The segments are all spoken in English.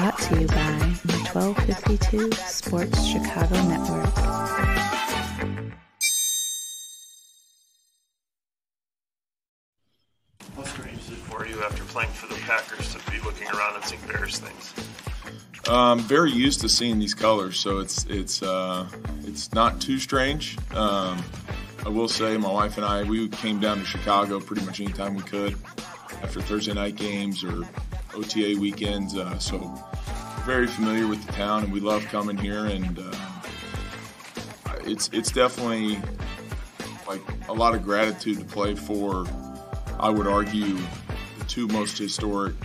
Brought to you by the 1252 Sports Chicago Network. How strange is it for you after playing for the Packers to be looking around and seeing Bears things? Um, very used to seeing these colors, so it's it's uh, it's not too strange. Um, I will say, my wife and I we came down to Chicago pretty much anytime we could after Thursday night games or OTA weekends. Uh, so very familiar with the town, and we love coming here. And uh, it's it's definitely like a lot of gratitude to play for. I would argue the two most historic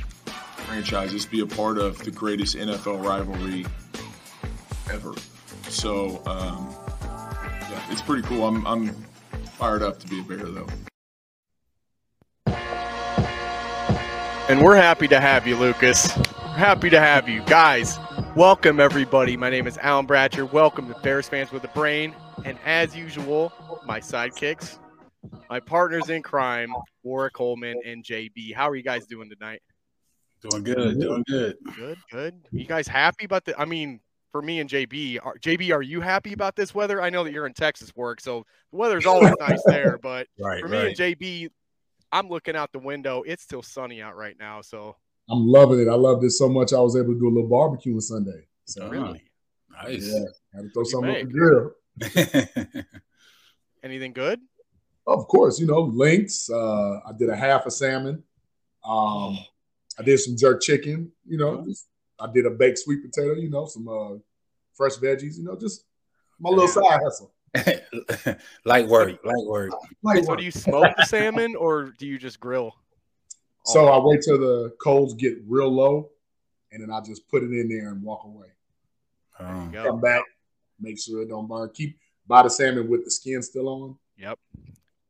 franchises, be a part of the greatest NFL rivalry ever. So um, yeah, it's pretty cool. I'm I'm fired up to be a Bear though. And we're happy to have you, Lucas. Happy to have you. Guys, welcome everybody. My name is Alan Bratcher. Welcome to Bears Fans with a Brain. And as usual, my sidekicks, my partners in crime, Warrick Holdman and JB. How are you guys doing tonight? Doing good, doing good. Good, good. You guys happy about the I mean, for me and JB, are, JB, are you happy about this weather? I know that you're in Texas work, so the weather's always nice there, but Right, for me right. and JB, I'm looking out the window. It's still sunny out right now, so I'm loving it. I love this so much. I was able to do a little barbecue on Sunday. So Uh-huh. really. Nice. yeah, had to throw you something on the grill. Anything good? Of course, you know links. Uh, I did a half a salmon. Um, I did some jerk chicken. You know, just- I did a baked sweet potato. You know, some uh, fresh veggies. You know, just my little side hustle. light work, light work. Like, So do you smoke the salmon or do you just grill? So I wait till the coals get real low, and then I just put it in there and walk away. Um, Go. Come back, make sure it don't burn. Keep buy the salmon with the skin still on. Yep.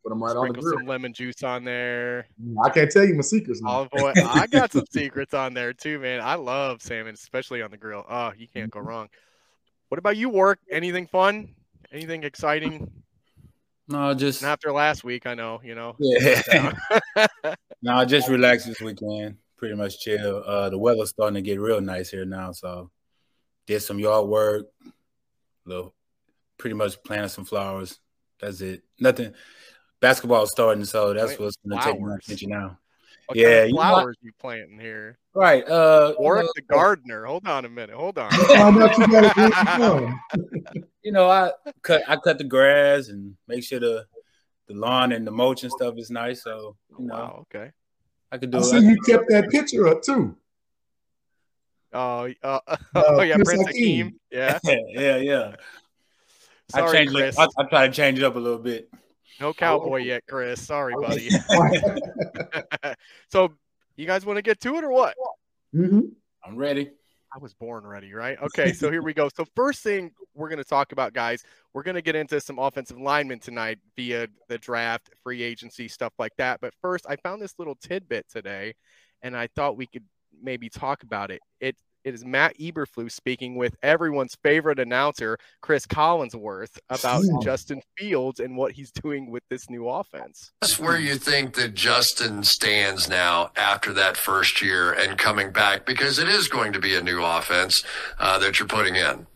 Put them right on the grill. some lemon juice on there. I can't tell you my secrets now. Olive oil. I got some secrets on there too, man. I love salmon, especially on the grill. Oh, you can't go wrong. What about you, work? Anything fun? Anything exciting? no, just And after last week, I know, you know. yeah. no, just relax this weekend. Pretty much chill. Uh, the weather's starting to get real nice here now, so did some yard work. Little, pretty much planted some flowers. That's it. Nothing. Basketball's starting, so that's Wait, what's going to take my flowers? attention now. What Yeah, kind of you know- flowers you planting here? Right. Uh, Warrick uh, the gardener. Hold on a minute. Hold on. You got a green thumb. you know, I cut I cut the grass and make sure the the lawn and the mulch and stuff is nice. So you know, Wow. Okay. I could do I it. see you kept that picture up too. Oh, uh, oh yeah, Prince Prince Hakeem. Hakeem. Yeah. yeah, yeah. I Sorry, changed Chris. it. I, I try to change it up a little bit. No cowboy yet, Chris. Sorry, Oh. buddy. so, you guys want to get to it or what? hmm I'm ready. I was born ready, right? Okay, so here we go. So first thing we're going to talk about, guys, we're going to get into some offensive linemen tonight via the draft, free agency, stuff like that. But first, I found this little tidbit today, and I thought we could maybe talk about it. It it is Matt Eberflus speaking with everyone's favorite announcer, Chris Collinsworth, about Hmm. Justin Fields and what he's doing with this new offense. That's where you think that Justin stands now after that first year and coming back because it is going to be a new offense uh, that you're putting in.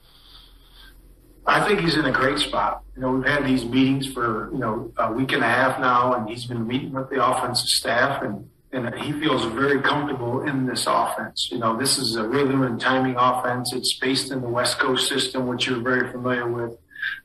I think he's in a great spot. You know, we've had these meetings for, you know, a week and a half now, and he's been meeting with the offensive staff, and, and he feels very comfortable in this offense. You know, this is a rhythm and timing offense. It's based in the West Coast system, which you're very familiar with.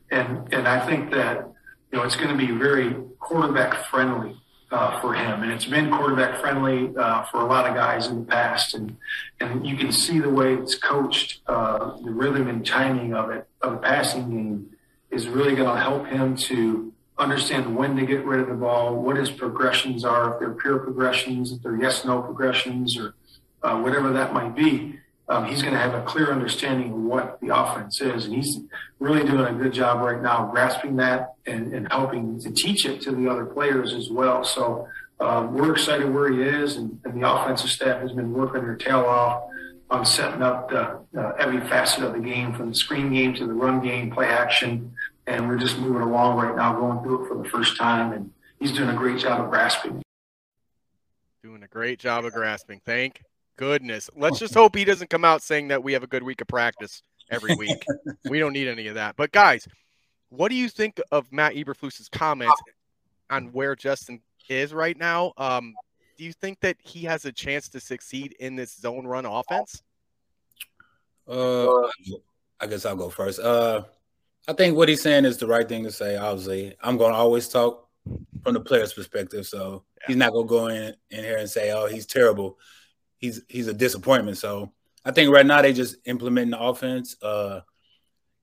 And, and I think that, you know, it's going to be very quarterback friendly uh, for him. And it's been quarterback friendly uh, for a lot of guys in the past. And, and you can see the way it's coached, uh, the rhythm and timing of it, of the passing game is really going to help him to understand when to get rid of the ball, what his progressions are, if they're pure progressions, if they're yes, no progressions, or uh, whatever that might be. Um, he's going to have a clear understanding of what the offense is. And he's really doing a good job right now grasping that and, and helping to teach it to the other players as well. So uh, we're excited where he is, and, and the offensive staff has been working their tail off on setting up the, uh, every facet of the game, from the screen game to the run game, play action, and we're just moving along right now, going through it for the first time, and he's doing a great job of grasping. Doing a great job of grasping. Thank goodness. Let's just hope he doesn't come out saying that we have a good week of practice every week. we don't need any of that. But guys, what do you think of Matt Eberflus's comments on where Justin is right now? Um, do you think that he has a chance to succeed in this zone run offense? Uh, I guess I'll go first. Uh, I think what he's saying is the right thing to say. Obviously, I'm going to always talk from the player's perspective, so yeah. he's not going to go in in here and say, "Oh, he's terrible." He's he's a disappointment. So I think right now they just implementing the offense. Uh,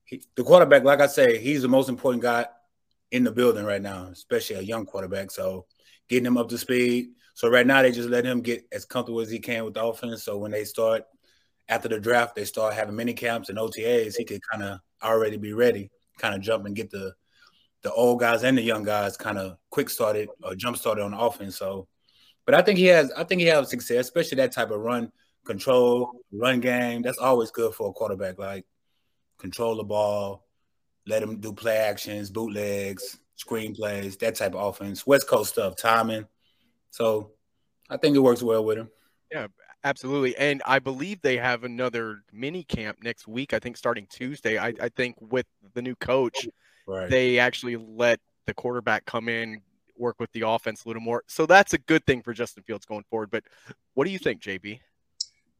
he, the quarterback, like I say, he's the most important guy in the building right now, especially a young quarterback. So getting him up to speed. So right now they just let him get as comfortable as he can with the offense. So when they start after the draft, they start having mini camps and OTAs. He could kind of already be ready, kind of jump and get the the old guys and the young guys kind of quick started or jump started on offense. So, but I think he has, I think he has success, especially that type of run control, run game. That's always good for a quarterback. Like control the ball, let him do play actions, bootlegs, screen plays, that type of offense. West Coast stuff, timing. So I think it works well with him. Yeah, absolutely. And I believe they have another mini camp next week. I think starting Tuesday. I, I think with the new coach, right. they actually let the quarterback come in, work with the offense a little more. So that's a good thing for Justin Fields going forward. But what do you think, JB?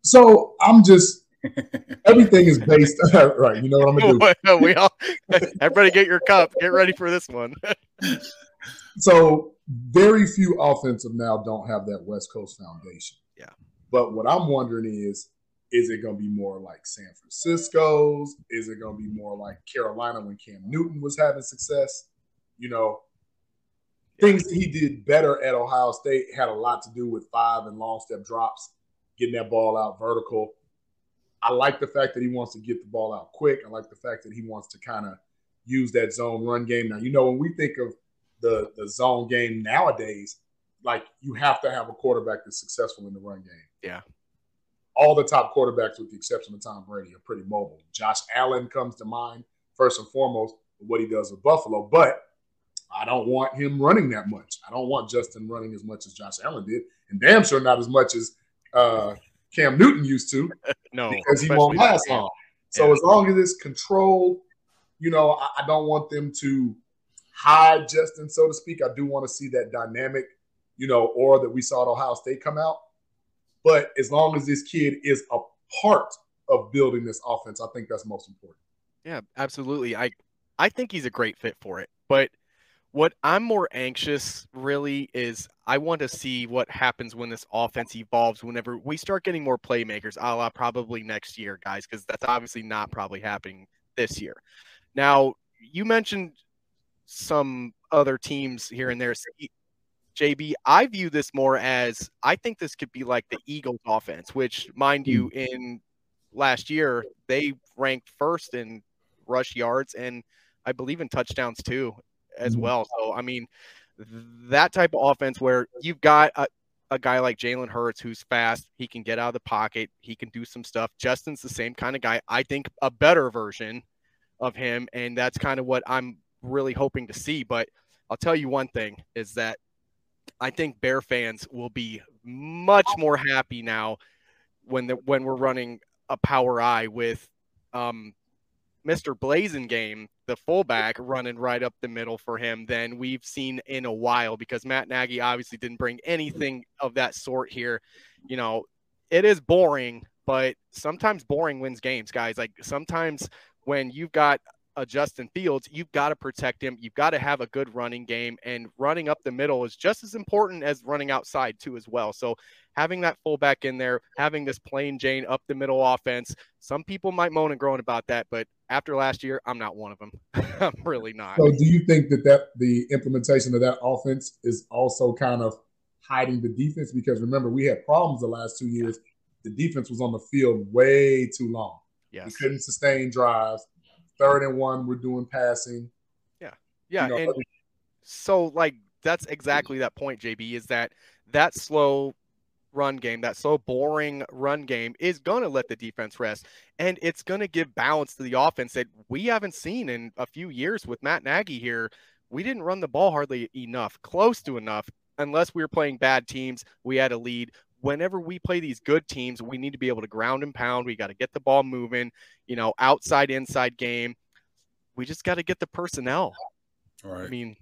So I'm just everything is based right. You know what I'm gonna do? we all everybody get your cup. Get ready for this one. so very few offensive now don't have that West Coast foundation. Yeah. But what I'm wondering is, is it going to be more like San Francisco's? Is it going to be more like Carolina when Cam Newton was having success? You know, things he did better at Ohio State had a lot to do with five and long step drops, getting that ball out vertical. I like the fact that he wants to get the ball out quick. I like the fact that he wants to kind of use that zone run game. Now, you know, when we think of the the zone game nowadays, like you have to have a quarterback that's successful in the run game. Yeah. All the top quarterbacks, with the exception of Tom Brady, are pretty mobile. Josh Allen comes to mind first and foremost what he does with Buffalo, but I don't want him running that much. I don't want Justin running as much as Josh Allen did, and damn sure not as much as uh, Cam Newton used to. no, because he won't last long. So yeah. as long as it's controlled, you know, I, I don't want them to hide Justin, so to speak. I do want to see that dynamic, you know, or that we saw at Ohio State come out. But as long as this kid is a part of building this offense, I think that's most important. Yeah, absolutely. I I think he's a great fit for it. But what I'm more anxious really is I want to see what happens when this offense evolves whenever we start getting more playmakers, a la probably next year, guys, because that's obviously not probably happening this year. Now, you mentioned some other teams here and there. JB, I view this more as I think this could be like the Eagles offense, which, mind you, hmm. in last year, they ranked first in rush yards and I believe in touchdowns too, as hmm. well. So, I mean, that type of offense where you've got a, a guy like Jalen Hurts who's fast, he can get out of the pocket, he can do some stuff. Justin's the same kind of guy. I think a better version of him, and that's kind of what I'm really hoping to see. But I'll tell you one thing is that I think Bear fans will be much more happy now when the when we're running a power I with um, Mr. Blasingame, the fullback, running right up the middle for him than we've seen in a while because Matt Nagy obviously didn't bring anything of that sort here. You know, it is boring, but sometimes boring wins games, guys. Like sometimes when you've got a Justin Fields, you've got to protect him. You've got to have a good running game, and running up the middle is just as important as running outside too, as well. So having that fullback in there, having this plain Jane up the middle offense, some people might moan and groan about that, but after last year, I'm not one of them. I'm really not. So do you think that that the implementation of that offense is also kind of hiding the defense? Because remember, we had problems the last two years. The defense was on the field way too long. Yes. We couldn't sustain drives third and one, we're doing passing. Yeah. Yeah. You know, and so, like, that's exactly that point, JB, is that that slow run game, that slow, boring run game is going to let the defense rest. And it's going to give balance to the offense that we haven't seen in a few years with Matt Nagy here. We didn't run the ball hardly enough, close to enough, unless we were playing bad teams. We had a lead whenever we play these good teams, we need to be able to ground and pound. We got to get the ball moving, you know, outside inside game. We just got to get the personnel. Right. I mean,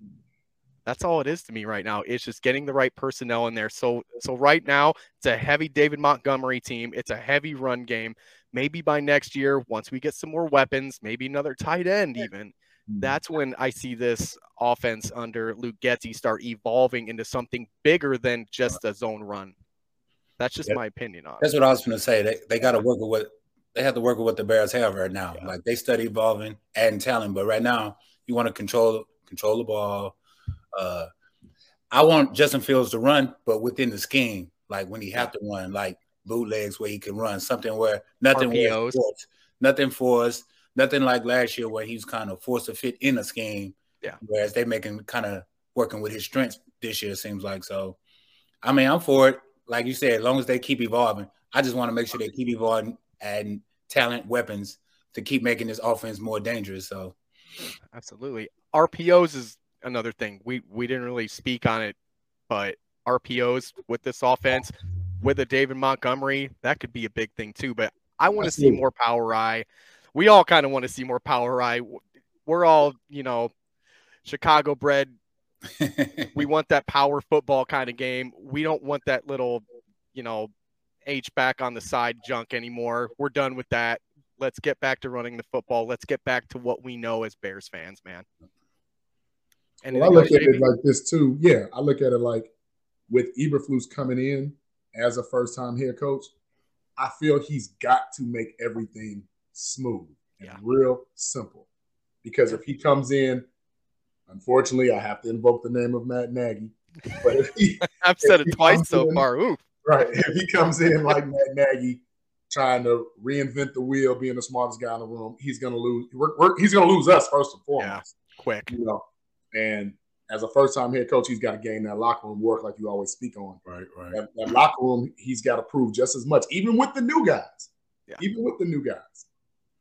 that's all it is to me right now. It's just getting the right personnel in there. So so right now, it's a heavy David Montgomery team. It's a heavy run game. Maybe by next year, once we get some more weapons, maybe another tight end even, mm-hmm. that's when I see this offense under Luke Getsy start evolving into something bigger than just a zone run. That's just Yeah. my opinion on it. That's what I was going to say. They they got to work with what they have to work with what the Bears have right now. Like they study evolving, adding talent, but right now you want to control control the ball. Uh, I want Justin Fields to run, but within the scheme, like when he have to run, like bootlegs where he can run, something where nothing RPOs. forced, nothing forced, nothing like last year where he was kind of forced to fit in a scheme. Yeah. Whereas they making kind of working with his strengths this year, it seems like. So, I mean, I'm for it. Like you said, as long as they keep evolving, I just want to make sure they keep evolving and talent weapons to keep making this offense more dangerous. So, Absolutely. RPOs is another thing. We we didn't really speak on it, but RPOs with this offense, with a David Montgomery, that could be a big thing too. But I want to see more power I. We all kind of want to see more power I. We're all, you know, Chicago bred. We want that power football kind of game. We don't want that little, you know, H back on the side junk anymore. We're done with that. Let's get back to running the football. Let's get back to what we know as Bears fans, man. And Well, I look at it like this too. Yeah, I look at it like with Eberflus coming in as a first time head coach, I feel he's got to make everything smooth and Yeah. real simple. Because if he comes in, unfortunately, I have to invoke the name of Matt Nagy. But if he I've said it twice so in- far. Ooh, right, if he comes in like Matt Nagy, trying to reinvent the wheel, being the smartest guy in the room, he's gonna lose. We're, we're, he's gonna lose us first and foremost quick. you know. And as a first time head coach, he's got to gain that locker room work, like you always speak on. right, right. That, that locker room, he's got to prove just as much, even with the new guys. Yeah. Even with the new guys,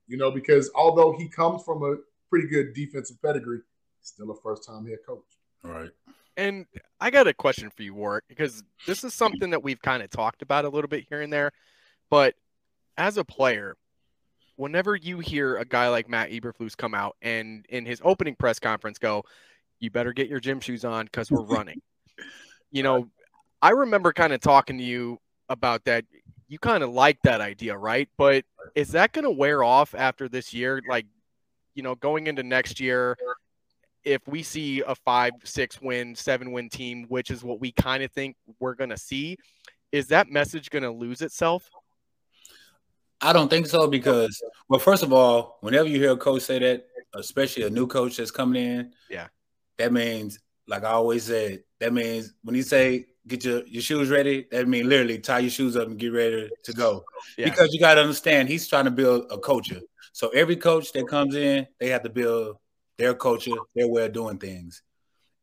you know, because although he comes from a pretty good defensive pedigree, he's still a first time head coach. Right. And I got a question for you, Warrick, because this is something that we've kind of talked about a little bit here and there. But as a player, whenever you hear a guy like Matt Eberflus come out and in his opening press conference go, "You better get your gym shoes on because we're running," you know, I remember kind of talking to you about that. You kind of like that idea, right? But is that going to wear off after this year? Like, you know, going into next year, if we see a five, six win, seven win team, which is what we kind of think we're going to see, is that message going to lose itself? I don't think so because, well, first of all, whenever you hear a coach say that, especially a new coach that's coming in, Yeah. that means, like I always said, that means when you say get your, your shoes ready, that means literally tie your shoes up and get ready to go. Yeah. Because you got to understand, he's trying to build a culture. So every coach that comes in, they have to build their culture, their way of doing things.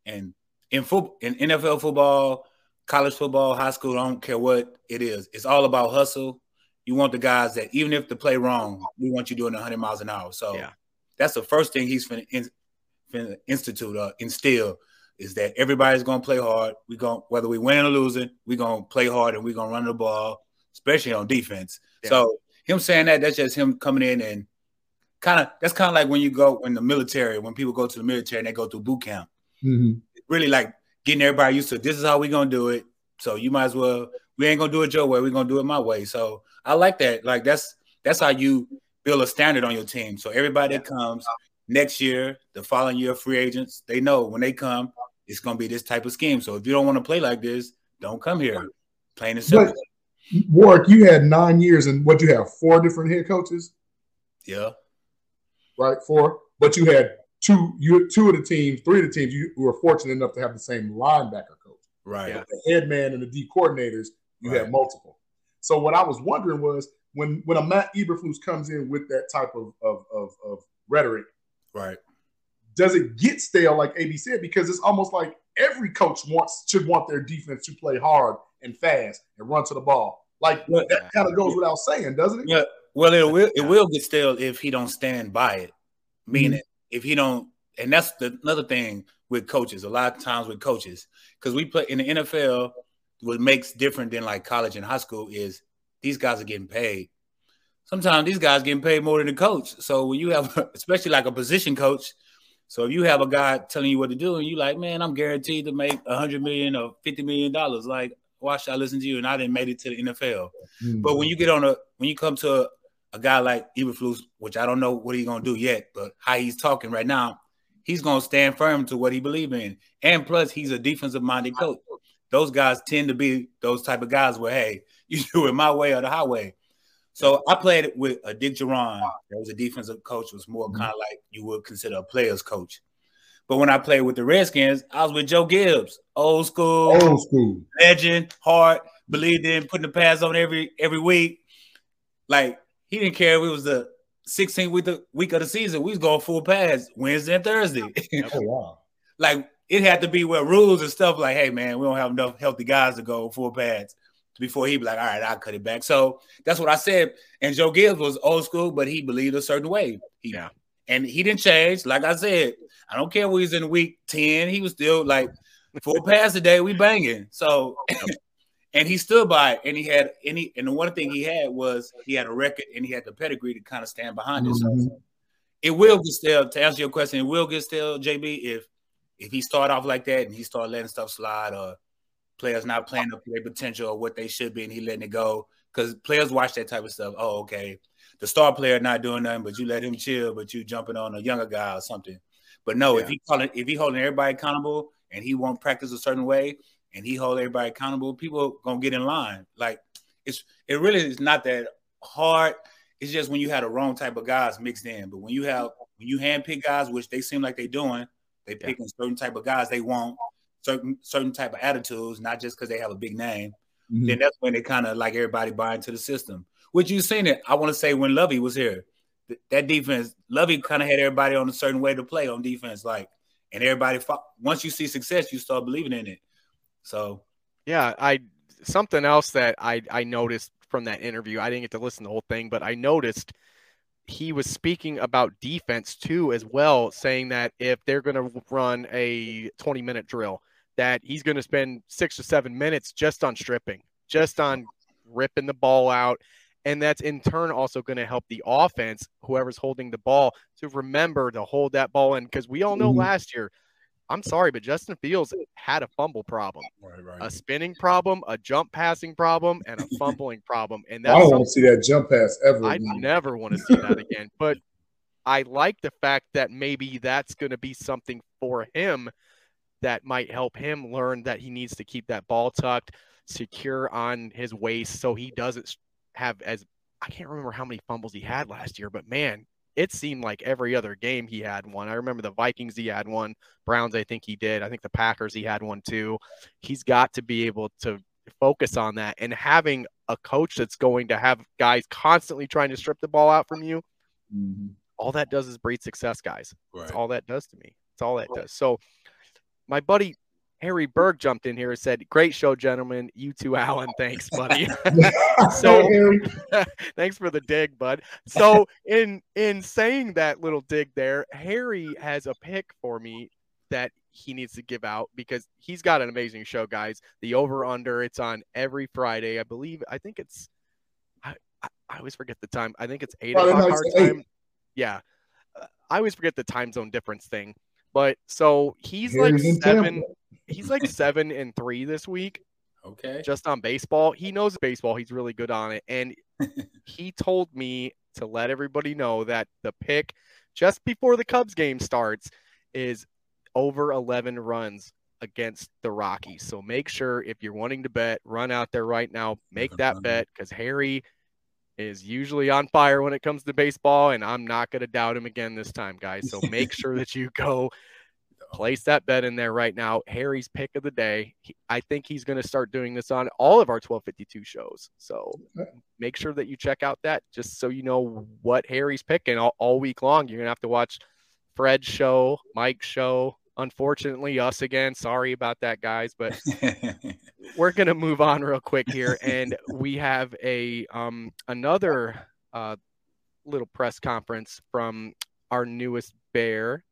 And in football, in NFL football, college football, high school, I don't care what it is. It's all about hustle. You want the guys that even if the play wrong, we want you doing 100 miles an hour. So Yeah. that's the first thing he's finna, in, finna institute, uh, instill, is that everybody's gonna play hard. We going whether we win or losing, we're gonna play hard and we're gonna run the ball, especially on defense. Yeah. So him saying that, that's just him coming in and kind of that's kind of like when you go in the military, when people go to the military and they go through boot camp mm-hmm. really like getting everybody used to this is how we gonna do it. So you might as well we ain't gonna do it your way, we're gonna do it my way. So I like that. Like that's that's how you build a standard on your team. So everybody that comes next year, the following year, free agents, they know when they come, it's gonna be this type of scheme. So if you don't want to play like this, don't come here. Plain and simple. But Warrick, you had nine years and what you have four different head coaches, yeah. Right? Four, but you had two. You had two of the teams, three of the teams, you were fortunate enough to have the same linebacker coach. Right. The head man and the D coordinators, you Right. had multiple. So what I was wondering was when when a Matt Eberflus comes in with that type of of, of, of rhetoric, Right. does it get stale like AB said? Because it's almost like every coach wants should want their defense to play hard and fast and run to the ball. Like that kind of goes without saying, doesn't it? Yeah. Well, it will it will get stale if he don't stand by it. Meaning, Mm-hmm. if he don't, and that's the another thing with coaches. A lot of times with coaches, because we play in the NFL, what makes different than like college and high school is these guys are getting paid. Sometimes these guys getting paid more than the coach. So when you have, especially like a position coach, so if you have a guy telling you what to do, and you like, man, I'm guaranteed to make a hundred million or fifty million dollars, like, why should I listen to you? And I didn't make it to the NFL. Mm-hmm. But when you get on a, when you come to a, a guy like Eberflus, which I don't know what he's gonna do yet, but how he's talking right now, he's gonna stand firm to what he believes in. And plus, he's a defensive minded coach. Those guys tend to be those type of guys where, hey, you do it my way or the highway. So I played it with a Dick Jauron. That was a defensive coach. It was more mm-hmm. kind of like you would consider a player's coach. But when I played with the Redskins, I was with Joe Gibbs, old school, old school legend, hard, believed in putting the pads on every every week. Like he didn't care if it was the 16th week, the week of the season. We was going full pads Wednesday and Thursday. oh, wow. like it had to be where rules and stuff like, hey man, we don't have enough healthy guys to go full pads before he be like, all right, I'll cut it back. So that's what I said. And Joe Gibbs was old school, but he believed a certain way. He, yeah. And he didn't change. Like I said, I don't care where he's in week 10. He was still like full pass a day, we banging. So and he stood by it. And he had any and the one thing he had was he had a record and he had the pedigree to kind of stand behind mm-hmm. it. So it will get still to answer your question, it will get still, JB, if if he start off like that and he start letting stuff slide or players not playing up to their potential or what they should be, and he letting it go. Because players watch that type of stuff. Oh, okay. The star player not doing nothing, but you let him chill, but you jumping on a younger guy or something. But no, yeah. if he calling, if he holding everybody accountable and he won't practice a certain way and he hold everybody accountable, people gonna get in line. Like it's it really is not that hard. It's just when you have the wrong type of guys mixed in. But when you have when you handpick guys, which they seem like they're doing, they picking yeah. certain type of guys they want certain certain type of attitudes, not just because they have a big name, mm-hmm. then that's when they kind of like everybody buy into the system. Which you've seen it. I want to say when Lovie was here, th- that defense, Lovie kind of had everybody on a certain way to play on defense, like, and everybody. Fought. Once you see success, you start believing in it. So, yeah, I something else that I I noticed from that interview. I didn't get to listen to the whole thing, but I noticed he was speaking about defense too as well saying that if they're going to run a 20 minute drill that he's going to spend six to seven minutes just on stripping, just on ripping the ball out. And that's in turn also going to help the offense, whoever's holding the ball, to remember to hold that ball in. Because we all know mm-hmm. last year, I'm sorry, but Justin Fields had a fumble problem, right, right. a spinning problem, a jump passing problem, and a fumbling problem. And that's I don't want to see that jump pass ever. I never want to see that again. But I like the fact that maybe that's going to be something for him that might help him learn that he needs to keep that ball tucked, secure on his waist so he doesn't have as I can't remember how many fumbles he had last year, but man, it seemed like every other game he had one. I remember the Vikings he had one, Browns I think he did. I think the Packers he had one too. He's got to be able to focus on that and having a coach that's going to have guys constantly trying to strip the ball out from you. Mm-hmm. All that does is breed success, guys. Right. That's all that does to me. That's all that does. So my buddy Harry Berg jumped in here and said, "Great show, gentlemen. You too, Alan. Thanks, buddy. so, thanks for the dig, bud. So, in in saying that little dig there, Harry has a pick for me that he needs to give out because he's got an amazing show, guys. The over under. It's on every Friday, I believe. I think it's. I, I, I always forget the time. I think it's eight o'clock our time. Yeah, uh, I always forget the time zone difference thing. But so he's Here's like seven. He's like seven and three this week. Okay. Just on baseball. He knows baseball. He's really good on it. And he told me to let everybody know that the pick just before the Cubs game starts is over 11 runs against the Rockies. So make sure if you're wanting to bet, run out there right now, make that bet because Harry is usually on fire when it comes to baseball, and I'm not going to doubt him again this time, guys. So make sure that you go place that bet in there right now. Harry's pick of the day. He, I think he's going to start doing this on all of our 1252 shows. So make sure that you check out that just so you know what Harry's picking all, all week long. You're going to have to watch Fred's show, Mike's show, unfortunately us again sorry about that guys but we're gonna move on real quick here and we have a um another uh little press conference from our newest bear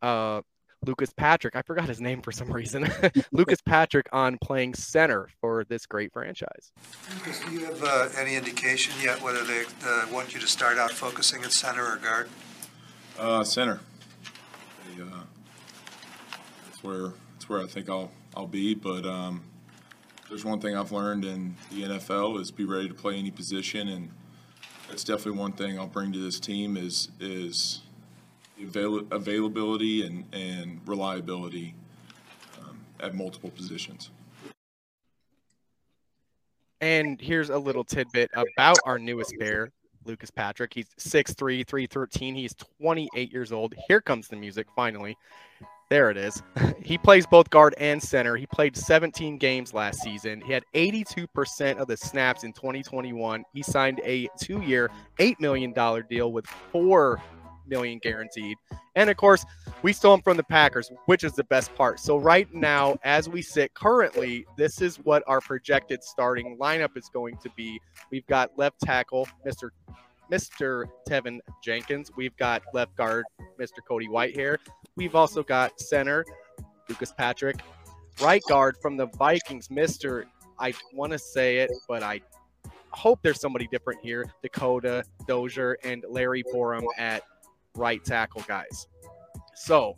uh Lucas Patrick. I forgot his name for some reason. Lucas Patrick on playing center for this great franchise. Lucas, do you have uh, any indication yet whether they uh, want you to start out focusing at center or guard? Uh, center. They, uh, that's where that's where I think I'll I'll be. But um, there's one thing I've learned in the NFL is be ready to play any position, and that's definitely one thing I'll bring to this team is is avail- availability and, and reliability um, at multiple positions. And here's a little tidbit about our newest bear, Lucas Patrick. He's 6'3, 313. He's 28 years old. Here comes the music finally. There it is. he plays both guard and center. He played 17 games last season. He had 82% of the snaps in 2021. He signed a two year, $8 million deal with four million guaranteed. And of course, we stole him from the Packers, which is the best part. So right now, as we sit currently, this is what our projected starting lineup is going to be. We've got left tackle, Mr. Mr. Tevin Jenkins. We've got left guard, Mr. Cody Whitehair. We've also got center, Lucas Patrick. Right guard from the Vikings, Mr. I want to say it, but I hope there's somebody different here. Dakota Dozier and Larry Borom at right tackle guys. So,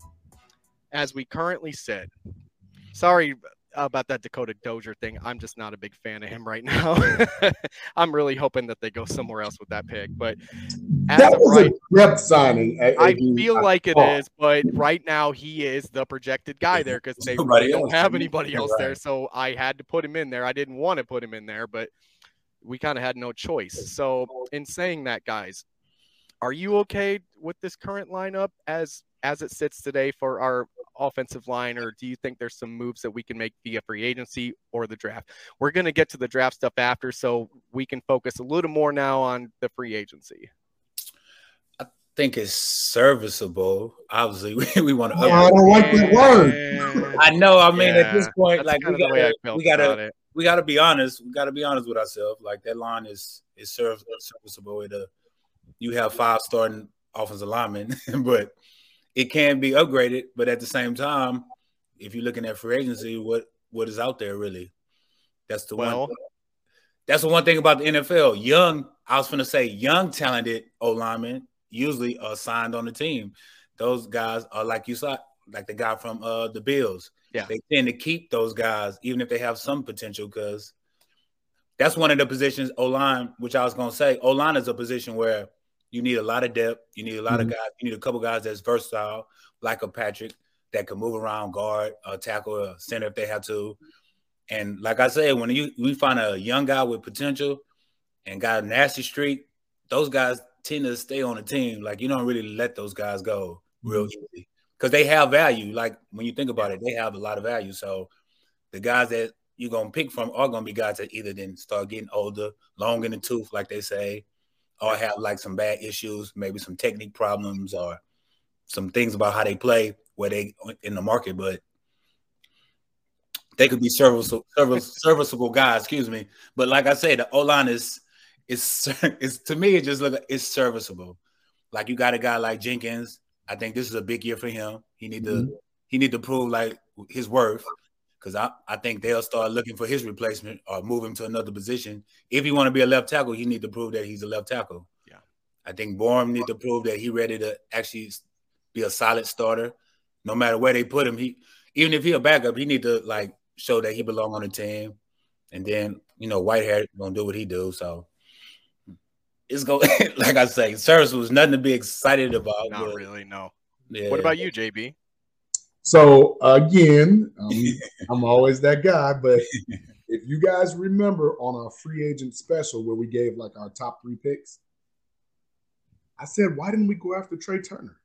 as we currently said, sorry about that Dakota Dozier thing. I'm just not a big fan of him right now. I'm really hoping that they go somewhere else with that pick. But that was right, a depth signing. Eh, I eh, feel like it is, but right now he is the projected guy there because they really don't have anybody else right. there. So I had to put him in there. I didn't want to put him in there, but we kind of had no choice. So in saying that, guys, are you okay with this current lineup as as it sits today for our offensive line, or do you think there's some moves that we can make via free agency or the draft? We're going to get to the draft stuff after, so we can focus a little more now on the free agency. I think it's serviceable. Obviously, we, we want to. Oh, I don't like the word. I know. I mean, yeah, at this point, like we gotta, we gotta, we gotta be honest. We gotta be honest with ourselves. Like that line is is serviceable. It uh, you have five starting offensive linemen, but it can be upgraded. But at the same time, if you're looking at free agency, what what is out there really? That's the well, one. That's the one thing about the NFL. Young, I was going to say, young talented O linemen usually are signed on the team. Those guys are like you saw, like the guy from uh, the Bills. Yeah, they tend to keep those guys even if they have some potential because that's one of the positions O line, which I was going to say. O line is a position where you need a lot of depth. You need a lot mm-hmm. of guys. You need a couple guys that's versatile, like a Patrick that can move around, guard, uh, tackle, uh, center if they have to. And like I said, when you we find a young guy with potential and got a nasty streak, those guys tend to stay on the team. Like you don't really let those guys go real mm-hmm. easy because they have value. Like when you think about it, they have a lot of value. So the guys that you're gonna pick from are gonna be guys that either then start getting older, long in the tooth, like they say, or have like some bad issues, maybe some technique problems or some things about how they play where they in the market, but they could be serviceable, serviceable guys. Excuse me, but like I said, the O line is is is to me it just look it's serviceable. Like you got a guy like Jenkins. I think this is a big year for him. He need to mm-hmm. he need to prove like his worth because I, I think they'll start looking for his replacement or move him to another position. If you want to be a left tackle, he need to prove that he's a left tackle. Yeah, I think Borom need to prove that he ready to actually be a solid starter, no matter where they put him. He even if he a backup, he need to like show that he belong on the team. And then you know Whitehair gonna do what he do. So it's going like I say, service was nothing to be excited about. Not really, no. Yeah. What about you, JB? So again, um, I'm always that guy, but if you guys remember on our free agent special where we gave like our top three picks, I said, why didn't we go after Trai Turner?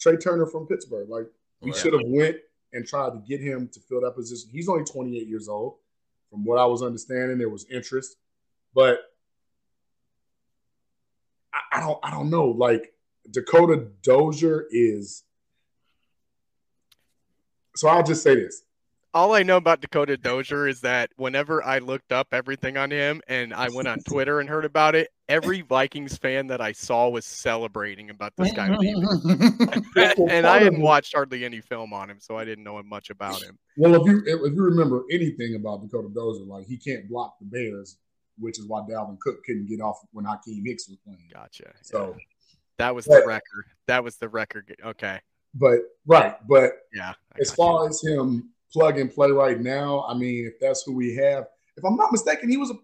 Trai Turner from Pittsburgh. Like we should have went and tried to get him to fill that position. He's only 28 years old. From what I was understanding, there was interest, but I, I don't I don't know. Like Dakota Dozier is so I'll just say this. all I know about Dakota Dozier is that whenever I looked up everything on him and I went on Twitter and heard about it, every Vikings fan that I saw was celebrating about this guy leaving. and I hadn't watched hardly any film on him, so I didn't know much about him. Well, if you if you remember anything about Dakota Dozier, like he can't block the Bears, which is why Dalvin Cook couldn't get off when Akiem Hicks was playing. Gotcha. So yeah. that was but, the record. That was the record. Okay. But right, but yeah, as far you. as him plug and play right now, I mean, if that's who we have, if I'm not mistaken, he was a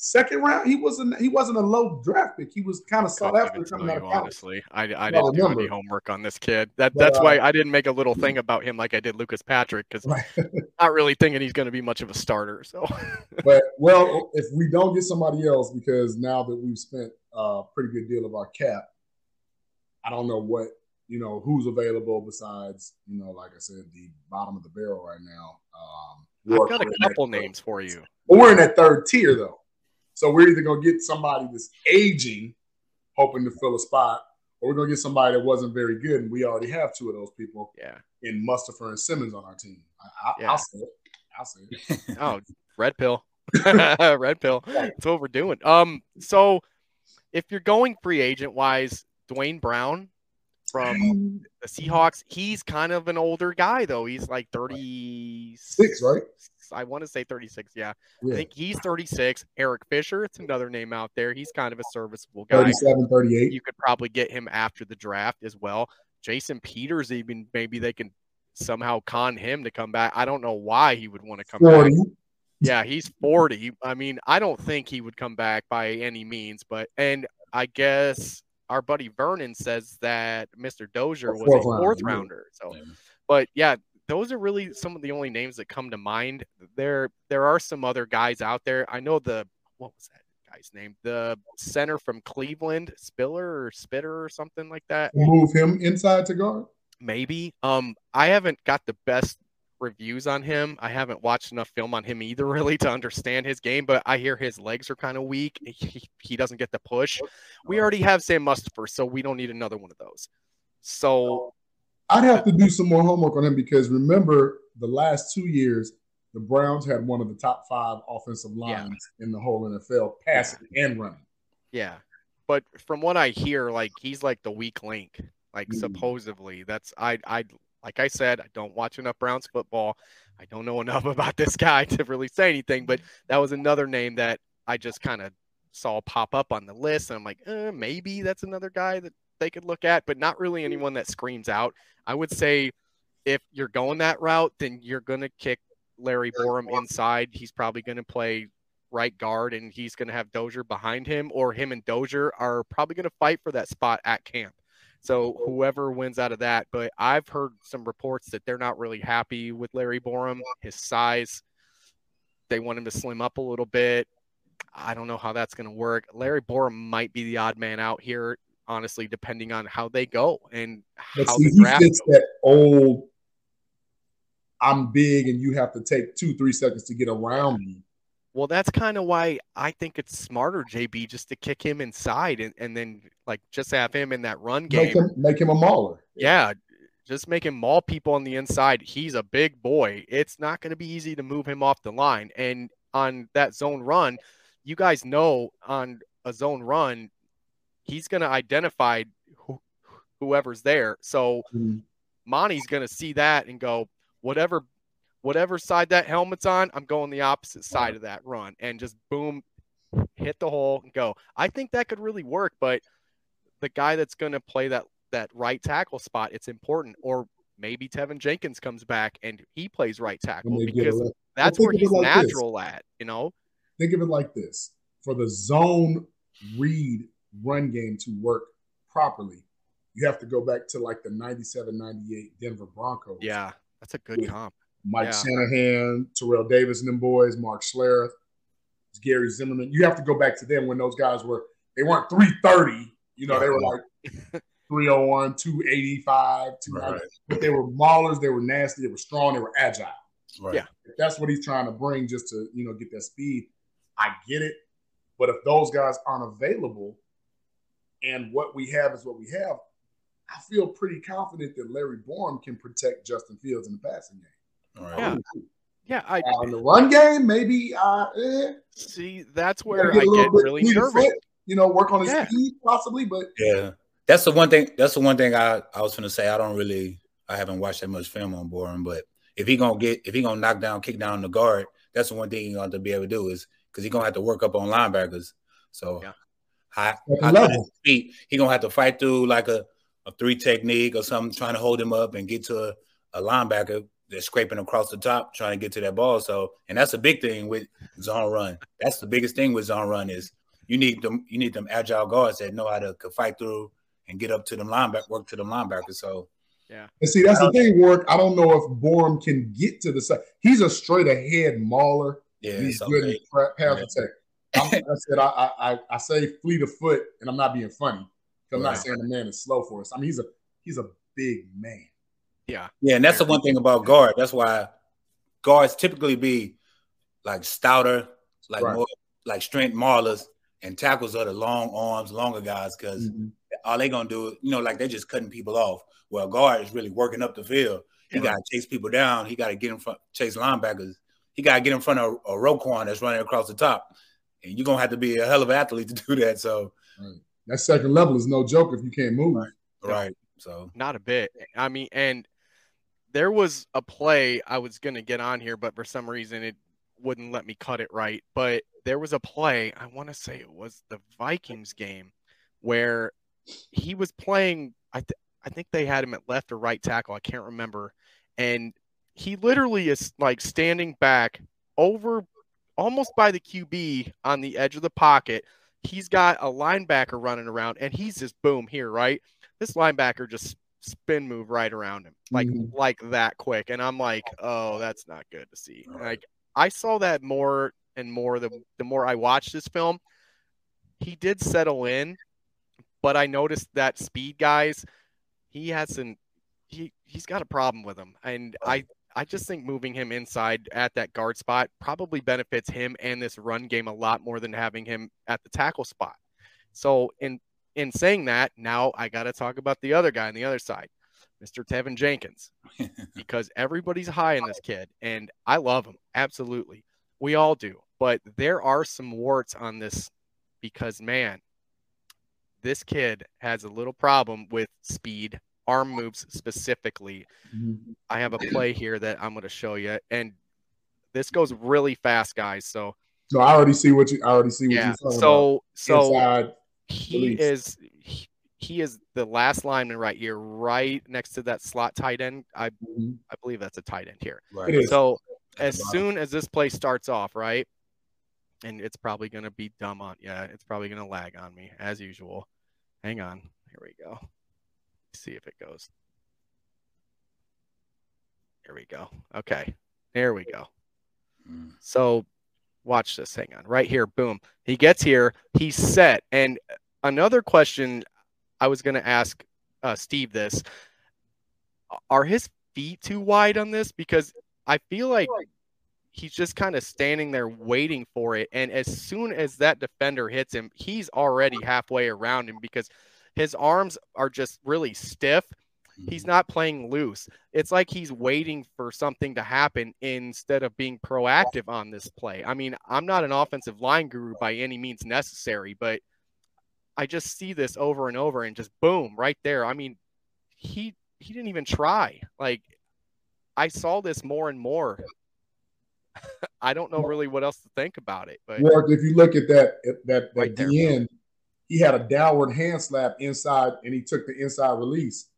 second round. He wasn't. He wasn't a low draft pick. He was kind of sought after coming out of college. Honestly, I, I didn't do any homework on this kid. That that's uh, why I didn't make a little thing about him like I did Lucas Patrick because right. not really thinking he's going to be much of a starter. So, but well, if we don't get somebody else, because now that we've spent a pretty good deal of our cap, I don't know what you know who's available besides you know, like I said, the bottom of the barrel right now. Um, I've got a couple names for you. But we're in that third tier though, so we're either gonna get somebody that's aging, hoping to fill a spot, or we're gonna get somebody that wasn't very good, and we already have two of those people. Yeah. In Mustipher and Simmons on our team. I, will yeah. say it. I'll say it. oh, red pill. red pill. That's what we're doing. Um, so if you're going free agent wise, Duane Brown from um, the Seahawks. He's kind of an older guy though. He's like 36, right? I want to say 36. Yeah. yeah. I think he's 36. Eric Fisher, it's another name out there. He's kind of a serviceable guy. 37, 38. You could probably get him after the draft as well. Jason Peters, even maybe they can somehow con him to come back. I don't know why he would want to come 40. back. Yeah, he's 40. I mean, I don't think he would come back by any means, but and I guess our buddy Vernon says that Mr. Dozier was a fourth rounder. So, but yeah, those are really some of the only names that come to mind. There, there are some other guys out there. I know the what was that guy's name? The center from Cleveland, Spiller or Spitter or something like that. Move him inside to guard. Maybe. Um, I haven't got the best reviews on him. I haven't watched enough film on him either, really, to understand his game. But I hear his legs are kind of weak. He, he doesn't get the push. We already have Sam Mustipher, so we don't need another one of those. So I'd have to do some more homework on him because remember the last two years, the Browns had one of the top five offensive lines yeah. in the whole NFL, passing and running. Yeah. But from what I hear, like he's like the weak link. Like mm. supposedly, that's I I like I said, I don't watch enough Browns football. I don't know enough about this guy to really say anything, but that was another name that I just kind of saw pop up on the list. And I'm like, eh, maybe that's another guy that they could look at, but not really anyone that screams out. I would say if you're going that route, then you're going to kick Larry Borom inside. He's probably going to play right guard and he's going to have Dozier behind him, or him and Dozier are probably going to fight for that spot at camp. So whoever wins out of that, but I've heard some reports that they're not really happy with Larry Borom, his size. They want him to slim up a little bit. I don't know how that's going to work. Larry Borom might be the odd man out here, honestly, depending on how they go and but how see, the draft. He fits that old. I'm big, and you have to take two, three seconds to get around me. Well, that's kind of why I think it's smarter, JB, just to kick him inside and, and then like just have him in that run game. Make him, make him a mauler. Yeah, just make him maul people on the inside. He's a big boy. It's not going to be easy to move him off the line. And on that zone run, you guys know on a zone run, he's going to identify who, whoever's there. So mm-hmm. Monty's going to see that and go, whatever whatever side that helmet's on, I'm going the opposite side of that run and just boom, hit the hole and go. I think that could really work, but the guy that's going to play that that right tackle spot, it's important. Or maybe Tevin Jenkins comes back and he plays right tackle because that's where he's like natural this. at, you know? Think of it like this. For the zone read run game to work properly, you have to go back to like the 97 98 Denver Broncos. Yeah, that's a good comp. Mike yeah. Shanahan, Terrell Davis and them boys, Mark Schlereth, Gary Zimmerman. You have to go back to them when those guys were they weren't 330, you know, they were like 301, 285, 290. Right. But they were maulers, they were nasty, they were strong, they were agile. Right. Yeah. If that's what he's trying to bring just to, you know, get that speed. I get it. But if those guys aren't available and what we have is what we have, I feel pretty confident that Larry Borom can protect Justin Fields in the passing game. Right. Yeah. Yeah, I Uh, in the run game, maybe. Uh, eh, see. That's where gotta I a little get bit really fleet of nervous. foot, You know, work on his Yeah. speed possibly, but Yeah, that's the one thing. That's the one thing I I was gonna say. I don't really. I haven't watched that much film on Borom, but if he gonna get if he gonna knock down, kick down the guard, that's the one thing he gonna have to be able to do is because he gonna have to work up on linebackers. So Yeah. high, At high level. feet, he gonna have to fight through like a, a three technique or something, trying to hold him up and get to a, a linebacker that's scraping across the top, trying to get to that ball. So, and that's a big thing with zone run. That's the biggest thing with zone run is you need them you need them agile guards that know how to could fight through and get up to them linebacker, work to them linebackers. So yeah. and see that's the thing, Warrick. I don't know if Borom can get to the side. He's a straight ahead mauler. yeah, He's so good in they- pra- pass Yeah. attack. I'm, like I said I, I I- I say fleet of foot, and I'm not being funny. I'm not saying the man is slow for us. I mean, he's a he's a big man. Yeah, yeah, and that's the one thing about guard. That's why guards typically be like stouter, like Right. more like strength maulers, and tackles are the long arms, longer guys because mm-hmm. all they gonna do, you know, like they just cutting people off. Well, guard is really working up the field. He Yeah. got to chase people down. He got to get in front, chase linebackers. He got to get in front of a Roquan that's running across the top. And you're gonna have to be a hell of an athlete to do that. So, That second level is no joke if you can't move. right. So, not a bit. I mean, and there was a play I was gonna get on here, but for some reason it wouldn't let me cut it right. But there was a play, I want to say it was the Vikings game, where he was playing. I th- I think they had him at left or right tackle. I can't remember, and he literally is like standing back over almost by the QB on the edge of the pocket. He's got a linebacker running around, and he's just boom here, right? This linebacker just spin move right around him, like Mhm. like that quick, and I'm like, oh, that's not good to see. Like I saw that more and more the the more I watched this film. He did settle in, but I noticed that speed guys, he has an he he's got a problem with him, and I I just think moving him inside at that guard spot probably benefits him and this run game a lot more than having him at the tackle spot. So in in saying that, now I got to talk about the other guy on the other side, Mr. Tevin Jenkins, because everybody's high in this kid, and I love him absolutely. We all do, but there are some warts on this because man, this kid has a little problem with speed, arm moves specifically. Mm-hmm. I have a play here that I'm going to show you, and this goes really fast, guys. So So I already see what you. I already see what yeah, you're talking so so about. Inside, he release. is he, he is the last lineman right here, right next to that slot tight end. I Mhm. I believe that's a tight end here. right. So as bottom. soon as this play starts off, right, and it's probably going to be dumb on, yeah, it's probably going to lag on me as usual. Hang on, here we go. See if it goes. Here we go. Okay, there we go. Mm. So watch this. Hang on. Right here. Boom. He gets here. He's set. And another question I was going to ask uh, Steve this are his feet too wide on this? Because I feel like he's just kind of standing there waiting for it. And as soon as that defender hits him, he's already halfway around him because his arms are just really stiff. He's not playing loose. It's like he's waiting for something to happen instead of being proactive on this play. I mean, I'm not an offensive line guru by any means necessary, but I just see this over and over and just boom right there. I mean, he he didn't even try. Like I saw this more and more. I don't know really what else to think about it, but if you look at that at that that Right there. DN, he had a downward hand slap inside, and he took the inside release.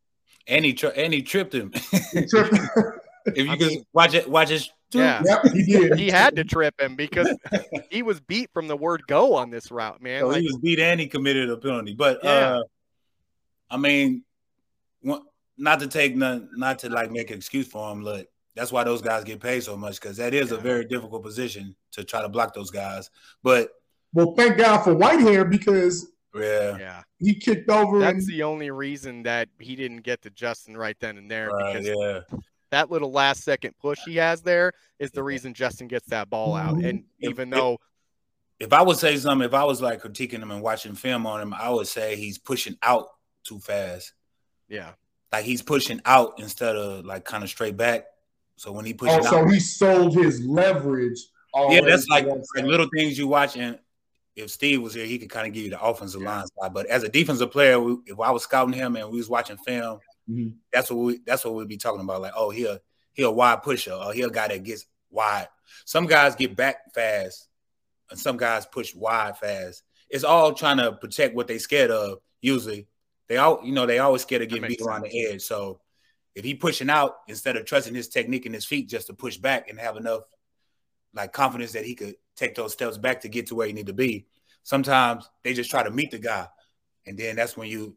And he tri- and he tripped him. He tripped- if you I can mean- watch it, watch it. yeah. yep, he did. He had to trip him because he was beat from the word go on this route, man. So Like, he was beat and he committed a penalty. But Yeah. uh, I mean, not to take none, not to like make an excuse for him. Look, that's why those guys get paid so much because that is a very difficult position to try to block those guys. But Well, thank God for Whitehair because yeah, yeah. he kicked over That's and the only reason that he didn't get to Justin right then and there right, because yeah, that little last second push he has there is the reason Justin gets that ball out. Mhm. And If- even if- though, if I would say something, if I was like critiquing him and watching film on him, I would say he's pushing out too fast. yeah, Like he's pushing out instead of like kind of straight back. So when he pushes, oh, so he sold his leverage. Yeah, that's like, like little things you watch. And if Steve was here, he could kind of give you the offensive line side. But as a defensive player, we, if I was scouting him and we was watching film, mm-hmm. that's what we that's what we'd be talking about. Like, oh, he'll he'll a wide pusher, or he'll a guy that gets wide. Some guys get back fast, and some guys push wide fast. It's all trying to protect what they scared of. Usually, they all you know they always scared of getting beat sense. around the edge. So if he pushing out instead of trusting his technique and his feet just to push back and have enough like confidence that he could take those steps back to get to where you need to be. Sometimes they just try to meet the guy, and then that's when you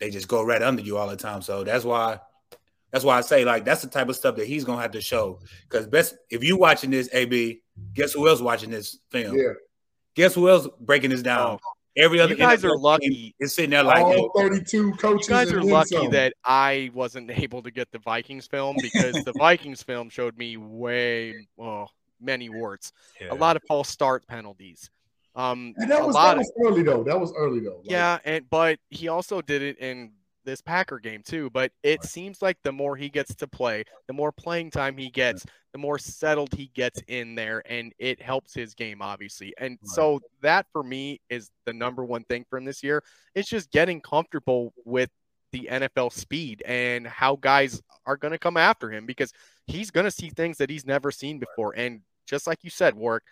they just go right under you all the time. So that's why that's why I say like that's the type of stuff that he's gonna have to show. Because best if you watching this, AB, guess who else watching this film? Yeah. Guess who else breaking this down? Oh. Every other you guys are lucky. It's sitting there like all 32 coaches. You guys are lucky that I wasn't able to get the Vikings film because the Vikings film showed me way oh many warts, yeah. a lot of false start penalties. Um, and that was, that was of, early though. That was early though. Like, yeah, and but he also did it in this Packer game too. But it right. seems like the more he gets to play, the more playing time he gets, the more settled he gets in there, and it helps his game obviously. And right. so that for me is the number one thing from this year. It's just getting comfortable with the NFL speed and how guys are going to come after him because he's going to see things that he's never seen before. And just like you said, Warrick,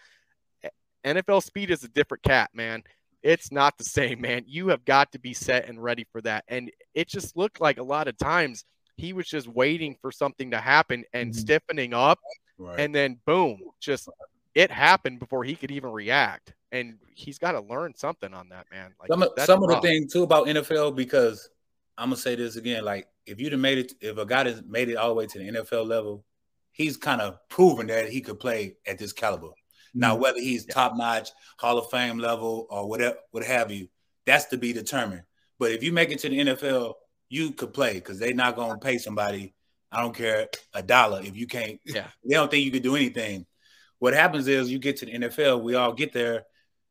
NFL speed is a different cat, man. It's not the same, man. You have got to be set and ready for that. And it just looked like a lot of times he was just waiting for something to happen and mm-hmm. stiffening up. Right. And then boom, just it happened before he could even react. And he's got to learn something on that, man. Like some, some of the thing too about NFL, because I'm gonna say this again, like if you'd have made it, if a guy has made it all the way to the NFL level, he's kind of proven that he could play at this caliber. Now, mm-hmm. whether he's top notch, Hall of Fame level, or whatever, what have you, that's to be determined. But if you make it to the NFL, you could play because they're not going to pay somebody. I don't care a dollar if you can't. Yeah, they don't think you could do anything. What happens is you get to the NFL. We all get there.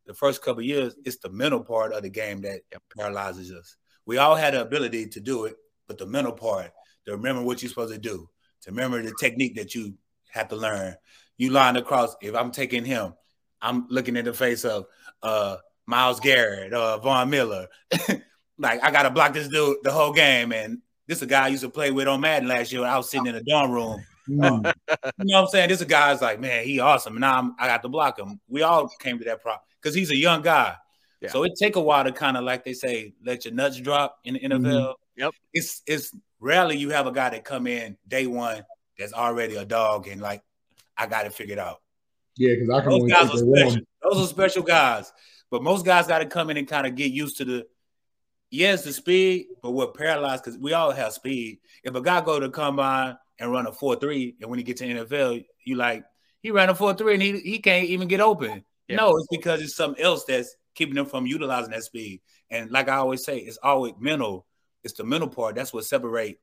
The first couple years, it's the mental part of the game that paralyzes us. We all had the ability to do it, but the mental part, to remember what you're supposed to do, to remember the technique that you have to learn, you line across. If I'm taking him, I'm looking in the face of uh Myles Garrett, uh Von Miller. like I gotta block this dude the whole game. And this is a guy I used to play with on Madden last year. When I was sitting in the dorm room. Mm. you know what I'm saying? This a guy's like, man, he awesome. And now I'm, i got to block him. We all came to that problem because he's a young guy. Yeah. So it take a while to kind of like they say, let your nuts drop in the NFL. Mm-hmm. Yep. It's it's rarely you have a guy that come in day one that's already a dog and like I got it figured out. Yeah, because I can those guys are special. Those are special guys. But most guys got to come in and kind of get used to the yes, the speed, but we're paralyzed because we all have speed. If a guy go to combine and run a four three, and when he gets to NFL, you like he ran a four three and he he can't even get open. Yeah. No, it's because it's something else that's keeping them from utilizing that speed. And like I always say, it's always mental. It's the mental part. That's what separate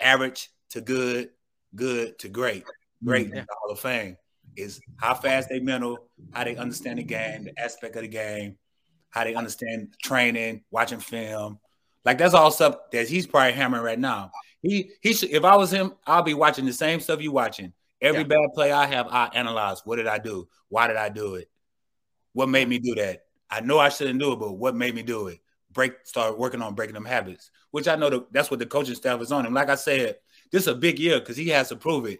average to good, good to great great mm-hmm. in the Hall of Fame is how fast they mental, how they understand the game, the aspect of the game, how they understand training, watching film. Like that's all stuff that he's probably hammering right now. He he should, if I was him, I'll be watching the same stuff you watching. Every yeah. bad play I have, I analyze. What did I do? Why did I do it? What made me do that? I know I shouldn't do it, but what made me do it? Break, start working on breaking them habits, which I know the, that's what the coaching staff is on him. Like I said, this is a big year because he has to prove it.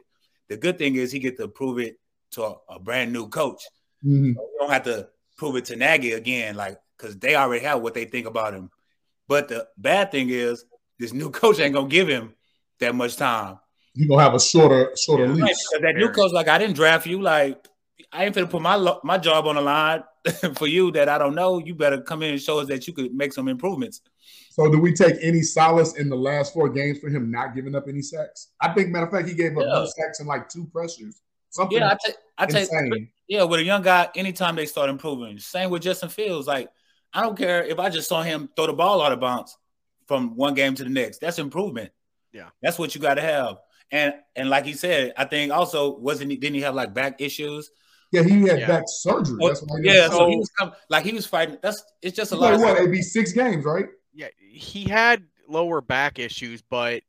The good thing is he get to prove it to a, a brand new coach. Mm-hmm. So you don't have to prove it to Nagy again, like because they already have what they think about him. But the bad thing is this new coach ain't gonna give him that much time. You gonna have a shorter, shorter yeah, leash. Right, that new coach, like I didn't draft you, like I ain't gonna put my my job on the line for you that I don't know. You better come in and show us that you could make some improvements. So, do we take any solace in the last four games for him not giving up any sacks? I think, matter of fact, he gave up yeah. no sacks and like two pressures. Something yeah, I take, I take, yeah, with a young guy, anytime they start improving. Same with Justin Fields. Like, I don't care if I just saw him throw the ball out of bounds from one game to the next. That's improvement. Yeah, that's what you got to have. And and like he said, I think also wasn't he, didn't he have like back issues? Yeah, he had yeah. back surgery. Oh, yeah, so he was like he was fighting. That's it's just a lot. Like What? It'd be six games, right? yeah, he had lower back issues, but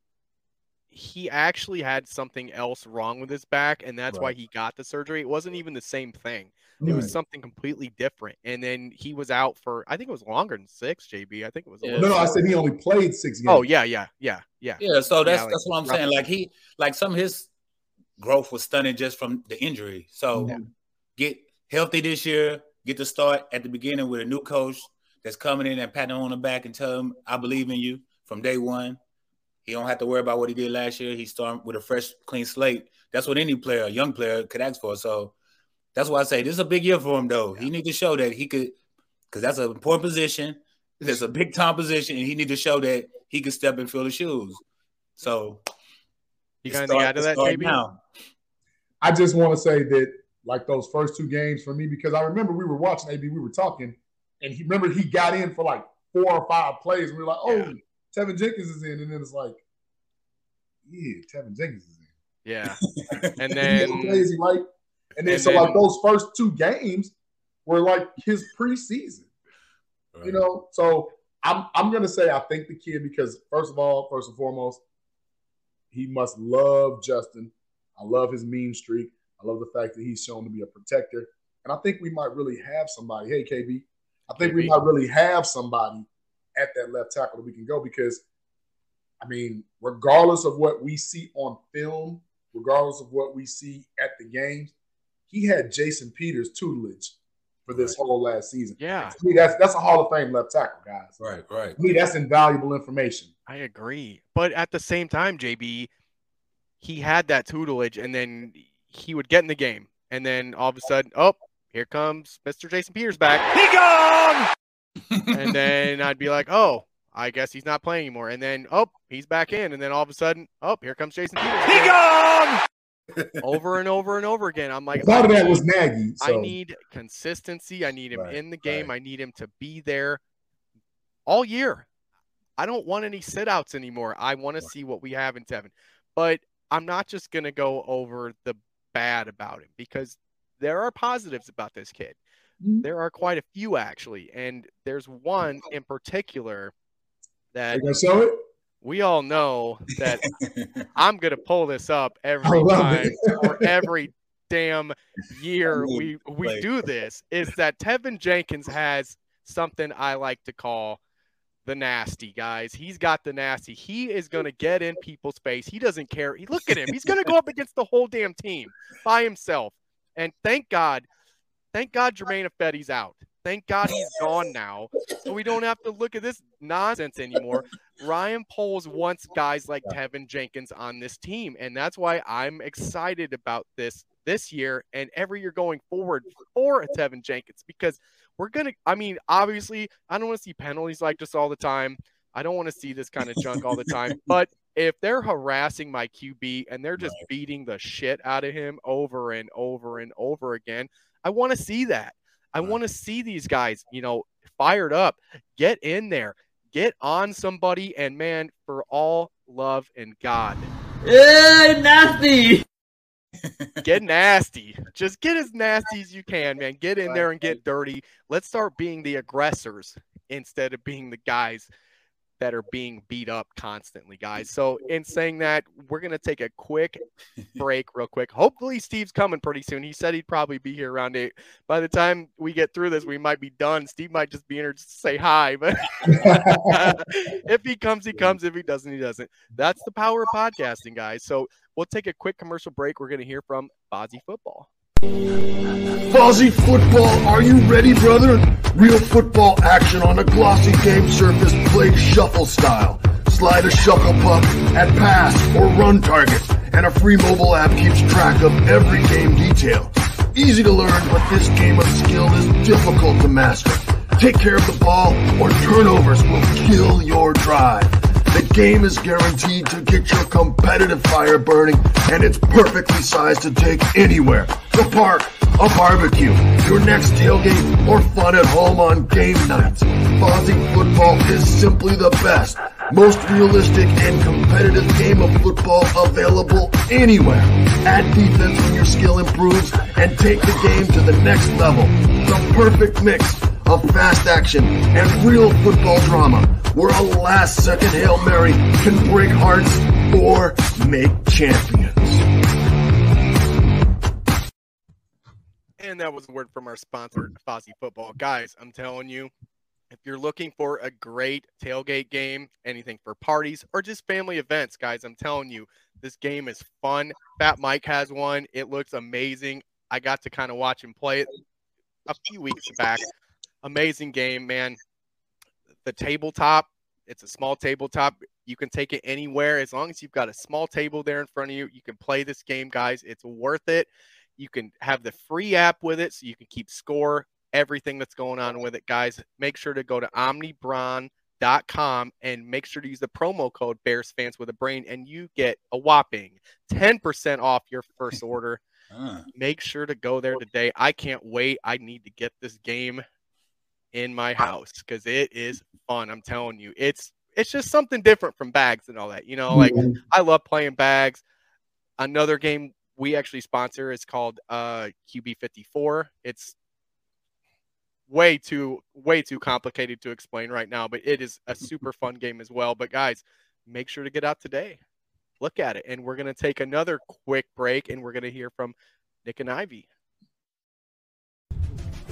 he actually had something else wrong with his back, and that's why he got the surgery. It wasn't even the same thing. It was something completely different. And then he was out for I think it was longer than six, JB. I think it was a Yeah. No, no, I said he only played six games. Oh yeah, yeah, yeah, yeah. Yeah, so that's Yeah, like that's what I'm roughly. saying. Like he, like some of his growth was stunning just from the injury. So Mhm. Get healthy this year. Get to start at the beginning with a new coach that's coming in and patting him on the back and tell him, "I believe in you" from day one. He don't have to worry about what he did last year. He's starting with a fresh, clean slate. That's what any player, a young player, could ask for. So that's why I say this is a big year for him, though. He need to show that he could, because that's an important position. It's a big time position, and he need to show that he can step and fill the shoes. So You it got anything start- to add to it that, start JB? now. I just want to say that like those first two games for me, because I remember we were watching AB, we were talking, and he remember he got in for like four or five plays, and we were like, oh, Yeah. Tevin Jenkins is in, and then it's like, yeah, Tevin Jenkins is in. Yeah. And then crazy, like, and then and so then- like those first two games were like his preseason, you know. So I'm I'm gonna say I think the kid because first of all, first and foremost, he must love Justin. I love his mean streak. I love the fact that he's shown to be a protector, and I think we might really have somebody. Hey, KB, I think we might really have somebody at that left tackle that we can go because, I mean, regardless of what we see on film, regardless of what we see at the games, he had Jason Peters tutelage for this whole last season. yeah, To me, that's that's a Hall of Fame left tackle, guys. Right, right. To me, that's invaluable information. I agree. But at the same time, JB, he had that tutelage, and then he would get in the game, and then all of a sudden, oh, here comes Mr. Jason Peters back. He gone. and then I'd be like, oh, I guess he's not playing anymore. And then, oh, he's back in. And then all of a sudden, oh, here comes Jason Peters. He gone. over and over and over again. I'm like, Part of that was Nagy. I need consistency. I need him Right, in the game. right. I need him to be there all year. I don't want any sit outs anymore. I want to see what we have in Tevin. But I'm not just going to go over the bad about him because there are positives about this kid. Mhm. There are quite a few actually. And there's one in particular that you show it? we all know that I'm going to pull this up every time it. or every damn year Ooh, we we play. do this is that Tevin Jenkins has something I like to call the nasty guys. He's got the nasty. He is going to get in people's face. He doesn't care. He, look at him. He's going to go up against the whole damn team by himself. And thank God, thank God Germain Ifedi's out. Thank God he's gone now. So we don't have to look at this nonsense anymore. Ryan Poles wants guys like Tevin Jenkins on this team, and that's why I'm excited about this this year and every year going forward for a Tevin Jenkins because we're gonna. I mean, obviously, I don't want to see penalties like this all the time. I don't want to see this kind of junk all the time. But if they're harassing my QB and they're just beating the shit out of him over and over and over again, I want to see that. I Right. want to see these guys, you know, fired up. Get in there get on somebody and man for all love and god Hey, nasty. Get nasty. Just get as nasty as you can man. Get in there and get dirty. Let's start being the aggressors instead of being the guys that are being beat up constantly guys. So in saying that we're going to take a quick break real quick. Hopefully steve's coming pretty soon. He said he'd probably be here around eight. By the time we get through this we might be done. Steve might just be in here to say hi but if he comes, he comes. If he doesn't, he doesn't. That's the power of podcasting, guys. So we'll take a quick commercial break. We're going to hear from Fozzy Football. Fozzy Football, are you ready, brother? Real football action on a glossy game surface played shuffle style. Slide a shuffle puck at pass or run targets, and a free mobile app keeps track of every game detail. Easy to learn, but this game of skill is difficult to master. Take care of the ball or turnovers will kill your drive. The game is guaranteed to get your competitive fire burning and it's perfectly sized to take anywhere. The park, a barbecue, your next tailgate, or fun at home on game nights. Fozzy football is simply the best, most realistic and competitive game of football available anywhere. Add defense when your skill improves and take the game to the next level. The perfect mix of fast action and real football drama where a last second Hail Mary can break hearts or make champions. And that was a word from our sponsor, Fozzy Football. Guys, I'm telling you, if you're looking for a great tailgate game, anything for parties or just family events, guys, I'm telling you, this game is fun. Fat Mike has one. It looks amazing. I got to kind of watch him play it a few weeks back. Amazing game, man. The tabletop, it's a small tabletop. You can take it anywhere as long as you've got a small table there in front of you. You can play this game, guys. It's worth it. You can have the free app with it so you can keep score, everything that's going on with it, guys. Make sure to go to omnibron.com and make sure to use the promo code Bears fans with a brain, and you get a whopping 10% off your first order. Uh, Make sure to go there today. I can't wait. I need to get this game in my house because it is fun. I'm telling you, it's it's just something different from bags and all that. You know, like I love playing bags. Another game we actually sponsor is called uh, QB54. It's way too way too complicated to explain right now, but it is a super fun game as well. But guys, make sure to get out today. Look at it, and we're gonna take another quick break, and we're gonna hear from Nick and Ivy.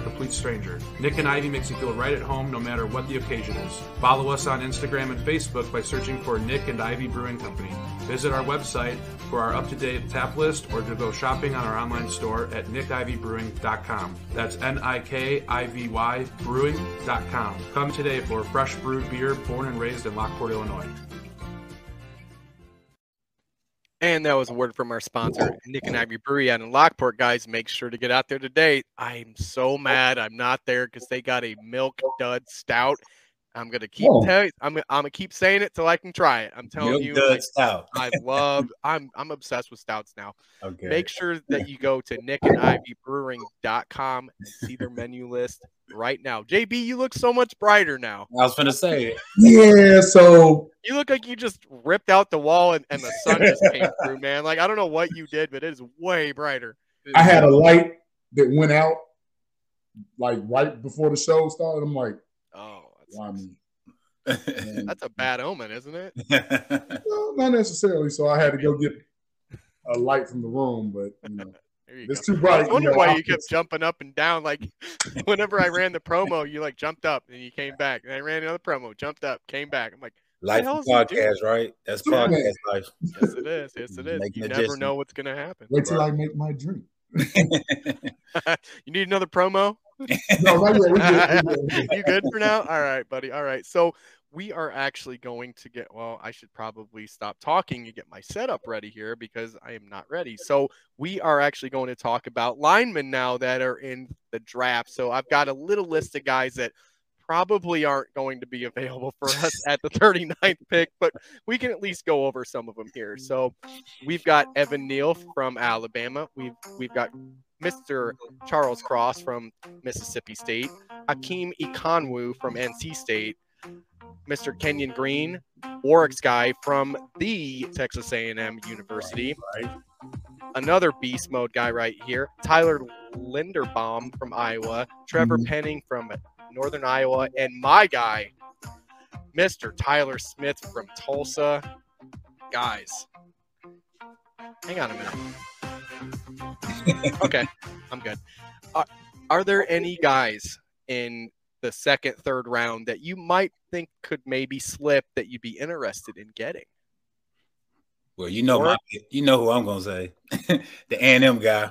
complete stranger. Nick and Ivy makes you feel right at home no matter what the occasion is. Follow us on Instagram and Facebook by searching for Nick and Ivy Brewing Company. Visit our website for our up-to-date tap list or to go shopping on our online store at nickivybrewing.com. That's N-I-K-I-V-Y brewing.com. Come today for fresh brewed beer born and raised in Lockport, Illinois. And that was a word from our sponsor, Nick and Ivy Brewery out in Lockport. Guys, make sure to get out there today. I'm so mad I'm not there because they got a milk dud stout. I'm gonna keep Oh. telling. I'm I'm gonna keep saying it till I can try it. I'm telling Milk you, Dud like, Stout. I love. I'm I'm obsessed with stouts now. Oh, okay. Make sure that you go to nickandivybrewing.com and see their menu list right now. JB, you look so much brighter now. I was gonna say. Yeah, so You look like you just ripped out the wall and, and the sun just came through, man. Like I don't know what you did, but it is way brighter. I had a light that went out like right before the show started. I'm like, oh, why me? That's a bad omen, isn't it? No, not necessarily. So I had to go get a light from the room, but you know, There you it's go. too bright. I wonder wondering know, why I'll you kept jumping up and down. Like whenever I ran the promo, you like jumped up and you came back. And I ran another promo, jumped up, came back. I'm like, what Life the hell is podcast, right? That's Yeah. podcast life. Yes, it is. Yes, it is. Making You never know what's gonna happen. Wait till I make my drink. you need another promo? No, not yet. We good. We good. Good. you good for now? All right, buddy. All right. So we are actually going to get well, I should probably stop talking and get my setup ready here because I am not ready. So we are actually going to talk about linemen now that are in the draft. So I've got a little list of guys that probably aren't going to be available for us at the 39th pick, but we can at least go over some of them here. So we've got Evan Neal from Alabama. We've we've got Mr. Charles Cross from Mississippi State, Ikem Ekwonu from NC State, Mr. Kenyon Green, Warrick's guy from the Texas A&M University. Another beast mode guy right here, Tyler Linderbaum from Iowa, Trevor mm-hmm. Penning from Northern Iowa, and my guy, Mr. Tyler Smith from Tulsa. Guys, hang on a minute. okay, I'm good. Are, are there any guys in the second, third round that you might think could maybe slip that you'd be interested in getting? Well, you know, my, you know who I'm gonna say, the A and M guy.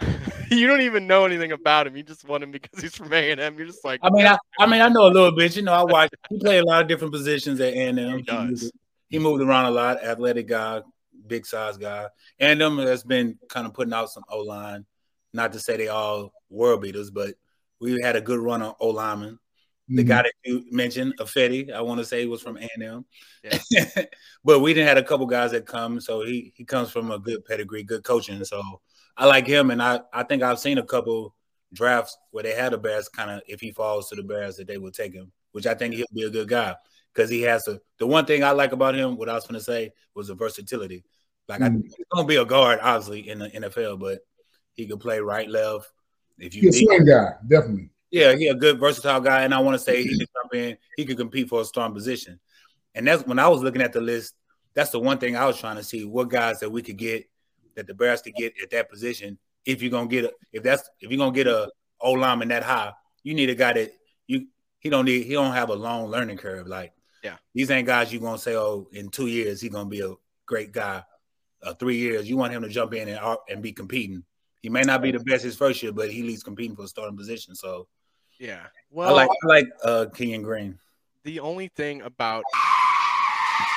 you don't even know anything about him. You just want him because he's from A and M. You're just like, I mean, I, I mean, I know a little bit. You know, I watch. He played a lot of different positions at A and M. He does. He moved around a lot. Athletic guy, big size guy. And them has been kind of putting out some O line. Not to say they all world beaters, but we had a good run on O lineman. The guy that you mentioned, Ifedi, I want to say was from A&M. Yeah. but we didn't had a couple guys that come, so he he comes from a good pedigree, good coaching. So I like him, and I I think I've seen a couple drafts where they had the Bears kind of if he falls to the Bears that they would take him, which I think he'll be a good guy because he has a. The one thing I like about him, what I was going to say, was the versatility. Like I, Mhm. he's gonna be a guard, obviously in the NFL, but he can play right, left. If you He's a need- swing guy, definitely. yeah, he a good versatile guy, and I want to say he can jump in. He could compete for a strong position, and that's when I was looking at the list. That's the one thing I was trying to see what guys that we could get that the Bears could get at that position. If you're gonna get a, if that's if you're gonna get a O lineman that high, you need a guy that you he don't need he don't have a long learning curve. Like Yeah. these ain't guys you gonna say oh in two years he gonna be a great guy. Uh, three years you want him to jump in and and be competing. He may not be the best his first year, but he leads competing for a starting position. So. Yeah. I Well, like I like uh Kenyon Green. the only thing about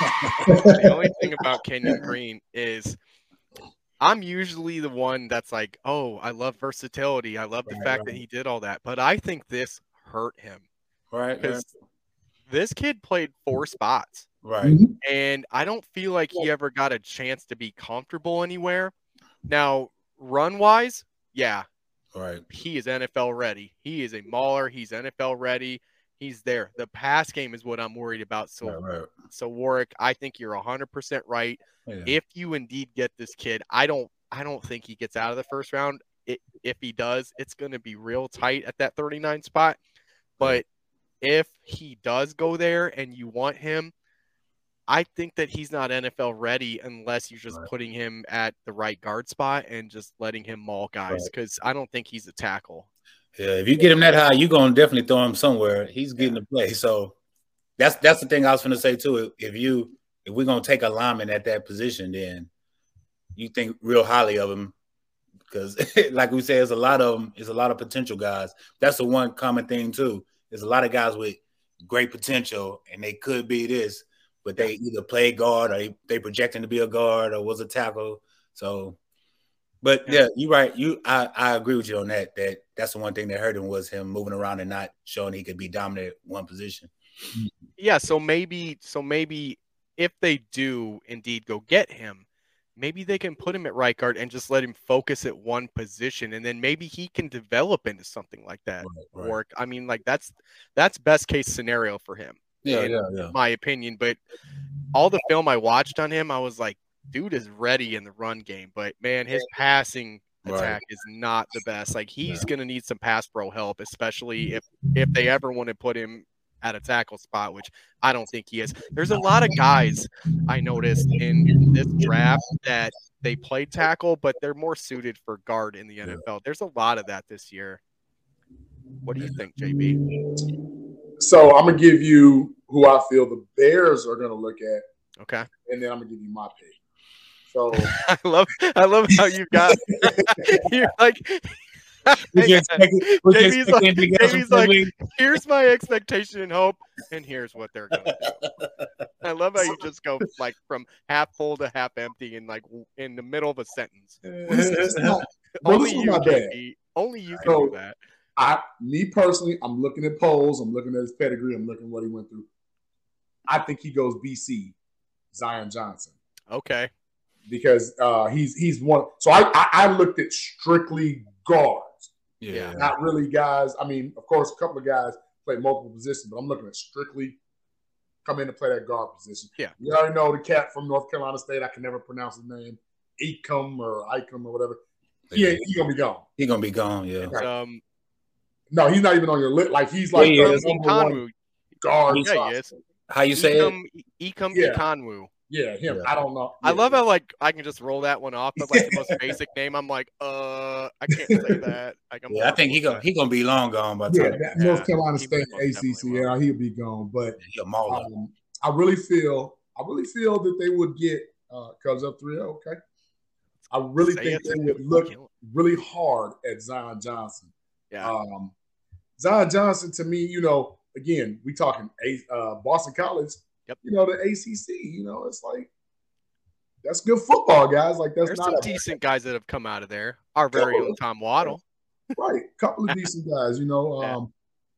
the only thing about Kenyon Green is I'm usually the one that's like, oh, I love versatility. I love the Right, fact that he did all that. But I think this hurt him Right, because this kid played four spots. right. Mhm. And I don't feel like he ever got a chance to be comfortable anywhere. Now, run wise, yeah, Right. he is NFL ready. He is a mauler. He's NFL ready. He's there. The pass game is what I'm worried about. So, Right, right. so Warrick, I think you're 100% right. Yeah. If you indeed get this kid, I don't, I don't think he gets out of the first round. It, if he does, it's going to be real tight at that 39 spot. But if he does go there and you want him, I think that he's not NFL ready unless you're just Right. putting him at the right guard spot and just letting him maul guys Right. because I don't think he's a tackle. Yeah, if you get him that high, you're gonna definitely throw him somewhere. He's getting to play. So that's that's the thing I was gonna say too. If you if we're gonna take a lineman at that position, then you think real highly of him. Because like we said, there's a lot of them, there's a lot of potential guys. That's the one common thing too. There's a lot of guys with great potential and they could be this, but they either play guard or they, they projecting to be a guard or was a tackle. So but yeah, you're right. You I, I agree with you on that. That that's the one thing that hurt him was him moving around and not showing he could be dominant at one position. Yeah, so maybe so maybe if they do indeed go get him, maybe they can put him at right guard and just let him focus at one position and then maybe he can develop into something like that. right. Work. I mean like that's that's best case scenario for him. Yeah, yeah, yeah. my opinion, but all the film I watched on him, I was like dude is ready in the run game, but man, his passing Right. attack is not the best. Like he's gonna need some pass pro help, especially mm-hmm. if if they ever want to put him at a tackle spot, which I don't think he is. There's a lot of guys I noticed in this draft that they play tackle, but they're more suited for guard in the NFL. There's a lot of that this year. What do you think, JB? So I'm gonna give you who I feel the Bears are gonna look at, Okay. and then I'm gonna give you my pick. So I love I love how you got you're like We can expect- we can JB's expect like, anything else JB's from like, here's my expectation and hope, and here's what they're gonna do. I love how you just go like from half full to half empty in like in the middle of a sentence. Only you, not bad. Only you can So- do that. I, me personally, I'm looking at Poles. I'm looking at his pedigree. I'm looking at what he went through. I think he goes BC, Zion Johnson, Okay. because uh, he's he's one. So I, I I looked at strictly guards, Yeah. not really guys. I mean, of course, a couple of guys play multiple positions, but I'm looking at strictly come in to play that guard position. Yeah. You already know the cat from North Carolina State. I can never pronounce his name, Ecom or Icom or whatever. He ain't, he gonna be gone. He gonna be gone. Yeah. Right. Um, No, he's not even on your list. Like he's like Yeah, the yeah, number one Ekwonu. guard. Yeah, he prospect. is. How you say it? Ekom, Ekom Yeah. Ekwonu. Yeah, him. Yeah. I don't know. I love how like I can just roll that one off, but like the most basic name, I'm like, uh, I can't say that. Like, I'm Yeah, I think he gonna he gonna be long gone by the Yeah, time. that Yeah, North Carolina he State most definitely ACC. will. Yeah, he'll be gone. But He um, I really feel, I really feel that they would get uh, Cubs up 3 Okay, I really Say think they would look really hard at Zion Johnson. Yeah. Um, Zion Johnson, to me, you know, again, we talking A- uh, Boston College. Yep. You know, the ACC. You know, it's like that's good football, guys. Like that's There's not some decent guys that have come out of there. Our very own Tom Waddle. right. Couple of decent guys. You know, Yeah. um,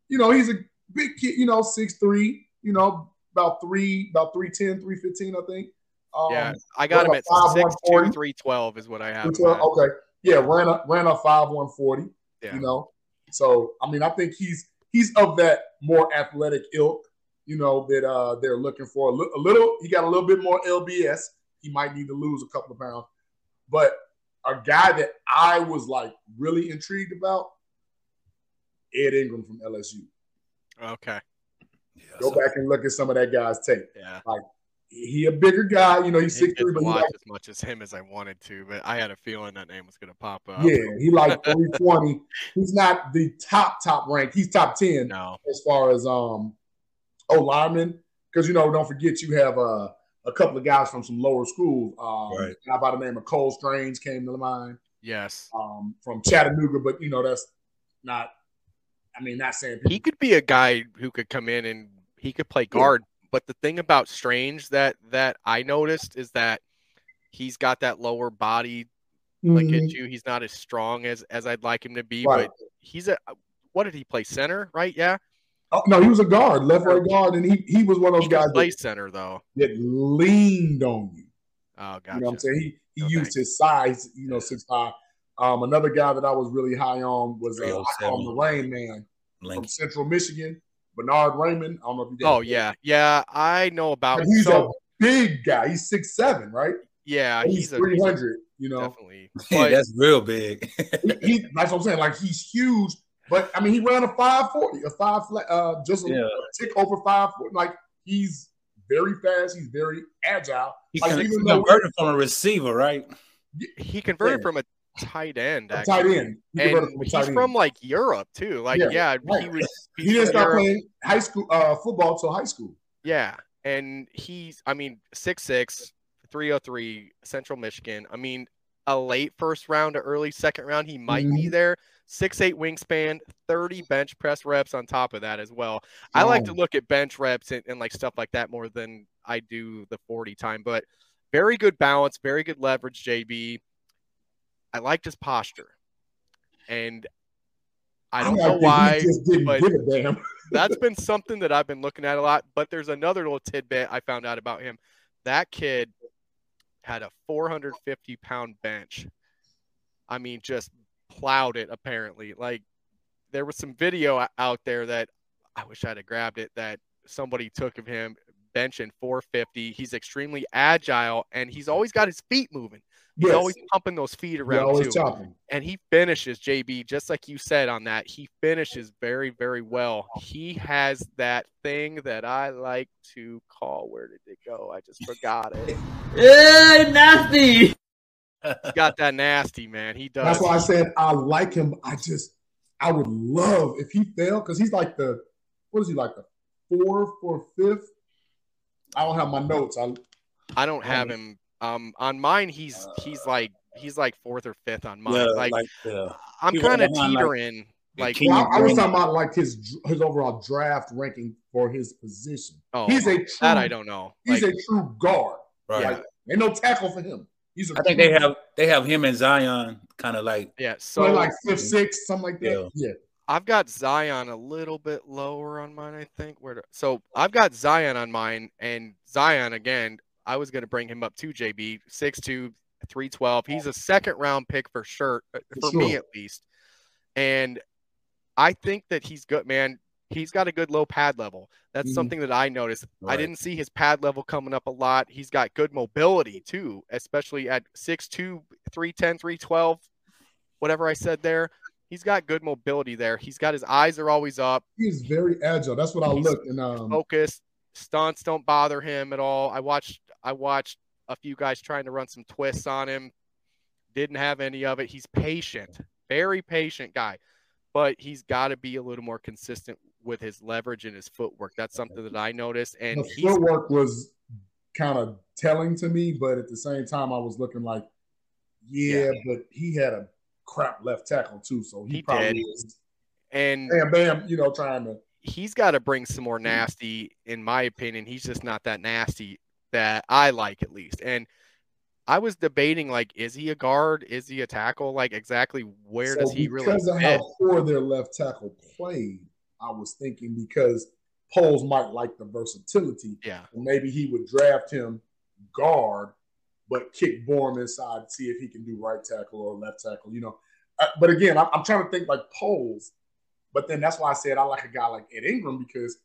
you know, he's a big kid, you know, six three, you know, about three, about 310, 315, I think. Um, yeah, I got him at a 5'140. six two three twelve is what I have. him 312, at. Okay. Yeah, ran a ran a five one forty. Yeah. You know. So I mean I think he's he's of that more athletic ilk, you know, that uh they're looking for. A, li- a little he got a little bit more LBS. He might need to lose a couple of pounds. But a guy that I was like really intrigued about, Ed Ingram from LSU. Okay. Go back and look at some of that guy's tape. Yeah. Like he a bigger guy, you know, he's six three, get to but he watch like as much as him as I wanted to, but I had a feeling that name was going to pop up. Yeah, he like 320. He's not the top top rank. He's top 10 no. as far as um O lineman. Because you know, don't forget you have uh, a couple of guys from some lower schools. Um Right. guy by the name of Cole Strange came to the mind Yes. um from Chattanooga, but you know, that's not I mean, not saying He could be a guy who could come in and he could play guard. But the thing about Strange that that I noticed is that he's got that lower body like Mhm. at you. He's not as strong as as I'd like him to be, Right. but he's a what did he play center, right? Yeah. Oh, no, he was a guard, left right guard, and he he was one of He those guys play that, center though. that leaned on you. Oh, gotcha. You know what I'm saying? He he No, used thanks. his size, you know, six five. Um, another guy that I was really high on was uh, I call the Rain Man from Central Michigan, Bernhard Raimann. I don't know if you guys Oh yeah, yeah. I know about. But he's so, a big guy. He's six seven, right? yeah, he's, he's three hundred. You know, definitely. But that's real big. he, he- that's what I'm saying. Like he's huge, but I mean, he ran a five forty, a five flat, uh, just a, Yeah. a tick over five. Like he's very fast. He's very agile. He like con- even he though converted from a receiver, right? he converted Yeah. from a tight end. Actually. tight end, And he's tight end. from like Europe too. Like Yeah, yeah, right. he was. he didn't start Europe. playing high school uh, football till high school. Yeah, and he's I mean 6'6", 303, Central Michigan. I mean a late first round to early second round, he might be Mhm. there. Six eight wingspan, 30 bench press reps on top of that as well. I like to look at bench reps and, and like stuff like that more than I do the 40 time, but very good balance, very good leverage, JB. I liked his posture. And I don't like know why, but give a damn. that's been something that I've been looking at a lot. But there's another little tidbit I found out about him. That kid had a 450 pound bench. I mean, just plowed it apparently. Like there was some video out there that I wish I'd have grabbed it that somebody took of him benching 450. He's extremely agile and he's always got his feet moving. He's Yes. always pumping those feet around too chopping. and he finishes JB just like you said on that. He finishes very very well. He has that thing that I like to call. Where did it go? I just forgot it. Nasty. He got that nasty man. He does. That's why I said I like him. I just I would love if he fell because he's like the what is he like the fourth or fifth? I don't have my notes. I I don't have him. Um, on mine he's he's like he's like fourth or fifth on mine. Yeah, like, like, uh, I'm kind of behind, like, teetering. Like, Well, I, I was talking about like his his overall draft ranking for his position. oh, he's a true, that I don't know. He's Like, a true guard. right. Like, ain't no tackle for him. He's a I think true- they have they have him and Zion kind of like yeah. so So like fifth, sixth, something like that. Yeah. I've got Zion a little bit lower on mine, I think. Where to, so I've got Zion on mine, and Zion again. I was going to bring him up to JB, 6'2", 312. He's a second round pick for sure, uh, for For me at least. And I think that he's good, man. He's got a good low pad level. That's Mhm. something that I noticed. I didn't see his pad level coming up a lot. He's got good mobility too, especially at 6'2", 310, 312, whatever I said there. He's got good mobility there. He's got his eyes are always up, He's very agile. That's what I He's looked and um focused. Stunts don't bother him at all. I watched I watched a few guys trying to run some twists on him. Didn't have any of it. He's patient, very patient guy, but he's got to be a little more consistent with his leverage and his footwork. That's something that I noticed. And the footwork was kind of telling to me, but at the same time, I was looking like, yeah, but he had a crap left tackle too, so he, He probably did. is and bam, bam, you know, trying to. He's got to bring some more nasty, in my opinion. He's just not that nasty that I like, at least. And I was debating, like, is he a guard? Is he a tackle? Like, exactly where so does he really because of fit? how poor their left tackle played, I was thinking because Poles might like the versatility. Yeah. Maybe he would draft him guard, but kick Borom inside, see if he can do right tackle or left tackle. You know, uh, but again, I'm, I'm, trying to think like Poles. But then that's why I said I like a guy like Ed Ingram because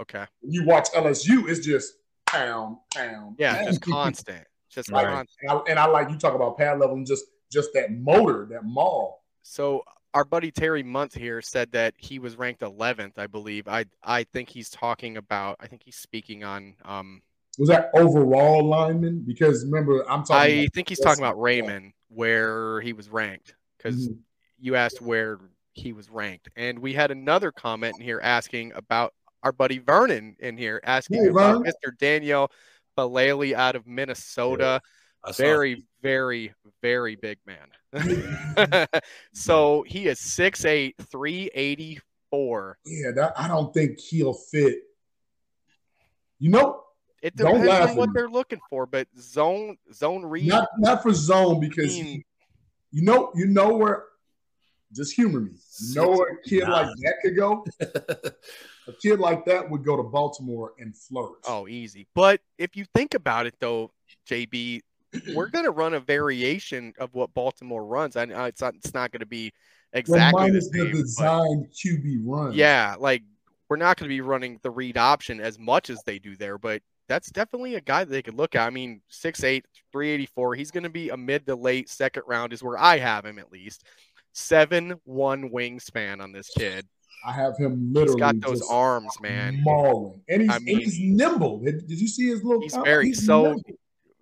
okay, when you watch LSU, it's just pound, pound, yeah, pound. just constant, just Like, constant. and, I, and I like you talk about pad level and just just that motor, that maul. So our buddy Terry Munt here said that he was ranked 11th, I believe. I I think he's talking about. I think he's speaking on. Um, Was that overall lineman? Because remember, I'm talking. I think he's talking about Raimann, where he was ranked, because Mhm. you asked where he was ranked, and we had another comment in here asking about our buddy Vernon in here asking Hey, about Mr. Daniel Faalele out of Minnesota. I saw Very, very, very big man. so he is 6'8", 384. Yeah, that, I don't think he'll fit. You know, It Don't depends laugh on what me. they're looking for, but zone zone read. not not for zone because mean- he- you know you know where. Just humor me. You know where a kid like that could go. a kid like that would go to Baltimore and flourish. Oh, easy. But if you think about it, though, JB, we're going to run a variation of what Baltimore runs. I know it's not, it's not going to be Well, exactly the minus the, same. but design QB run. yeah, like we're not going to be running the read option as much as they do there, but that's definitely a guy that they could look at. I mean, 6'8, 384. He's going to be a mid to late second round, is where I have him at least. Seven one wingspan on this kid. I have him He's literally. got those arms, man. mauling, and he's I and he's nimble. Did, did you see his little? He's top? very so. nimble.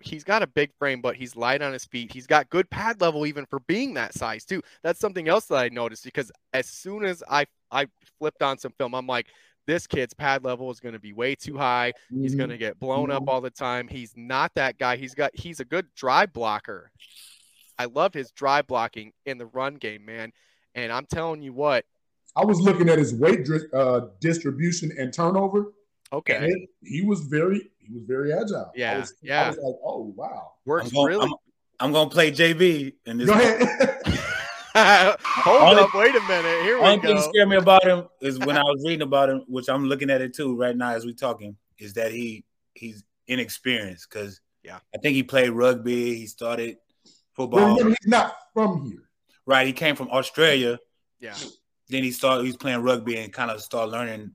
He's got a big frame, but he's light on his feet. He's got good pad level even for being that size too. That's something else that I noticed because as soon as I I flipped on some film, I'm like, this kid's pad level is going to be way too high. He's Mhm. going to get blown up Mhm. all the time. He's not that guy. He's got he's a good drive blocker. I love his drive blocking in the run game, man. And I'm telling you what, I was looking at his weight uh, distribution and turnover. okay, And it, he was very he was very agile. I Yeah, was, yeah. I was like, oh wow. works I'm gonna, really. I'm, I'm gonna play JB in this. Go ahead. Hold Only- up, wait a minute. Here we Only thing go. that scared me about him is when I was reading about him, which I'm looking at it too right now as we talking, is that he he's inexperienced because Yeah. I think he played rugby. He started Well, football. remember, he's not from here. Right, he came from Australia. Yeah. Then he started. He's playing rugby and kind of started learning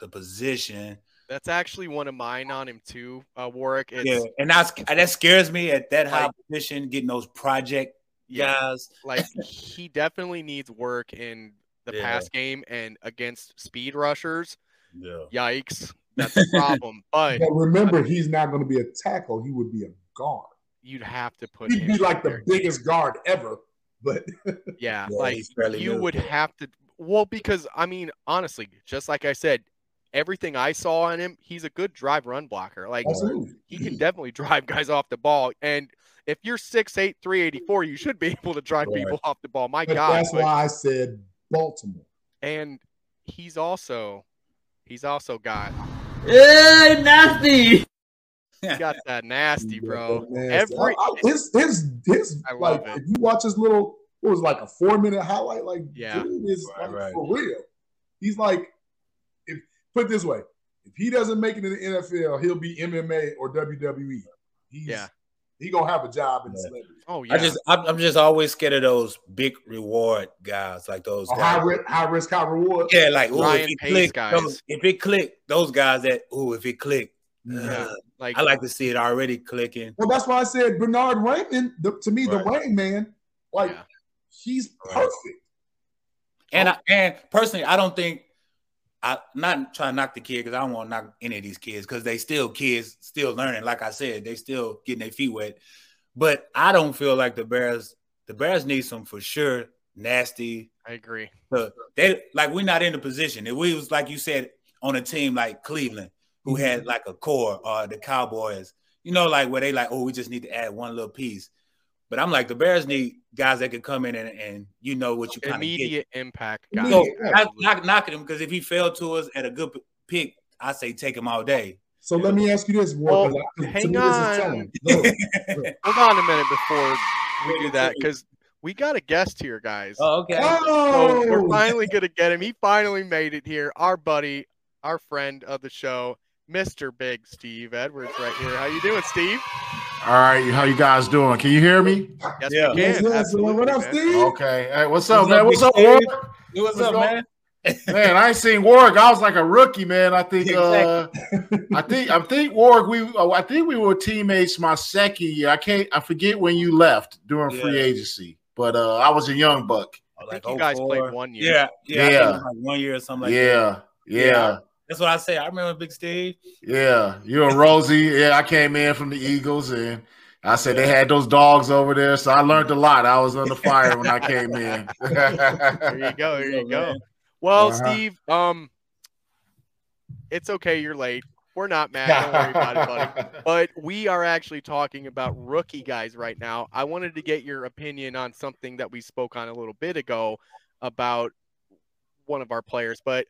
the position. That's actually one of mine on him too, uh, Warrick. It's, yeah, and that's that scares me at that high Like- position, getting those project Yeah. guys. like he definitely needs work in the Yeah. pass game and against speed rushers. Yeah. Yikes, that's a problem. but But remember, he's not going to be a tackle. He would be a guard. You'd have to put He'd be like the there. biggest guard ever. But Yeah, Yeah, like he's you new. would have to. Well, because I mean, honestly, just like I said, everything I saw on him, he's a good drive run blocker. Like absolutely, he can definitely drive guys off the ball. And if you're 6'8", 384, you should be able to drive Right. people off the ball. My but God. that's but- why I said Baltimore. and he's also he's also got Hey, nasty! he got that nasty, bro. Yeah, Every I- I- his his his I love like it. if you watch his little it was like a four minute highlight, like Yeah. dude is Right, like, right. for real. He's like, if put it this way, if he doesn't make it in the NFL, he'll be MMA or WWE. He's, Yeah. he gonna have a job in Yeah. celebrity. oh yeah, I just I'm, I'm just always scared of those big reward guys, like those A guys. high risk, high risk, high reward. Yeah, like ooh, Ryan if it Pace click, guys. those- if it click, those guys that ooh, if it click, yeah. uh, Like I like to see it already clicking. Well, that's why I said Bernhard Raimann. The, to me, the Right. Rain Man, like Yeah. he's perfect. And I, and personally, I don't think I not trying to knock the kid because I don't want to knock any of these kids because they still kids, still learning. Like I said, they still getting their feet wet. But I don't feel like the Bears. The Bears need some for sure. Nasty. I agree. Uh, they like we're not in the position. If we was like you said on a team like Cleveland, who had like a core, or the Cowboys, you know, like where they like, oh, we just need to add one little piece. But I'm like, the Bears need guys that can come in and, and you know what you kind of get. Immediate impact guy. So Yeah, not, not knocking him because if he fell to us at a good pick, I say take him all day. So let me ask you this: Well, Warren, 'cause hang me, this is on. telling. Hold on a minute before we do that because we got a guest here, guys. Oh, okay. Oh! So we're Oh! finally gonna get him. He finally made it here. Our buddy, our friend of the show, Mr. Big Steve Edwards, right here. How you doing, Steve? All right, how you guys doing? Can you hear me? Yes, Yeah. we can. yes, Absolutely, what up. Steve? Okay. Hey, what's up, What's man? up, What's up, Steve? Warrick? What's What's up, going- man? Man, I ain't seen Warrick. I was like a rookie, man. I think uh I think I think Warrick we oh, I think we were teammates my second year. I can't I forget when you left during free agency. But uh I was a young buck. I Like you guys 04. played one year. Yeah, yeah, I think Yeah. like one year or something like that. yeah, yeah, Yeah. That's what I say. I remember Big Steve. yeah. You and Rosie. Yeah, I came in from the Eagles and I said they had those dogs over there, so I learned a lot. I was under fire when I came in. There you go. There you go. Well, Uh-huh. Steve, um, it's okay. You're late. We're not mad. Don't worry about it, buddy. But we are actually talking about rookie guys right now. I wanted to get your opinion on something that we spoke on a little bit ago about one of our players, but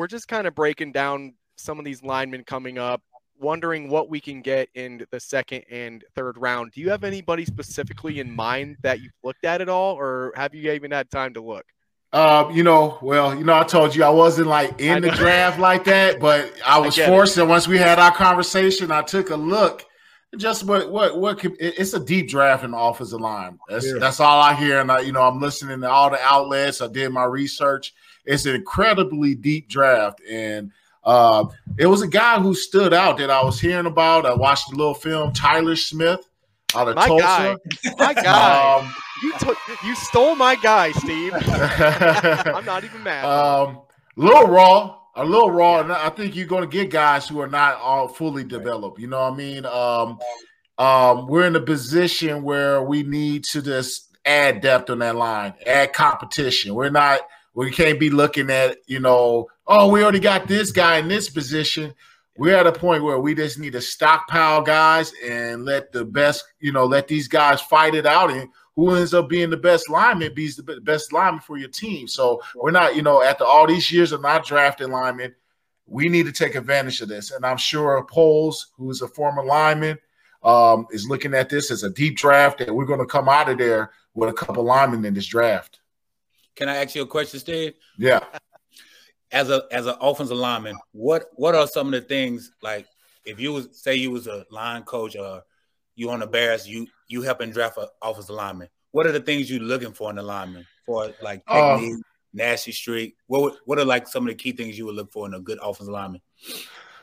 we're just kind of breaking down some of these linemen coming up, wondering what we can get in the second and third round. Do you have anybody specifically in mind that you've looked at at all, or have you even had time to look? Um, you know, well, you know, I told you I wasn't like in the draft like that, but I was it. forced. And once we had our conversation, I took a look. Just what what what could, it's a deep draft in the offensive line. That's Yeah. that's all I hear, and I, you know, I'm listening to all the outlets. I did my research. It's an incredibly deep draft, and uh, it was a guy who stood out that I was hearing about. I watched a little film, Tyler Smith out of My Tulsa. guy. My guy. Um, You took you stole my guy, Steve. I'm not even mad. um, a little raw, a little raw, and I think you're going to get guys who are not all fully developed. You know what I mean? Um, um, we're in a position where we need to just add depth on that line, add competition. We're not, we can't be looking at, you know, oh, we already got this guy in this position. We're at a point where we just need to stockpile guys and let the best, you know, let these guys fight it out and who ends up being the best lineman be the best lineman for your team. So we're not, you know, after all these years of not drafting linemen, we need to take advantage of this. And I'm sure Poles, who is a former lineman, um, is looking at this as a deep draft, and we're going to come out of there with a couple linemen in this draft. Can I ask you a question, Steve? Yeah. As a as an offensive lineman, what what are some of the things like if you was say you was a line coach or you on the Bears, you you helping draft an offensive lineman. What are the things you looking for in the lineman for like Uh, technique, nasty streak? What what are like some of the key things you would look for in a good offensive lineman?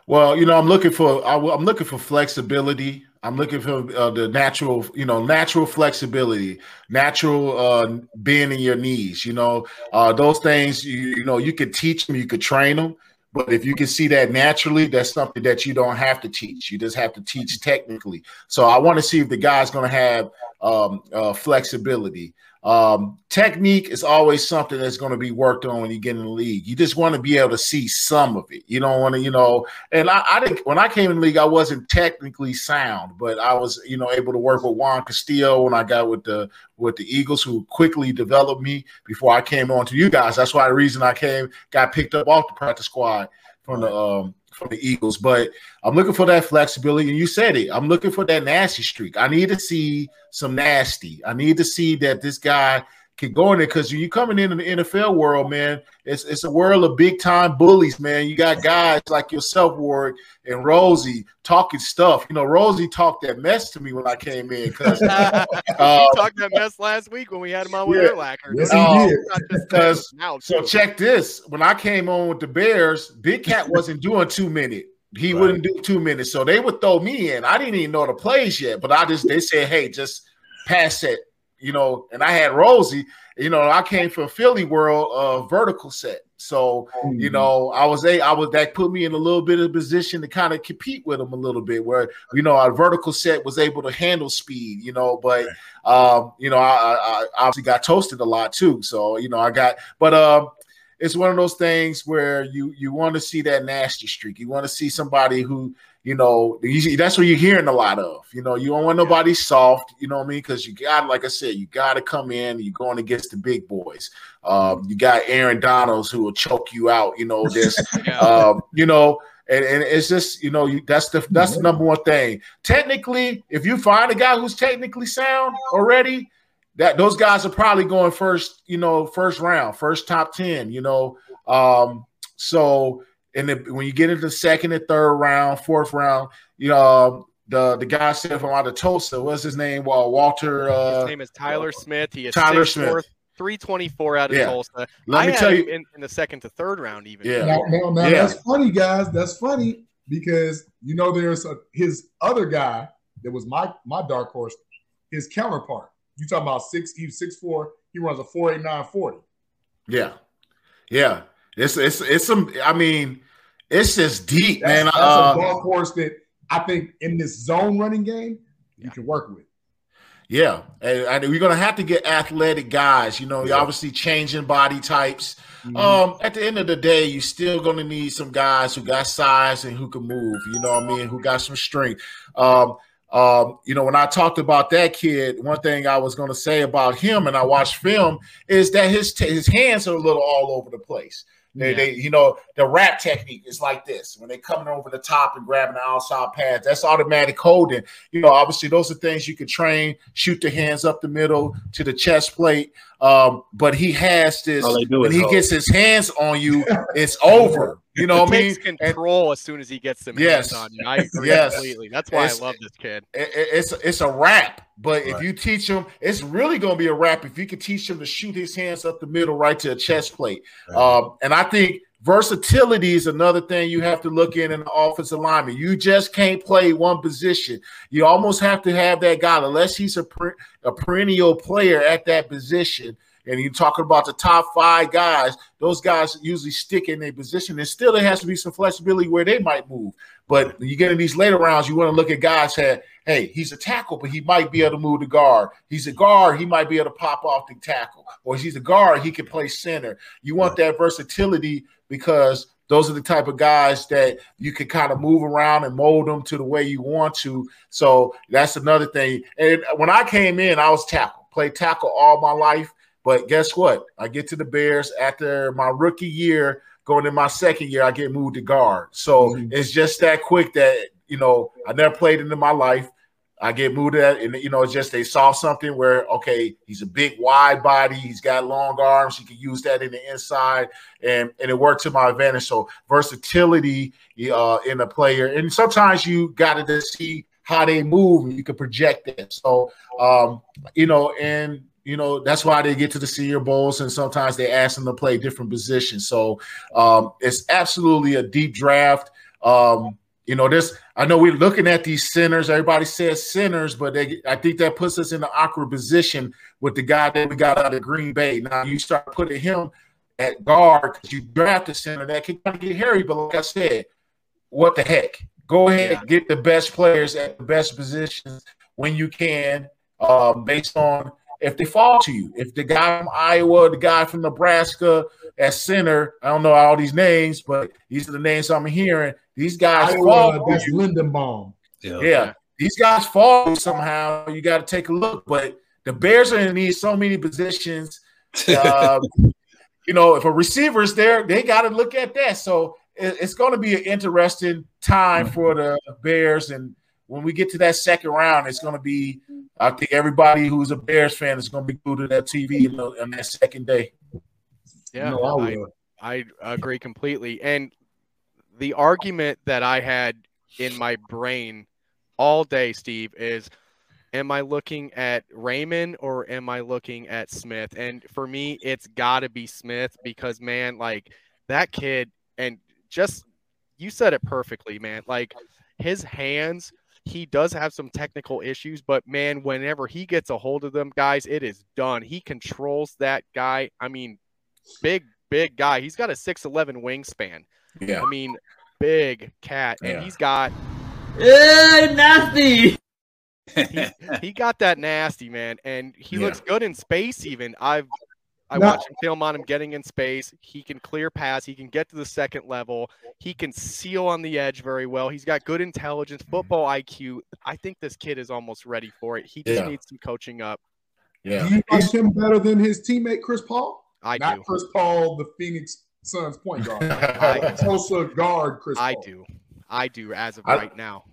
Well, you know, I'm looking for I, am looking for flexibility. I'm looking for uh, the natural, you know, natural flexibility, natural uh, being in your knees. You know, uh, those things. You, you know, you could teach them, you could train them, but if you can see that naturally, that's something that you don't have to teach. You just have to teach technically. So I want to see if the guy's going to have um, uh, flexibility. Um, technique is always something that's going to be worked on when you get in the league. You just want to be able to see some of it. You don't want to, you know. And I, I didn't when I came in the league, I wasn't technically sound, but I was, you know, able to work with Juan Castillo when I got with the with the Eagles, who quickly developed me before I came on to you guys. That's why the reason I came got picked up off the practice squad from the um from the Eagles. But I'm looking for that flexibility, and you said it. I'm looking for that nasty streak. I need to see some nasty. I need to see that this guy can go in there because you're coming in the NFL world, man. It's it's a world of big time bullies, man. You got guys like yourself, Warrick and Rosie, talking stuff. You know, Rosie talked that mess to me when I came in because you uh, talked that mess last week when we had him on with Yeah. Urlacher. Yes, he did. Not because now, so check this. When I came on with the Bears, Big Cat wasn't doing two minute. He Right. wouldn't do two minutes. So they would throw me in. I didn't even know the plays yet, but I just they said, hey, just pass it, you know. And I had Rosie, you know, I came from Philly world of vertical set. So, you know, I was a I was that put me in a little bit of position to kind of compete with them a little bit, where you know our vertical set was able to handle speed, you know, but um, you know, I, I, I obviously got toasted a lot too. So, you know, I got but um it's one of those things where you you want to see that nasty streak. You want to see somebody who you know that's what you're hearing a lot of. You know, you don't want nobody soft. You know what I mean? Because you got, like I said, you got to come in. You're going against the big boys. Um, you got Aaron Donalds who will choke you out. You know this. Yeah. um, you know. And, and it's just you know you, that's the that's the number one thing. Technically, if you find a guy who's technically sound already, that those guys are probably going first, you know, first round, first top 10, you know. Um, so and when you get into the second and third round, fourth round, you know, um, the the guy said from out of Tulsa, what's his name? Well, Walter. Uh, his name uh, is Tyler uh, Smith. He is Tyler Smith. 324 out of Yeah. Tulsa. Let I me tell you- in, in the second to third round, even. Yeah. Now, now, now Yeah. that's funny, guys. That's funny because you know there's a, his other guy that was my my dark horse, his counterpart. You talking about six? He's six four. He runs a four eight nine forty. Yeah, yeah. It's it's it's some. I mean, it's just deep, That's, man. that's Uh, a dark horse that I think in this zone running game you can work with. Yeah, and, and we're gonna have to get athletic guys. You know, you're obviously changing body types. Um, at the end of the day, you're still gonna need some guys who got size and who can move. You know what I mean? Who got some strength. Um, um, you know, when I talked about that kid, one thing I was gonna say about him, and I watched film, is that his t- his hands are a little all over the place. They, Yeah. they, you know, the rap technique is like this when they coming over the top and grabbing the outside pads. That's automatic holding. You know, obviously those are things you can train. Shoot the hands up the middle to the chest plate. Um, but he has this All they do when is he hold. gets his hands on you, it's over. You know what I he mean? takes control as soon as he gets them Yes. hands on you. I agree Yes. completely. That's why It's- I love this kid. it- it- it's it's a wrap. But if you teach him, it's really going to be a wrap if you can teach him to shoot his hands up the middle, right to a chest plate. Um, and I think versatility is another thing you have to look in in the offensive alignment. You just can't play one position. You almost have to have that guy, unless he's a, per, a perennial player at that position. And you're talking about the top five guys; those guys usually stick in their position, and still there has to be some flexibility where they might move. But when you get in these later rounds, you want to look at guys that, hey, he's a tackle, but he might be able to move to guard. He's a guard, he might be able to pop off the tackle. Or he's a guard, he can play center. You want that versatility because those are the type of guys that you can kind of move around and mold them to the way you want to. So that's another thing. And when I came in, I was tackle, played tackle all my life. But guess what? I get to the Bears after my rookie year, going in my second year, I get moved to guard. So it's just that quick that you know I never played it in my life. I get moved to that, and you know, it's just they saw something where okay, he's a big wide body, he's got long arms, he can use that in the inside, and and it worked to my advantage. So versatility uh, in a player, and sometimes you got to just see how they move, and you can project it. So um, you know, and you know that's why they get to the senior bowls and sometimes they ask them to play different positions. So um, it's absolutely a deep draft. Um, you know this i know we're looking at these centers. Everybody says centers but they, i think that puts us in an awkward position with the guy that we got out of green bay. Now you start putting him at guard because you draft a center that can kind of get hairy but like i said what the heck? Go ahead get the best players at the best positions when you can um, based on if they fall to you. If the guy from Iowa, the guy from Nebraska at center, I don't know all these names, but these are the names I'm hearing. These guys Iowa, fall. that's you. Linderbaum. Yeah. These guys fall somehow. You got to take a look. But the Bears are in need so many positions. Um, you know, if a receiver is there, they got to look at that. So it's going to be an interesting time for the Bears. And when we get to that second round, it's going to be, I think everybody who's a Bears fan is going to be glued to that TV on that second day. Yeah, No, I I. I agree completely. And the argument that I had in my brain all day, Steve, is am I looking at Raimann or am I looking at Smith? And for me, it's got to be Smith because, man, like that kid, and just you said it perfectly, man. Like his hands, he does have some technical issues, but man, whenever he gets a hold of them, guys, it is done. He controls that guy. I mean, big, big guy. He's got a 6'11 wingspan. Yeah. I mean, big cat. And Yeah. he's got Hey, nasty. he, he got that nasty man, and he Yeah. looks good in space. Even I've I Now- watched him film on him getting in space. He can clear pass. He can get to the second level. He can seal on the edge very well. He's got good intelligence, football IQ. I think this kid is almost ready for it. He just Yeah. needs some coaching up. Yeah. Do you like him better than his teammate Chris Paul? I Not do. Chris Paul, the Phoenix Suns point guard. I- Tulsa guard Chris I Paul. do. I do as of I- right now.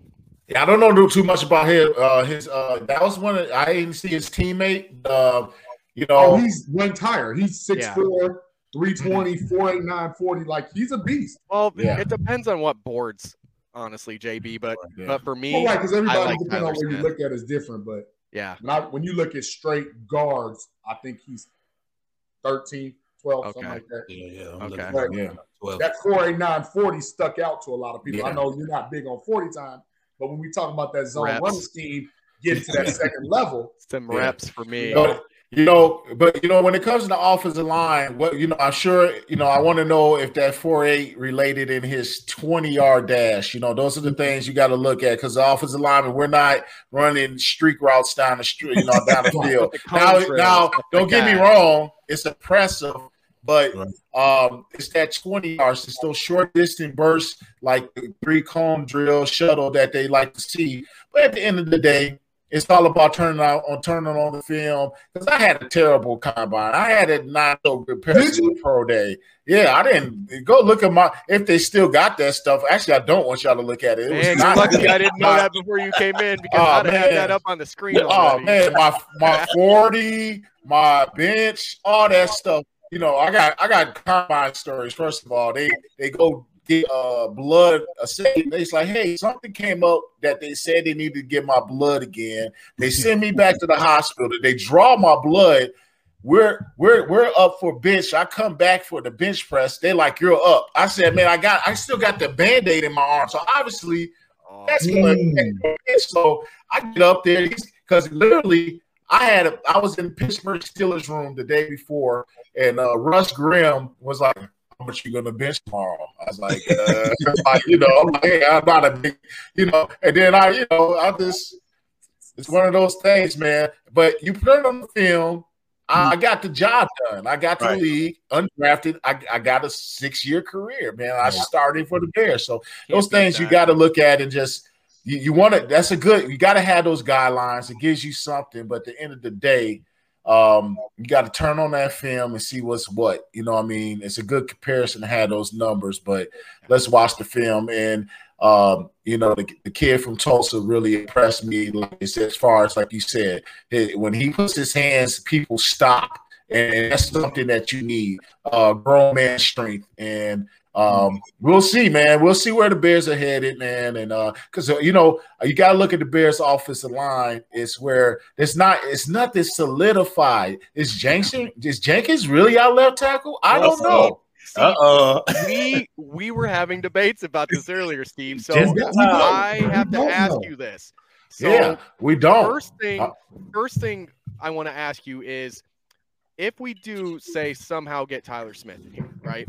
Yeah, I don't know too much about him. Uh, his uh, that was one. Of, I didn't see his teammate. Uh, you oh, know, oh, he's ranked tire. He's 6'4", Yeah. 320, mhm. 489, 40. Like he's a beast. Well, Yeah. it depends on what boards, honestly, JB. But Yeah. but for me, Well, right, because everybody, like depending on Tyler where you look at, is different. But yeah, when, I, when you look at straight guards, I think he's 13, 12, something like that. Yeah, yeah. I'm Okay. looking Yeah. 12. That 489, 40 stuck out to a lot of people. I know you're not big on 40 time, but when we talk about that zone Reps. running scheme, getting to that second level, some Yeah. reps for me. But, you know, but you know, when it comes to the offensive line, what you know, I'm sure you know. I want to know if that four eight related in his 20 yard dash. You know, those are the things you got to look at because the offensive lineman, we're not running streak routes down the street, you know, down the field. The now, now, don't like get me wrong, it's impressive. But Right. um, it's that 20 yards, it's those short distance bursts, like the three cone drill shuttle that they like to see. But at the end of the day, it's all about turning out on turning on the film. Because I had a terrible combine. I had it not so good Did you? pro day. Yeah, I didn't go look at my if they still got that stuff. Actually, I don't want y'all to look at it. It Man, you're not lucky. I didn't know that before you came in because Oh, I'd have had that up on the screen Oh man, my my forty, my bench, all that stuff. You know, I got I got combine stories. First of all, they they go get uh blood. A second, it's like, hey, something came up that they said they needed to get my blood again. They send me back to the hospital. They draw my blood. We're we're we're up for bench. I come back for the bench press. They like you're up. I said, man, I got I still got the band-aid in my arm. So obviously Oh, that's gonna Mm. so I get up there because literally I had a, I was in Pittsburgh Steelers room the day before, and uh, Russ Grimm was like, "How much you gonna bench tomorrow?" I was like, uh, like, you know, I'm like, hey, I'm not a big, you know, and then I, you know, I just it's one of those things, man. But you put it on the film. I, I got the job done. I got to Right. the league undrafted. I, I got a six year career, man. I started for the Bears. So Can't those things you got to look at and just you, you want to that's a good you got to have those guidelines it gives you something but at the end of the day um you got to turn on that film and see what's what you know what i mean? It's a good comparison to have those numbers but let's watch the film. And um you know the, the kid from tulsa really impressed me like as far as like you said he- when he puts his hands people stop and that's something that you need uh grown man strength. And um, we'll see, man. We'll see where the Bears are headed, man. And uh, because you know, you gotta look at the Bears offensive line. It's where it's not, it's nothing solidified. Is Jenkins is Jenkins really our left tackle? I don't know. See, Uh oh. we we were having debates about this earlier, Steve. So Just- I have to ask know. you this. So yeah, we don't. first thing, Uh, first thing I want to ask you is, if we do say somehow get Tyler Smith in here, right?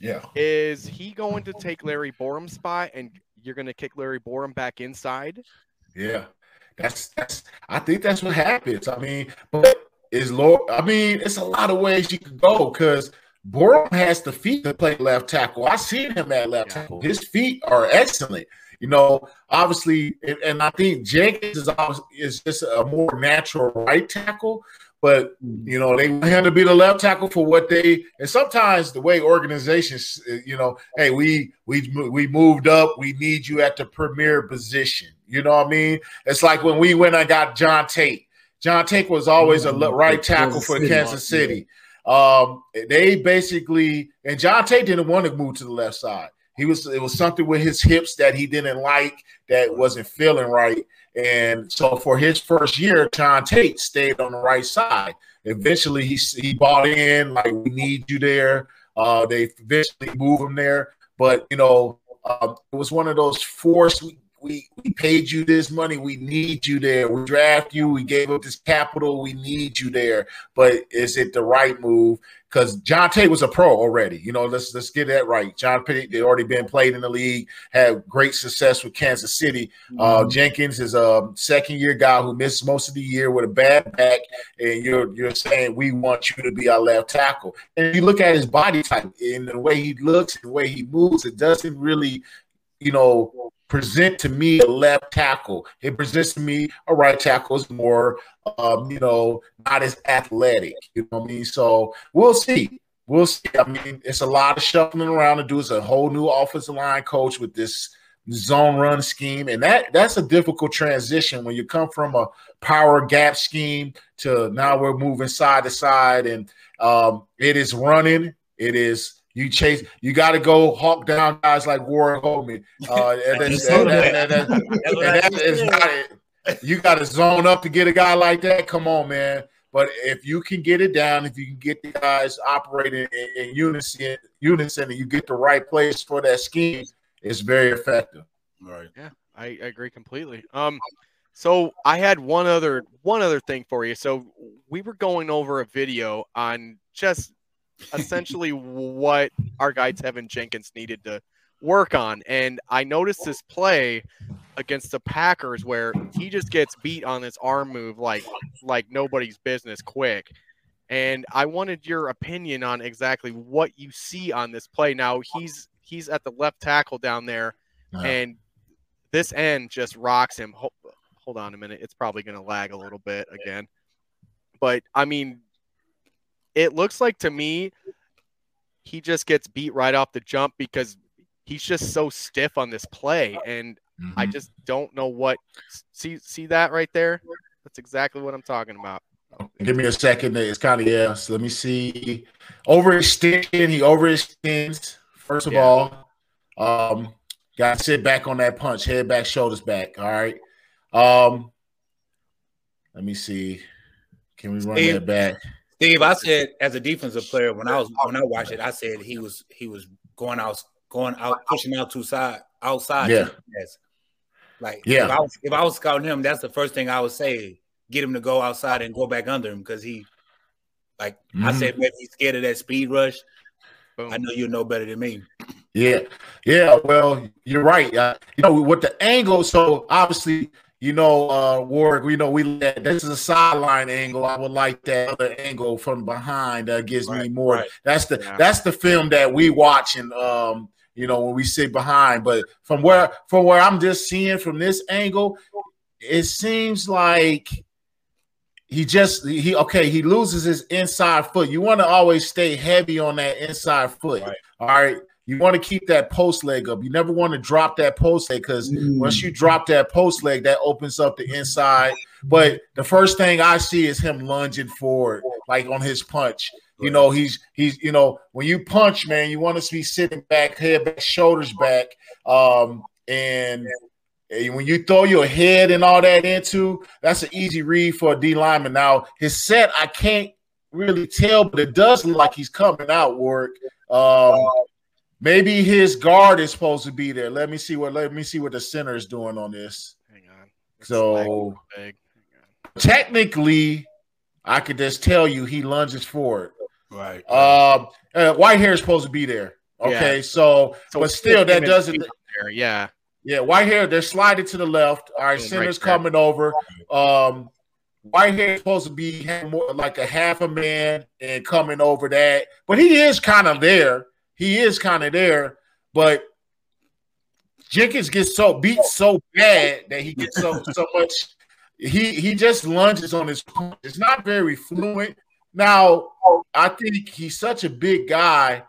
Yeah. Is he going to take Larry Borom's spot, and you're going to kick Larry Borom back inside? Yeah, that's that's. I think that's what happens. I mean, but is Lord? I mean, it's a lot of ways you could go because Borom has the feet to play left tackle. I've seen him at left Yeah. tackle. His feet are excellent. You know, obviously, and, and I think Jenkins is is just a more natural right tackle. But you know, they want him to be the left tackle for what they and sometimes the way organizations, uh, you know, hey, we we we moved up, we need you at the premier position. You know what I mean? It's like when we went and got John Tait. John Tait was always a le- right tackle for Kansas City. Um, they basically and John Tait didn't want to move to the left side. He was it was something with his hips that he didn't like that wasn't feeling right. And so for his first year, John Tait stayed on the right side. Eventually, he he bought in like we need you there. Uh, they eventually moved him there, but you know uh, it was one of those forced. We, we paid you this money. We need you there. We draft you. We gave up this capital. We need you there. But is it the right move? Because John Tait was a pro already. You know, let's let's get that right. John Tait had already been played in the league, had great success with Kansas City. Uh, Jenkins is a second year guy who missed most of the year with a bad back, and you're you're saying we want you to be our left tackle. And you look at his body type and the way he looks, the way he moves, it doesn't really, you know, present to me a left tackle. It presents to me a right tackle is more, um, you know, not as athletic. You know what I mean? So we'll see. We'll see. I mean, it's a lot of shuffling around to do. It's a whole new offensive line coach with this zone run scheme, and that that's a difficult transition when you come from a power gap scheme to now we're moving side to side, and um, it is running. It is you chase. You got to go hawk down guys like Warrick Holdman. Uh, and that's, and that- and that- and that is not- you got to zone up to get a guy like that. Come on, man. But if you can get it down, if you can get the guys operating in, in unison, unison, and you get the right place for that scheme, it's very effective. Right. Yeah, I, I agree completely. Um, so I had one other one other thing for you. So we were going over a video on just essentially what our guy Tevin Jenkins needed to work on, and I noticed this play against the Packers where he just gets beat on this arm move like like nobody's business quick. And I wanted your opinion on exactly what you see on this play. Now he's he's at the left tackle down there, Yeah. and this end just rocks him. Hold, hold on a minute. It's probably going to lag a little bit again. But I mean, it looks like to me he just gets beat right off the jump because he's just so stiff on this play and I Mm-hmm. just don't know what see see that right there? That's exactly what I'm talking about. Give me a second. It's kind of yeah. So let me see. Overextension. He overextends. First of Yeah. all, um, got to sit back on that punch. Head back, shoulders back. All right. Um, let me see. Can we run Steve. that back? Steve, I said as a defensive player when I was when I watched it, I said he was he was going out going out pushing out to side outside. Yeah. too. Like Yeah. if I was if I was scouting him, that's the first thing I would say. Get him to go outside and go back under him because he like I Mhm. said maybe he's scared of that speed rush. I know you know better than me. Yeah, yeah. Well, you're right. Uh, you know, with the angle, so obviously, you know, uh, Warrick. We know we let this is a sideline angle. I would like that other angle from behind. That gives me more. right. That's the Yeah. that's the film that we watch and um, you know, when we sit behind. But from where from where I'm just seeing from this angle, it seems like he just he okay he loses his inside foot you want to always stay heavy on that inside foot all right you want to keep that post leg up you never want to drop that post leg because once you drop that post leg that opens up the inside but the first thing i see is him lunging forward like on his punch you know he's he's you know when you punch man you want to be sitting back head back shoulders back um and and when you throw your head and all that into, that's an easy read for a D lineman. Now his set, I can't really tell, but it does look like he's coming out. Work. Um, maybe his guard is supposed to be there. Let me see what. Let me see what the center is doing on this. Hang on. So Big. technically, I could just tell you he lunges forward. Right. Um, uh, white hair is supposed to be there. Okay, Yeah. so, So but still, that doesn't. There, Yeah. Yeah, white hair, they're sliding to the left. All right, center's right coming over. Um, white hair is supposed to be more like a half a man and coming over that, but he is kind of there. He is kind of there, but Jenkins gets so beat so bad that he gets so so much. He he just lunges on his. It's not very fluent. Now, I think he's such a big guy,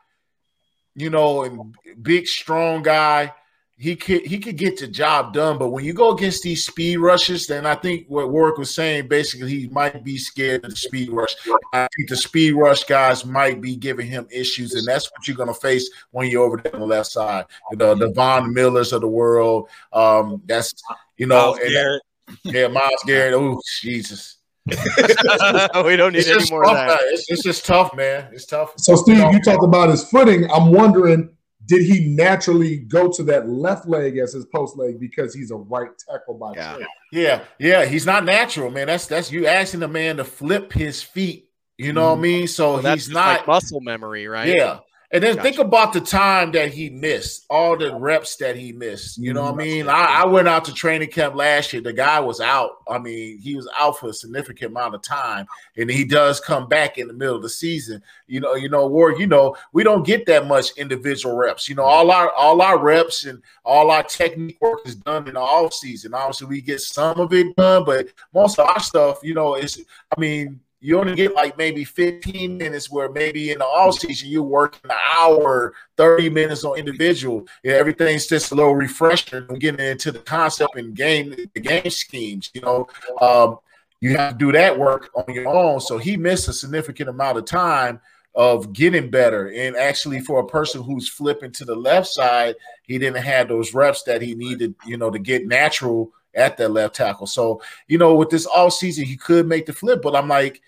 you know, and big strong guy he could he could get the job done. But when you go against these speed rushes, then I think what Warrick was saying basically he might be scared of the speed rush. I think the speed rush guys might be giving him issues, and that's what you're gonna face when you're over there on the left side. You know, the Von Millers of the world. Um, that's you know, Myles and- yeah, Myles Garrett. Oh, Jesus. we don't need It's any just more of tough, that. man. It's, it's just tough, man. It's tough. So, Steve, You know, you talked about his footing. I'm wondering, did he naturally go to that left leg as his post leg because he's a right tackle by Yeah. trade? Yeah, yeah, he's not natural, man. That's that's you asking the man to flip his feet. You know what I mm. mean? So Well, he's just not. like muscle memory, right? Yeah, and then Gotcha. think about the time that he missed, all the reps that he missed. You know what I mm, mean? I, I went out to training camp last year. The guy was out. I mean, he was out for a significant amount of time, and he does come back in the middle of the season. You know, you know, Ward. You know, we don't get that much individual reps. You know, all our all our reps and all our technique work is done in the off season. Obviously, we get some of it done, but most of our stuff, you know, is. I mean, you only get like maybe 15 minutes where maybe in the off season you're working an hour, 30 minutes on individual. Everything's just a little refresher and getting into the concept and game the game schemes. You know, um, you have to do that work on your own. So he missed a significant amount of time of getting better. And actually, for a person who's flipping to the left side, he didn't have those reps that he needed, you know, to get natural at that left tackle. So, you know, with this all season, he could make the flip, but I'm like,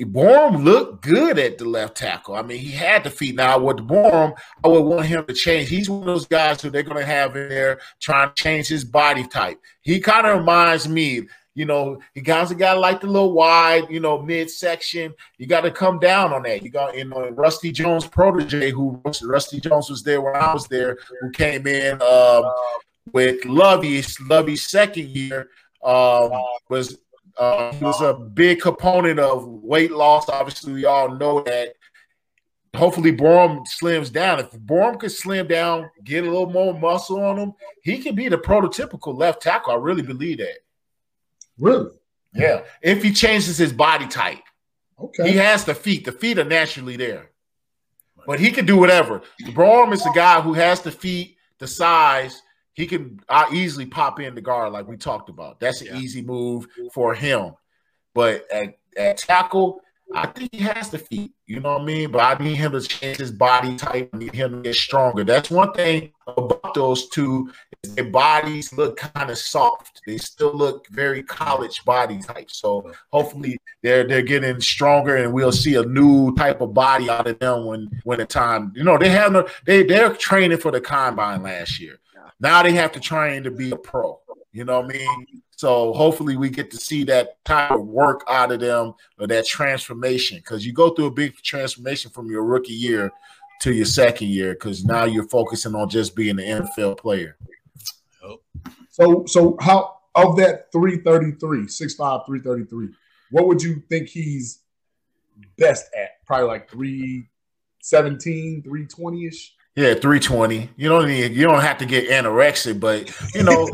Borom looked good at the left tackle. I mean, he had the feet. Now, with Borom, I would want him to change. He's one of those guys who they're going to have in there trying to change his body type. He kind of reminds me, you know, he kind of got like the little wide, you know, midsection. You got to come down on that. You got, you know, Rusty Jones' protege, who Rusty Jones was there when I was there, who came in um, with Lovie, Lovie's second year. Um, was uh, he was a big component of weight loss. Obviously, we all know that. Hopefully, Borom slims down. If Borom could slim down, get a little more muscle on him, he can be the prototypical left tackle. I really believe that. Really? Yeah. If he changes his body type. Okay. He has the feet. The feet are naturally there. But he can do whatever. Borom is the guy who has the feet, the size, he can easily pop in the guard like we talked about. That's an yeah. easy move for him. But at, at tackle, I think he has the feet. You know what I mean? But I need him to change his body type. I need him to get stronger. That's one thing about those two is their bodies look kind of soft. They still look very college body type. So hopefully they're they're getting stronger and we'll see a new type of body out of them when when the time. You know, they have no they they're training for the combine last year. Now they have to train to be a pro. You know what I mean? So hopefully we get to see that type of work out of them or that transformation because you go through a big transformation from your rookie year to your second year because now you're focusing on just being an NFL player. So so how of that 333, 6'5, 333, what would you think he's best at? Probably like 317, 320-ish? Yeah, 320. You don't need you don't have to get anorexic, but you know,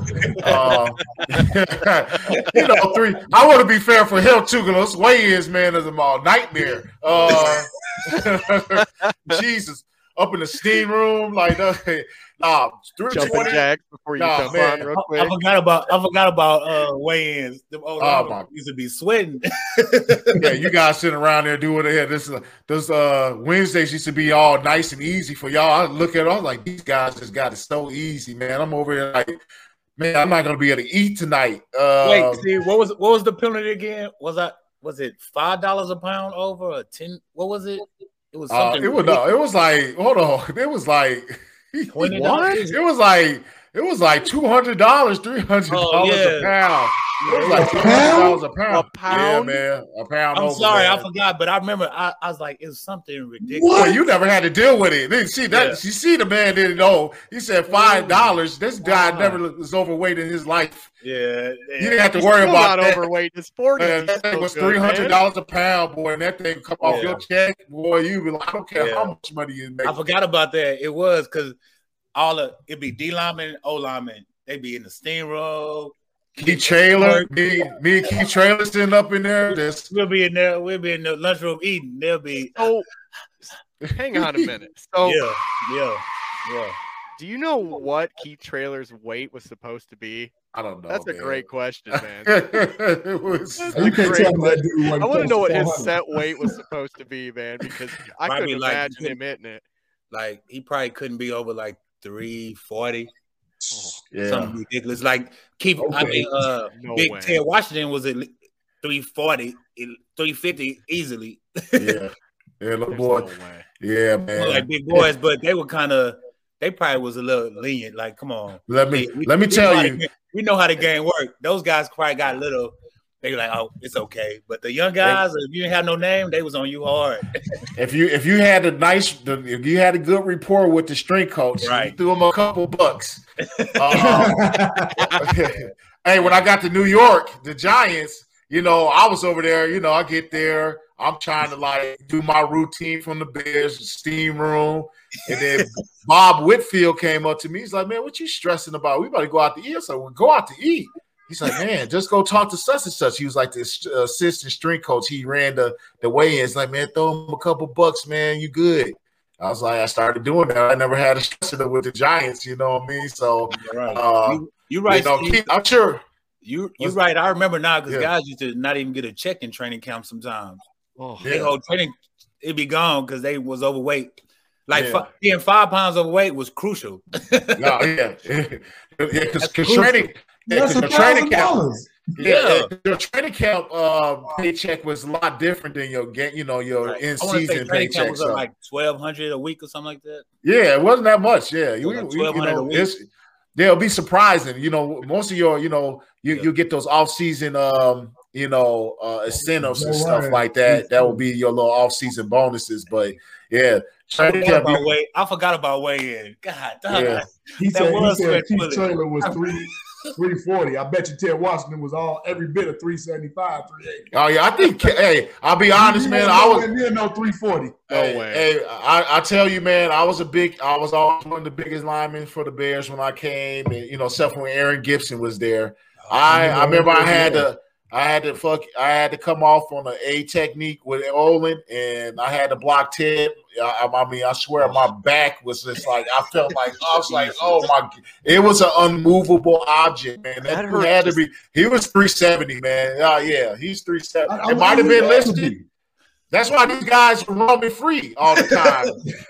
uh, you know, three. I want to be fair for him too, because those weigh-ins, man, is a nightmare. Uh, Jesus, up in the steam room, like uh, nah, jumping jacks before you nah, jump man. on real quick. I, I, forgot about I forgot about uh, weigh-ins. Them old oh, my. used to be sweating. yeah, you guys sitting around there doing it. This uh, this uh Wednesdays used to be all nice and easy for y'all. I look at it, I was like, these guys just got it so easy, man. I'm over here like. Man, I'm not gonna be able to eat tonight. Uh, Wait, see, what was what was the penalty again? Was that was it five dollars a pound over or ten? What was it? It was uh, something. Uh, it was no. It was like hold on. It was like what? It was like it was like two hundred dollars, three hundred dollars oh, yeah. a pound. It was like two hundred dollars a pound. A pound? Yeah, man, a pound. I'm over, sorry, man. I forgot, but I remember I, I was like, it's something ridiculous. Well, you never had to deal with it. Then see that yeah. you see the man didn't know. He said five dollars. This guy wow. never was overweight in his life. Yeah, yeah. you didn't have to He's worry about not that. overweight. It's forty. Man, that thing was three hundred dollars a pound, boy, and that thing come off your check, boy. You be like, I don't care how much money you make. I forgot about that. It was because all of it'd be D lineman, O lineman. They'd be in the steam room. Keith Traylor, me, me and Keith Traylor sitting up in there. This we'll be in there. We'll be in the lunchroom eating. They'll be. Oh, hang on a minute. So yeah, yeah, yeah. Do you know what Keith Traylor's weight was supposed to be? I don't know. That's man. a great question, man. was, you can't tell that dude I want to know what his set weight was supposed to be, man, because I couldn't like, imagine him hitting it. Like he probably couldn't be over like 340. Oh, yeah. Something ridiculous. Like keep okay. I mean uh no Big way. Ted Washington was at 340, 350 easily. yeah. Yeah, little boy. No yeah, man. Like big boys, but they were kind of they probably was a little lenient. Like, come on. Let me we, let me tell you. we know how the game work. Those guys probably got a little they were like, "Oh, it's okay." But the young guys, if you didn't have no name, they was on you hard. if you if you had a nice, if you had a good rapport with the strength coach, right. you threw him a couple bucks. Uh, hey, when I got to New York, the Giants, you know, I was over there. You know, I get there, I'm trying to like do my routine from the Bears steam room, and then Bob Whitfield came up to me. He's like, "Man, what you stressing about? We about to go out to eat." So we go out to eat. He's like, man, just go talk to such and such. He was like the uh, assistant strength coach. He ran the the weigh-ins. Like, man, throw him a couple bucks, man. You good? I was like, I started doing that. I never had a stressor with the Giants. You know what I mean? So, right. uh, you, you right. You know, Steve. I'm sure. You you right. I remember now because Yeah. guys used to not even get a check in training camp sometimes. Oh, They Yeah. whole training it'd be gone because they was overweight. Like Yeah. fi- being five pounds overweight was crucial. No, yeah, yeah, because crucial. training, yeah, 'cause That's a your training thousand camp, dollars. yeah, your training camp um, paycheck was a lot different than your get, you know, your in I want to say season training camp paycheck. was So. like twelve hundred a week or something like that. Yeah, it wasn't that much. Yeah, you, like you- you know, week. it's, they'll be surprising. You know, most of your, you know, you you get those off season, um, you know, uh, incentives and stuff like that. That will be your little off season bonuses. But yeah, I training forgot camp. about you- weigh. I forgot about weigh in. God, damn. Yeah. He That said, he said sweat Keith. Traylor was three three forty. I bet you Ted Washington was all every bit of three seventy five, three eighty. Oh yeah, I think. Hey, I'll be honest, man. I was. near no three forty. No Hey, hey, I, I tell you, man, I was a big, I was always one of the biggest linemen for the Bears when I came, and you know, except when Aaron Gibson was there. Oh, I, I remember I had to, I had to fuck, I had to come off on an A technique with Olin, and I had to block Ted. I, I mean, I swear, my back was just like I felt like I was like, oh my, it was an unmovable object, man. That, That had to be. He was three seventy, man. Oh yeah, he's three seventy. I- It might have been listed. That's why these guys were roaming free all the time.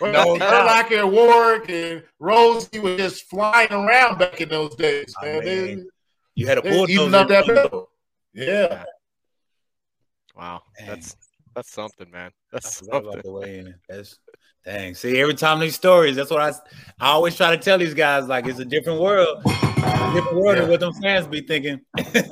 Well, No no, doubt. Urlacher and Warrick and Rosie were just flying around back in those days, I man. They, You had a they bulldozer. eating up that middle. Yeah. Wow, Dang. that's that's something, man. I That's forgot about something. the weigh in. That's dang. See, every time these stories, that's what I I always try to tell these guys. Like it's a different world, a different world Yeah. than what them fans be thinking.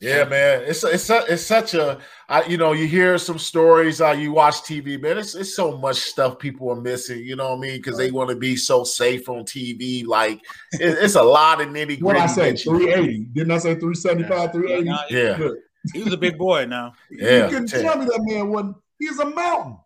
Yeah, man. It's it's it's such a I, you know you hear some stories. Uh, you watch TV, man. It's it's so much stuff people are missing. You know what I mean? Because they want to be so safe on TV. Like it, it's a lot of nitty gritty. What I say, gritty. three eighty? Didn't I say three seventy five, three eighty? Nah, Yeah, He was a big boy now. yeah, You couldn't tell me that man wasn't. He's a mountain.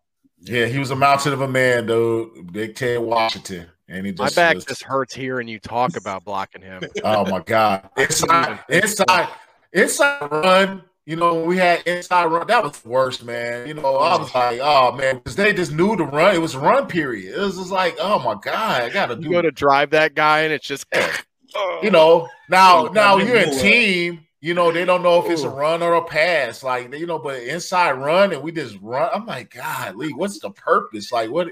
Yeah. He was a mountain of a man, dude. Big Ted Washington, and he just, My just back was- just hurts hearing you talk about blocking him. Oh my god! Inside, inside, inside run. You know, we had inside run. That was the worst, man. You know, I was like, oh man, because they just knew to run. It was run period. It was just like, oh my god, I gotta You do. go to drive that guy, and it's just You know, now now you're a knew, uh, team. You know, they don't know if it's a run or a pass. Like you know, but inside run and we just run. I'm like, God, Lee, what's the purpose? Like, what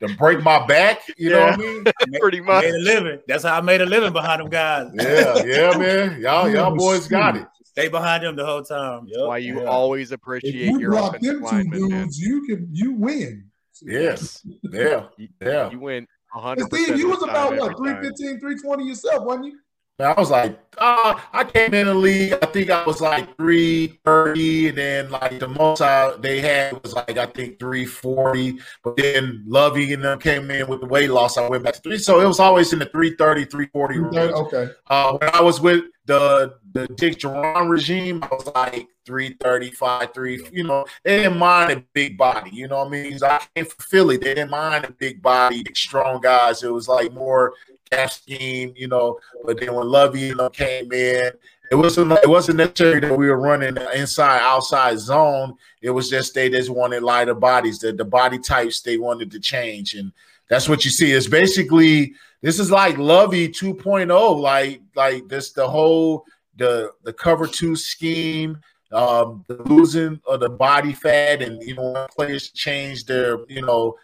to break my back? You know what I mean? pretty much. made a living. That's how I made a living behind them guys. Yeah, yeah, man. Y'all, y'all boys got it. Stay behind them the whole time. That's why you yeah. always If appreciate you your block offensive them two lineman, man. dudes, you can you win. Yes, yeah, yeah. You win And 100. Steve, you was about what every 315, 320 yourself, wasn't you? I was like, uh, I came in the league. I think I was like three thirty, and then like the most I, they had was like I think three forty. But then Lovie and them came in with the weight loss. I went back to three, so it was always in the 330, 340 range. Okay. Uh, when I was with the the Dick Jauron regime, I was like 335, 3, you know, they didn't mind a big body, you know what I mean? I came from Philly, they didn't mind a big body, strong guys. It was like more cap scheme, you know. But then when Lovie you know, came in, it wasn't it wasn't necessarily that we were running inside outside zone. It was just they just wanted lighter bodies. The the body types they wanted to change, and that's what you see. It's basically this is like Lovie 2.0, like like this the whole the the cover two scheme, um, the losing of the body fat, and you know players change their you know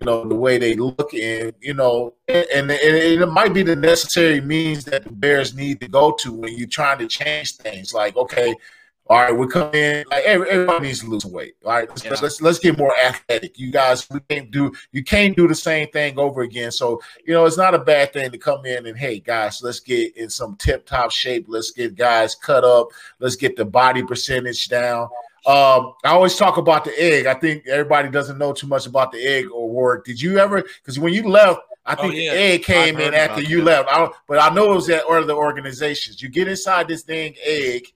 you know the way they look and you know and, and, and it might be the necessary means that the bears need to go to when you're trying to change things. Like okay all right we come in like everybody needs to lose weight all right? Let's, let's, let's let's get more athletic. You guys we can't do you can't do the same thing over again. So you know it's not a bad thing to come in and hey guys let's get in some tip top shape. Let's get guys cut up. Let's get the body percentage down um, I always talk about the egg. I think everybody doesn't know too much about the egg or work. Did you ever? Because when you left, I Oh, think yeah. the egg came in after you that. left. I but I know it was at other organizations. You get inside this dang egg,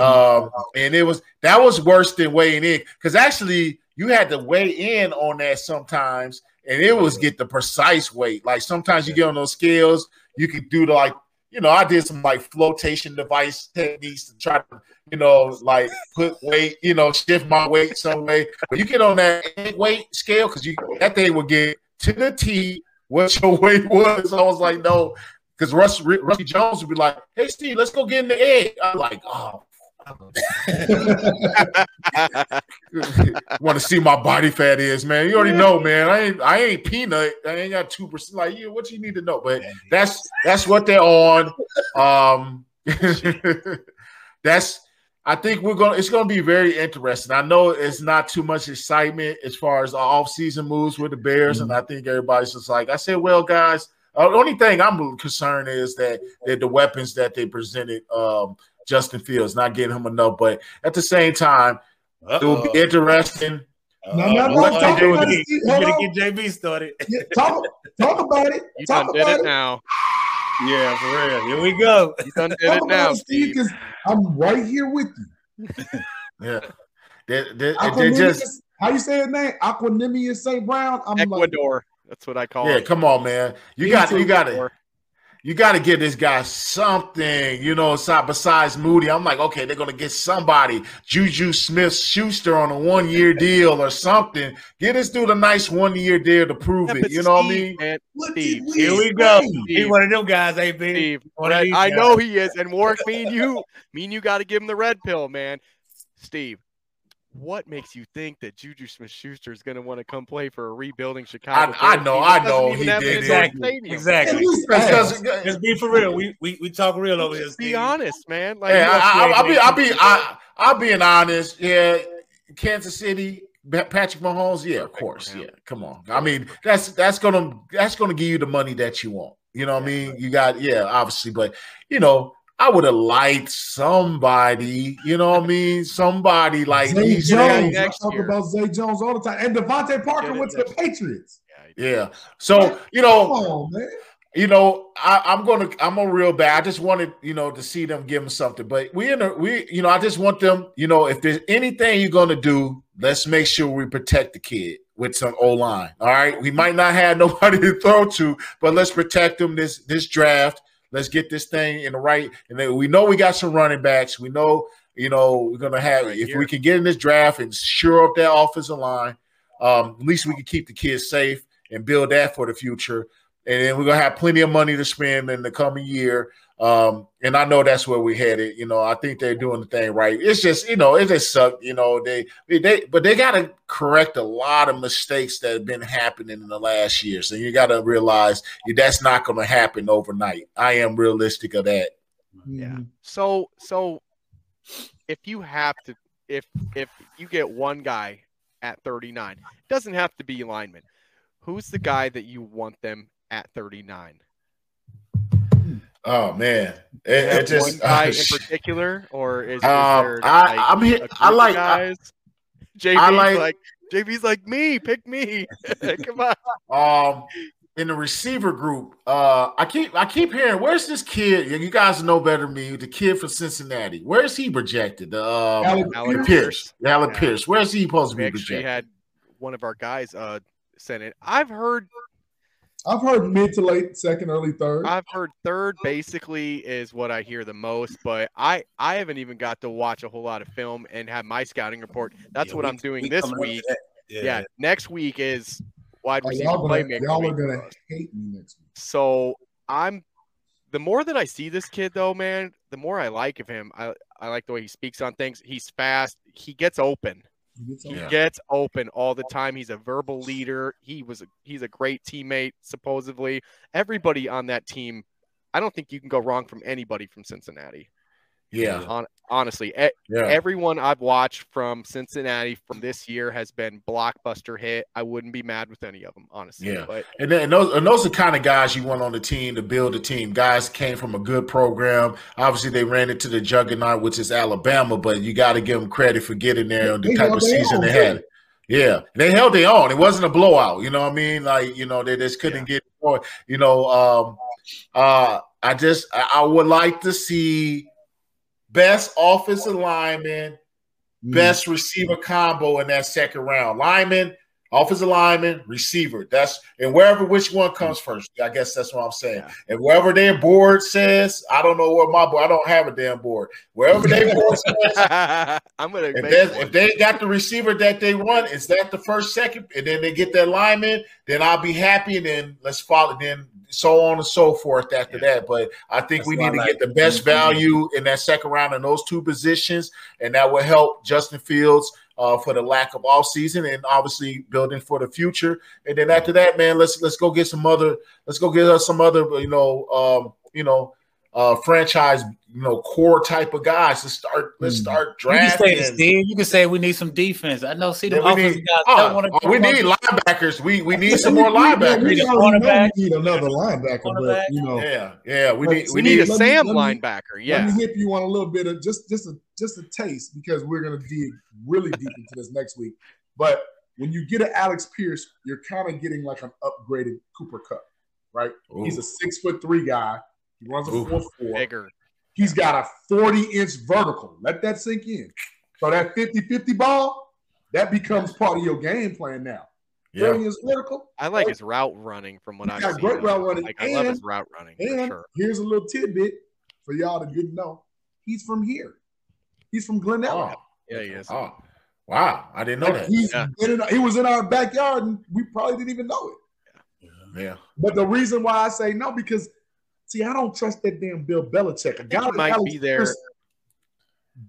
um, and it was that was worse than weighing in because actually you had to weigh in on that sometimes, and it was get the precise weight. Like sometimes you get on those scales, you could do the like you know, I did some like flotation device techniques to try to, you know, like put weight, you know, shift my weight some way. But you get on that weight scale because you that thing will get to the T what your weight was. I was like, no, because Russ Rusty Jones would be like, "Hey Steve, let's go get in the egg." I'm like, "Oh, want to see my body fat is, man. You already know, man. I ain't I ain't peanut. I ain't got two percent. Like, yeah, what you need to know. But that's that's what they're on. Um that's I think we're going to it's going to be very interesting. I know it's not too much excitement as far as off-season moves with the Bears, mm-hmm. and I think everybody's just like, I said, well, guys, uh, the only thing I'm concerned is that, that the weapons that they presented um, Justin Fields, not getting him enough. But at the same time, Uh-oh. it will be interesting. No, no, no. Talk about it. You to get JB started. Yeah, talk, talk about it. You talk done did it, it now. Yeah, for real. Here we go. You done did it now, Steve. Steve. I'm right here with you. yeah. They, they, they just how you say his name? Equanimeous St. Brown. I'm Ecuador. Like, That's what I call yeah, it. Yeah, come on, man. You got you got it you got to give this guy something, you know, besides Mooney. I'm like, okay, they're going to get somebody, Juju Smith Schuster on a one year deal or something. Get this dude a nice one year deal to prove yeah, it. You know Steve, what I mean? Man, Steve, here we go. Steve. He's one of them guys, ain't Steve, I know he is. And Warrick, me and you, me and you got to give him the red pill, man. Steve, what makes you think that Juju Smith Schuster is going to want to come play for a rebuilding Chicago? I, I know, I know he did. Exactly. exactly. Because, Let's be for real. We, we we talk real over here. Be honest, man. Like, yeah, I, will be, I'll be, I, I'll being honest. Yeah, Kansas City, Patrick Mahomes. Yeah, of course. Yeah, come on. I mean, that's that's gonna that's gonna give you the money that you want. You know what I mean? You got yeah, obviously, but you know, I would have liked somebody, you know what I mean? Somebody like Zay Jones. I talk about Zay Jones all the time. And DeVante Parker went to the Patriots. Yeah. So, you know, on, you know, I, am gonna I'm a real bad. I just wanted, you know, to see them give them something. But we in a we, you know, I just want them, you know, if there's anything you're gonna do, let's make sure we protect the kid with some O line. All right. We might not have nobody to throw to, but let's protect them this this draft Let's get this thing in the right. And then we know we got some running backs. We know, you know, we're gonna have if we can get in this draft and shore up that offensive line, um, at least we can keep the kids safe and build that for the future. And then we're gonna have plenty of money to spend in the coming year. Um, and I know that's where we headed. You know, I think they're doing the thing right. It's just, you know, it just sucked. You know, they they but they got to correct a lot of mistakes that have been happening in the last year. So you got to realize that's not going to happen overnight. I am realistic of that. Yeah. Mm-hmm. So so if you have to, if if you get one guy at 39, doesn't have to be lineman. Who's the guy that you want them at 39? Oh man, it, it just one guy uh, in particular, or is, is um, there I, like I mean, I like guys? JB's I like, like JB's like me, pick me. Come on. Um, in the receiver group, uh, I keep I keep hearing, where's this kid? You guys know better than me. The kid from Cincinnati. Where's he projected? Um, Alec, Alec Pierce. Pierce. Alec yeah. Pierce. Where's he supposed to be projected? We had one of our guys uh sent it. I've heard I've heard mid to late second, early third. I've heard third basically is what I hear the most, but I I haven't even got to watch a whole lot of film and have my scouting report. That's yeah, what we, I'm doing this week. Yeah. yeah. next week is wide oh, receiver y'all playmaker. Y'all are gonna hate me next week. So I'm the more that I see this kid though, man, the more I like of him. I I like the way he speaks on things. He's fast. He gets open. He gets open all the time. He's a verbal leader. He was a, he's a great teammate supposedly. Everybody on that team, I don't think you can go wrong from anybody from Cincinnati. Yeah. On, honestly, e- yeah. everyone I've watched from Cincinnati from this year has been blockbuster hit. I wouldn't be mad with any of them, honestly. Yeah. But and, then, and those and those are the kind of guys you want on the team to build a team. Guys came from a good program. Obviously, they ran into the juggernaut, which is Alabama, but you got to give them credit for getting there on the type of season they had. Yeah, they held their own. It wasn't a blowout. You know what I mean? Like you know, they just couldn't yeah. get more. You know, um, uh, I just I would like to see best offensive lineman, mm. best receiver combo in that second round. Lineman, offensive lineman, receiver. That's and wherever which one comes first. I guess that's what I'm saying. And wherever their board says, I don't know what my board. I don't have a damn board. Wherever their board says, I'm gonna if, make they, if they got the receiver that they want, is that the first, second, and then they get that lineman, then I'll be happy. And then let's follow. Then so on and so forth after that. But I think That's we need to like. get the best value in that second round in those two positions, and that will help Justin Fields uh, for the lack of off season and obviously building for the future. And then after that, man, let's let's go get some other let's go get us some other you know um, you know uh, franchise you know core type of guys to start. Let's start You can say drafting. it, Steve. You can say we need some defense. I know. See the Yeah, offensive need, guys uh, don't want to. we need linebackers. We we need some We- more we- we- linebackers. We, already we need another linebacker, but you know, Yeah, yeah. We need we need a let me- Sam let me- linebacker. Let me hit you on a little bit of just just a just a taste because we're gonna dig really deep into this next week. But when you get an Alex Pierce, you're kind of getting like an upgraded Cooper Kupp, right? He's a six foot three guy. He runs a Ooh. four four. Bigger. He's got a 40 inch vertical. Let that sink in. So that 50 50 ball, that becomes part of your game plan now. Yeah. 30 inch vertical. I like his route running from what He's I've got seen. great route running. Like I love his route running for And sure. here's a little tidbit for y'all that didn't know. He's from here. He's from Glen Oh, Yeah, he is. oh, wow! I didn't know Like, that. he's Yeah. in, he was in our backyard and we probably didn't even know it. Yeah. Yeah, But the reason why I say no, because see, I don't trust that damn Bill Belichick. A guy he like might be there.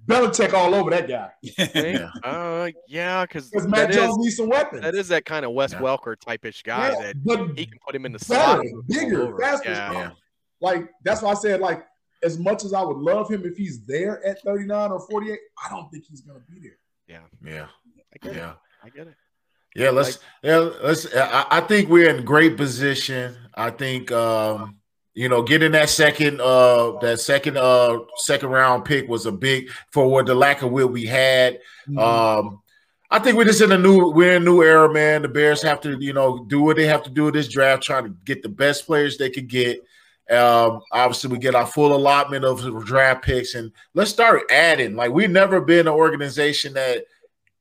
Belichick all over that guy. Think? Yeah. Uh, yeah, because Because Mac that Jones is needs some weapons. that is that kind of Wes Yeah. Welker type-ish guy Yeah, that but he can put him in the better, slot, and move all bigger, faster. Yeah. yeah, Like that's why I said like as much as I would love him if he's there at 39 or 48, I don't think he's gonna be there. yeah, I get yeah. it. I get it. Yeah, let's yeah, let's. I, I think we're in great position. I think um, you know getting that second uh that second uh second round pick was a big for what the lack of will we had. Um, I think we're just in a new we're in a new era, man. The Bears have to you know do what they have to do with this draft, trying to get the best players they could get. Um, obviously, we get our full allotment of draft picks, and let's start adding. Like we've never been an organization that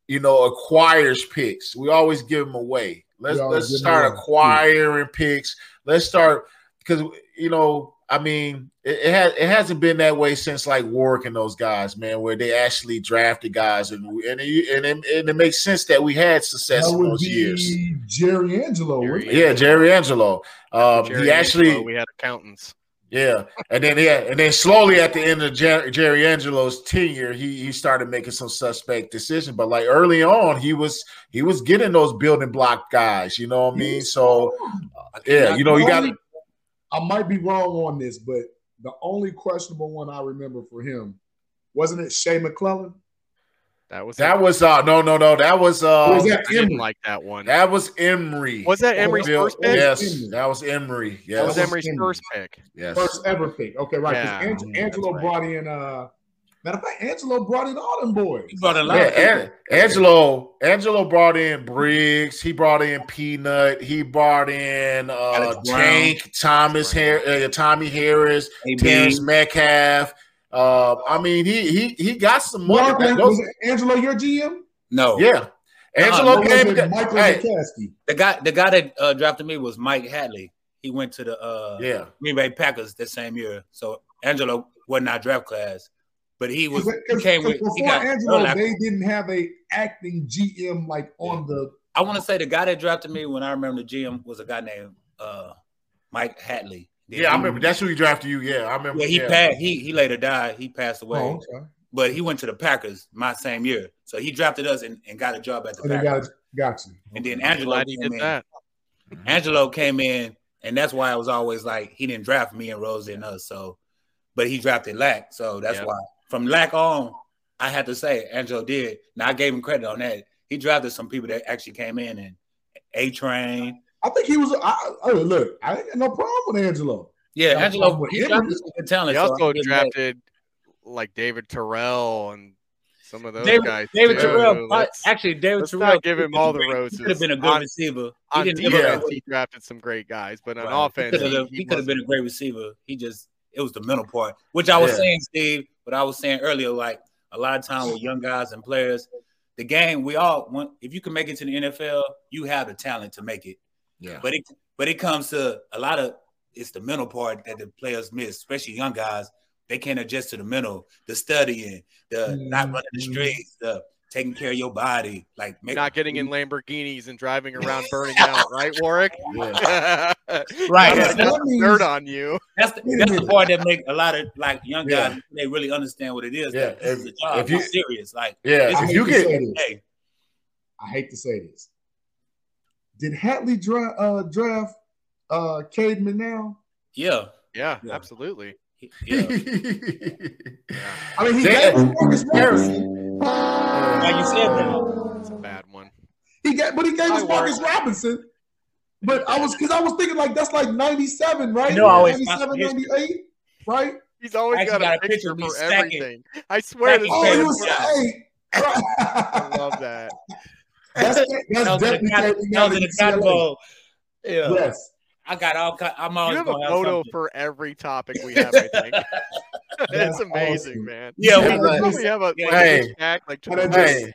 you know, acquires picks. We always give them away. Let's let's start acquiring picks. Let's start because you know, I mean, it, it has it hasn't been that way since like Warrick and those guys, man, where they actually drafted guys and and it, and, it, and it makes sense that we had success That in would those years. Jerry Angelo. wouldn't it? Yeah, Jerry Angelo. Um, Jerry he actually Angelo, we had accountants. yeah, and then yeah, and then slowly at the end of Jer- Jerry Angelo's tenure, he he started making some suspect decisions. But like early on, he was he was getting those building block guys. You know what I mean? So uh, yeah, you know you got Only- I might be wrong on this, but the only questionable one I remember for him wasn't it Shea McClellin? That was that was uh no no no that was uh was that I didn't Emery? like that one. that was Emery. Was that Emery's Bill- first pick? Yes, Emery. that was Emery. Yes, That was That was Emery's first pick. yes. First ever pick. Okay, right. Yeah, Because that's Angelo right. brought in uh matter of fact, Angelo brought in all them boys. He brought a lot Yeah, of people. An- Angelo Angelo brought in Briggs. He brought in Peanut. He brought in uh, Alex Brown. Tank, Thomas, Har- uh, Tommy Harris, AB. Terrence Metcalf. Uh, I mean, he he he got some money. Mark, back. was Angelo your GM? No, yeah, Angelo Or was came. Michael hey, McCaskey? the guy the guy that uh, drafted me was Mike Hatley. He went to the uh, yeah, Green Bay Packers that same year. So Angelo wasn't our draft class, but he was he Because came with he before got Angelo, Urlacher. they didn't have a acting GM like on the I want to say the guy that drafted me when I remember the GM was a guy named uh, Mike Hatley. Then yeah. I remember that's who he drafted you. Yeah, I remember. Yeah, he yeah. passed. He he later died. He passed away. Oh, okay. But he went to the Packers my same year. So he drafted us and, and got a job at the And Packers. got got you. And then Angelo came did in. that. Angelo came in, and that's why I was always like, he didn't draft me and Rose and us. So, but he drafted Lack. So that's Yeah. why from Lack on, I had to say Angelo did. Now I gave him credit on that. He drafted some people that actually came in and A Train. I think he was. I, I, look, I ain't got no problem with Angelo. Yeah, No Angelo, problem with he Emery. drafted some good talent. He also I'm getting that. drafted like David Terrell and some of those David, guys. David too. Terrell. Let's- Actually, David let's Terrell. not give him all the roses. He could have been a good On- receiver. He On didn't defense, he drafted some great guys, but on Right. offense, he could have he, he could have been a great receiver. He just it was the mental part, which I was Yeah. saying, Steve. What I was saying earlier, like a lot of time with young guys and players, the game. We all want if you can make it to the NFL, you have the talent to make it. Yeah. But it but it comes to a lot of it's the mental part that the players miss, especially young guys. They can't adjust to the mental, the studying, the not running the mm-hmm. streets, the taking care of your body, like make, Not getting in Lamborghinis and driving around burning out, right, Warrick? right. That's That's, dirt on you. that's the, that's the part that make a lot of like young Yeah. guys they really understand what it is. Yeah, that this is if- a job. if you- it's serious. Like Yeah, if you get say hey, I hate to say this. Did Hatley dra- uh, draft uh, Cade McNown? yeah, Yeah, Yeah. absolutely. yeah. I mean, he They- gave Marcus Robinson. Like you said, man, It's a bad one. He got, but he gave us Hi, Marcus Robinson. But I was because I was thinking like that's like '97, right? You know, always 97, 98, right? He's always got a got a picture picture for stacking- everything. I swear this Oh, he man was eight. I love that. That's, that that's was in definitely the cotton, Cade that was McNown in the at cotton UCLA. bowl. Yeah, Yes. I got all. ki- I'm You always have a photo for every topic we have, I think. it's That's amazing, man. Yeah, Yeah, we, but- we have a Yeah, like, hey. a snack, like But I to- just- Hey,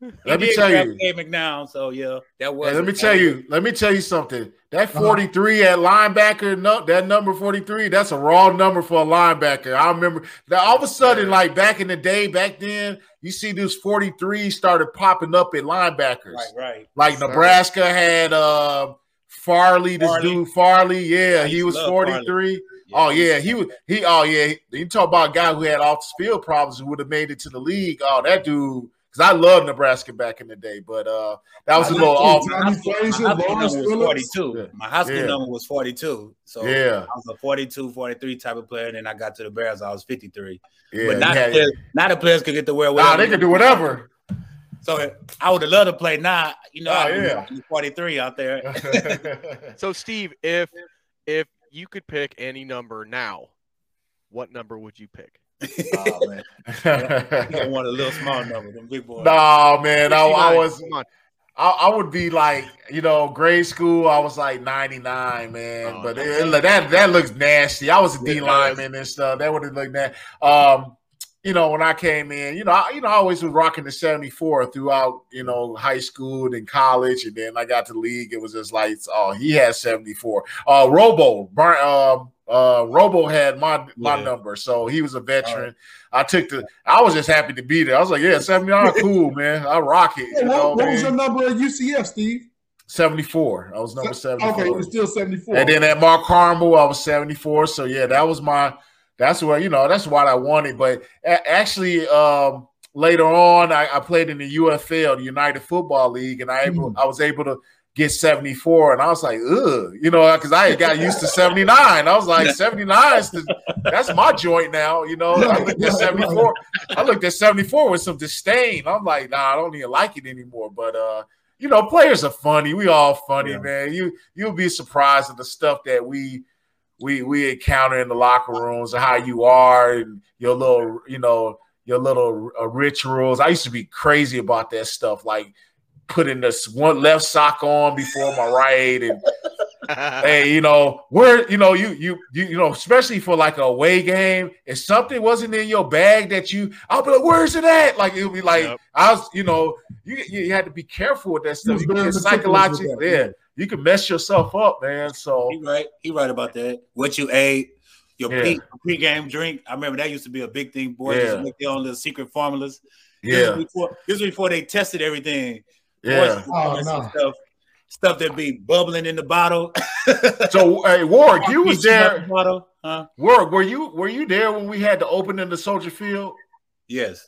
he let me tell you. Cade McNown, so yeah, that was. Hey, let me tell you. Let me tell you something. That Uh-huh. 43 at linebacker, no, that number 43, that's a raw number for a linebacker. I remember that all of a sudden, like back in the day, back then, you see these 43 started popping up at linebackers. Right, right. Like Nebraska had uh, Farley, this Farley. dude Farley. Yeah, I he was love 43. Oh yeah, he was he. Oh yeah, you talk about a guy who had off the field problems who would have made it to the league. Oh, that dude. Because I loved Nebraska back in the day, but uh, that was a I little off. My Frazier, high school number was 42. Yeah. My high school Yeah. number was 42. So Yeah. I was a 42, 43 type of player. And then I got to the Bears, I was 53. Yeah, but not, had- the players, not the players could get to wear Nah, they could do whatever. So I would have loved to play now. You know, Oh, yeah. 43 out there. So, Steve, if if you could pick any number now, what number would you pick? oh, man. You don't want a little small number, them big boys. no, man, I, I was. come. I, I would be like, you know, grade school. I was like 99, man. Oh, but it, it- that that looks nasty. I was a It D does. lineman and stuff. That would have looked nasty. Um, you know, when I came in, you know, I, you know, I always was rocking the 74 throughout, you know, high school and college, and then I got to the league. It was just like, oh, he had 74. Uh, Robo, um, uh, Robo had my my Yeah. number, so he was a veteran. I took the. I was just happy to be there. I was like, yeah, 79, cool, man. I rock it. Hey, You what, know, what was your number at UCF, Steve? 74. I was number 74. Okay, it was still 74. And then at Mount Carmel, I was 74. So yeah, that was my that's what you know, that's what I wanted. But a- actually, um, later on, I, I played in the UFL, the United Football League, and I able I was able to get 74. And I was like, ugh, you know, because I had got used to 79. I was like, 79 is the, that's my joint now, you know. I looked at 74. I looked at 74 with some disdain. I'm like, nah, I don't even like it anymore. But uh you know, players are funny. We all funny, Yeah. man. You you'll be surprised at the stuff that we we we encounter in the locker rooms and how you are and your little, you know, your little uh, rituals. I used to be crazy about that stuff, like putting this one left sock on before my right and hey, you know, where you know you you you you know, especially for like a away game, if something wasn't in your bag that you, I'll be like, where's it at? Like it'll be like Yep. I was, you know, you you had to be careful with that stuff. was You can very get psychological, that, yeah. Yeah. You can mess yourself up, man. So He right. He right about that. What you ate, your Yeah. pre pre-game drink. I remember that used to be a big thing. Boys used Yeah. to make their own little secret formulas. This yeah, was before, this was before they tested everything. Yeah. Oh, no. stuff, stuff that be bubbling in the bottle. So hey, Warrick, you was there. the Bottle, huh? Warrick, were you were you there when we had the opening of the Soldier Field, Yes.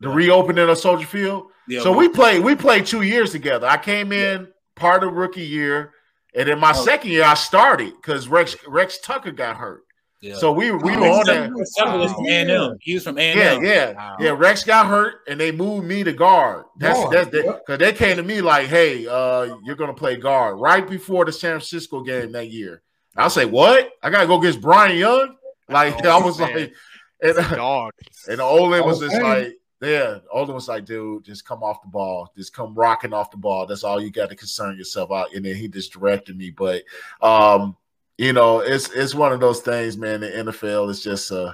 the reopening of Soldier Field? Yeah, so we played we played two years together. I came in part of rookie year, and in my Oh. second year I started because Rex Rex Tucker got hurt. Yeah. So we we Oh, were on that. Tucker was from A&M. He was from A&M. Yeah, yeah, Wow. yeah. Rex got hurt, and they moved me to guard. That's Guard, that's yeah. because they came to me like, "Hey, uh, you're gonna play guard." Right before the San Francisco game that year, I say, "What? I gotta go against Bryant Young?" Like Oh, I was man. like, and, Dog. and Olin was Oh, just hey. like, "Yeah." Olin was like, "Dude, just come off the ball. Just come rocking off the ball. That's all you got to concern yourself out." And then he just directed me, but um, you know, it's it's one of those things, man. The NFL is just uh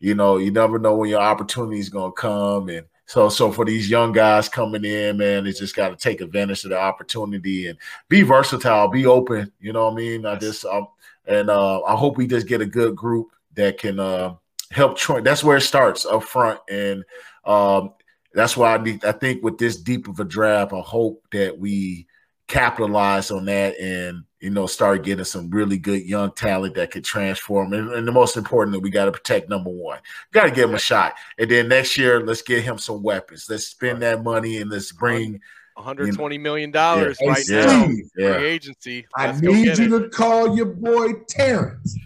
you know, you never know when your opportunity is gonna come. And so, so for these young guys coming in, man, they just got to take advantage of the opportunity and be versatile, be open. You know what I mean? I just, um, and uh, I hope we just get a good group that can uh, help. Train. That's where it starts up front, and um, that's why I need. I think with this deep of a draft, I hope that we capitalize on that and you know start getting some really good young talent that could transform. And, and the most important, that we got to protect number one. Got to give him a shot, and then next year, let's get him some weapons. Let's spend that money and let's bring. 120 million dollars Yeah. right Hey, now. Yeah. Free agency. I Let's go need you it. to call your boy Terrence,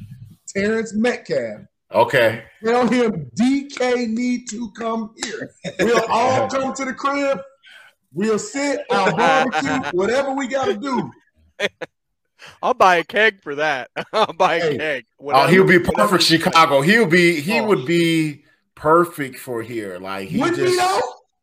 Terrence Metcalf. Okay. Tell him DK need to come here. We'll all come to the crib. We'll sit, I'll barbecue, whatever we got to do. I'll buy a keg for that. I'll buy a Hey. keg. Oh, he'll be perfect Chicago. He'll be he Oh. would be perfect for here. Like he Wouldn't he just though?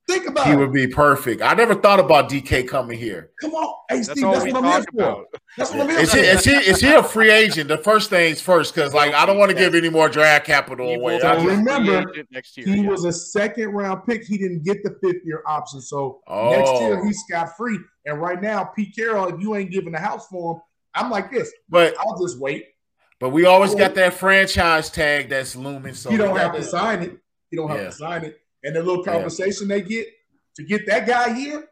Think about he it. would be perfect. I never thought about DK coming here. Come on. Hey, That's Steve, all that's what I'm here talk for. That's what I'm here Is for. he is he is he a free agent? The first things first, because like I don't want to give any more draft capital He away. will I So be a just- free remember, next year. He yeah. was a second round pick. He didn't get the fifth year option. So Oh. next year he's scot free. And right now, Pete Carroll, if you ain't giving the house for him, I'm like this. but I'll just wait. but we always got that franchise tag that's looming. So you don't have to sign it. You don't have Yeah. to sign it. And the little Yeah. conversation they get to get that guy here.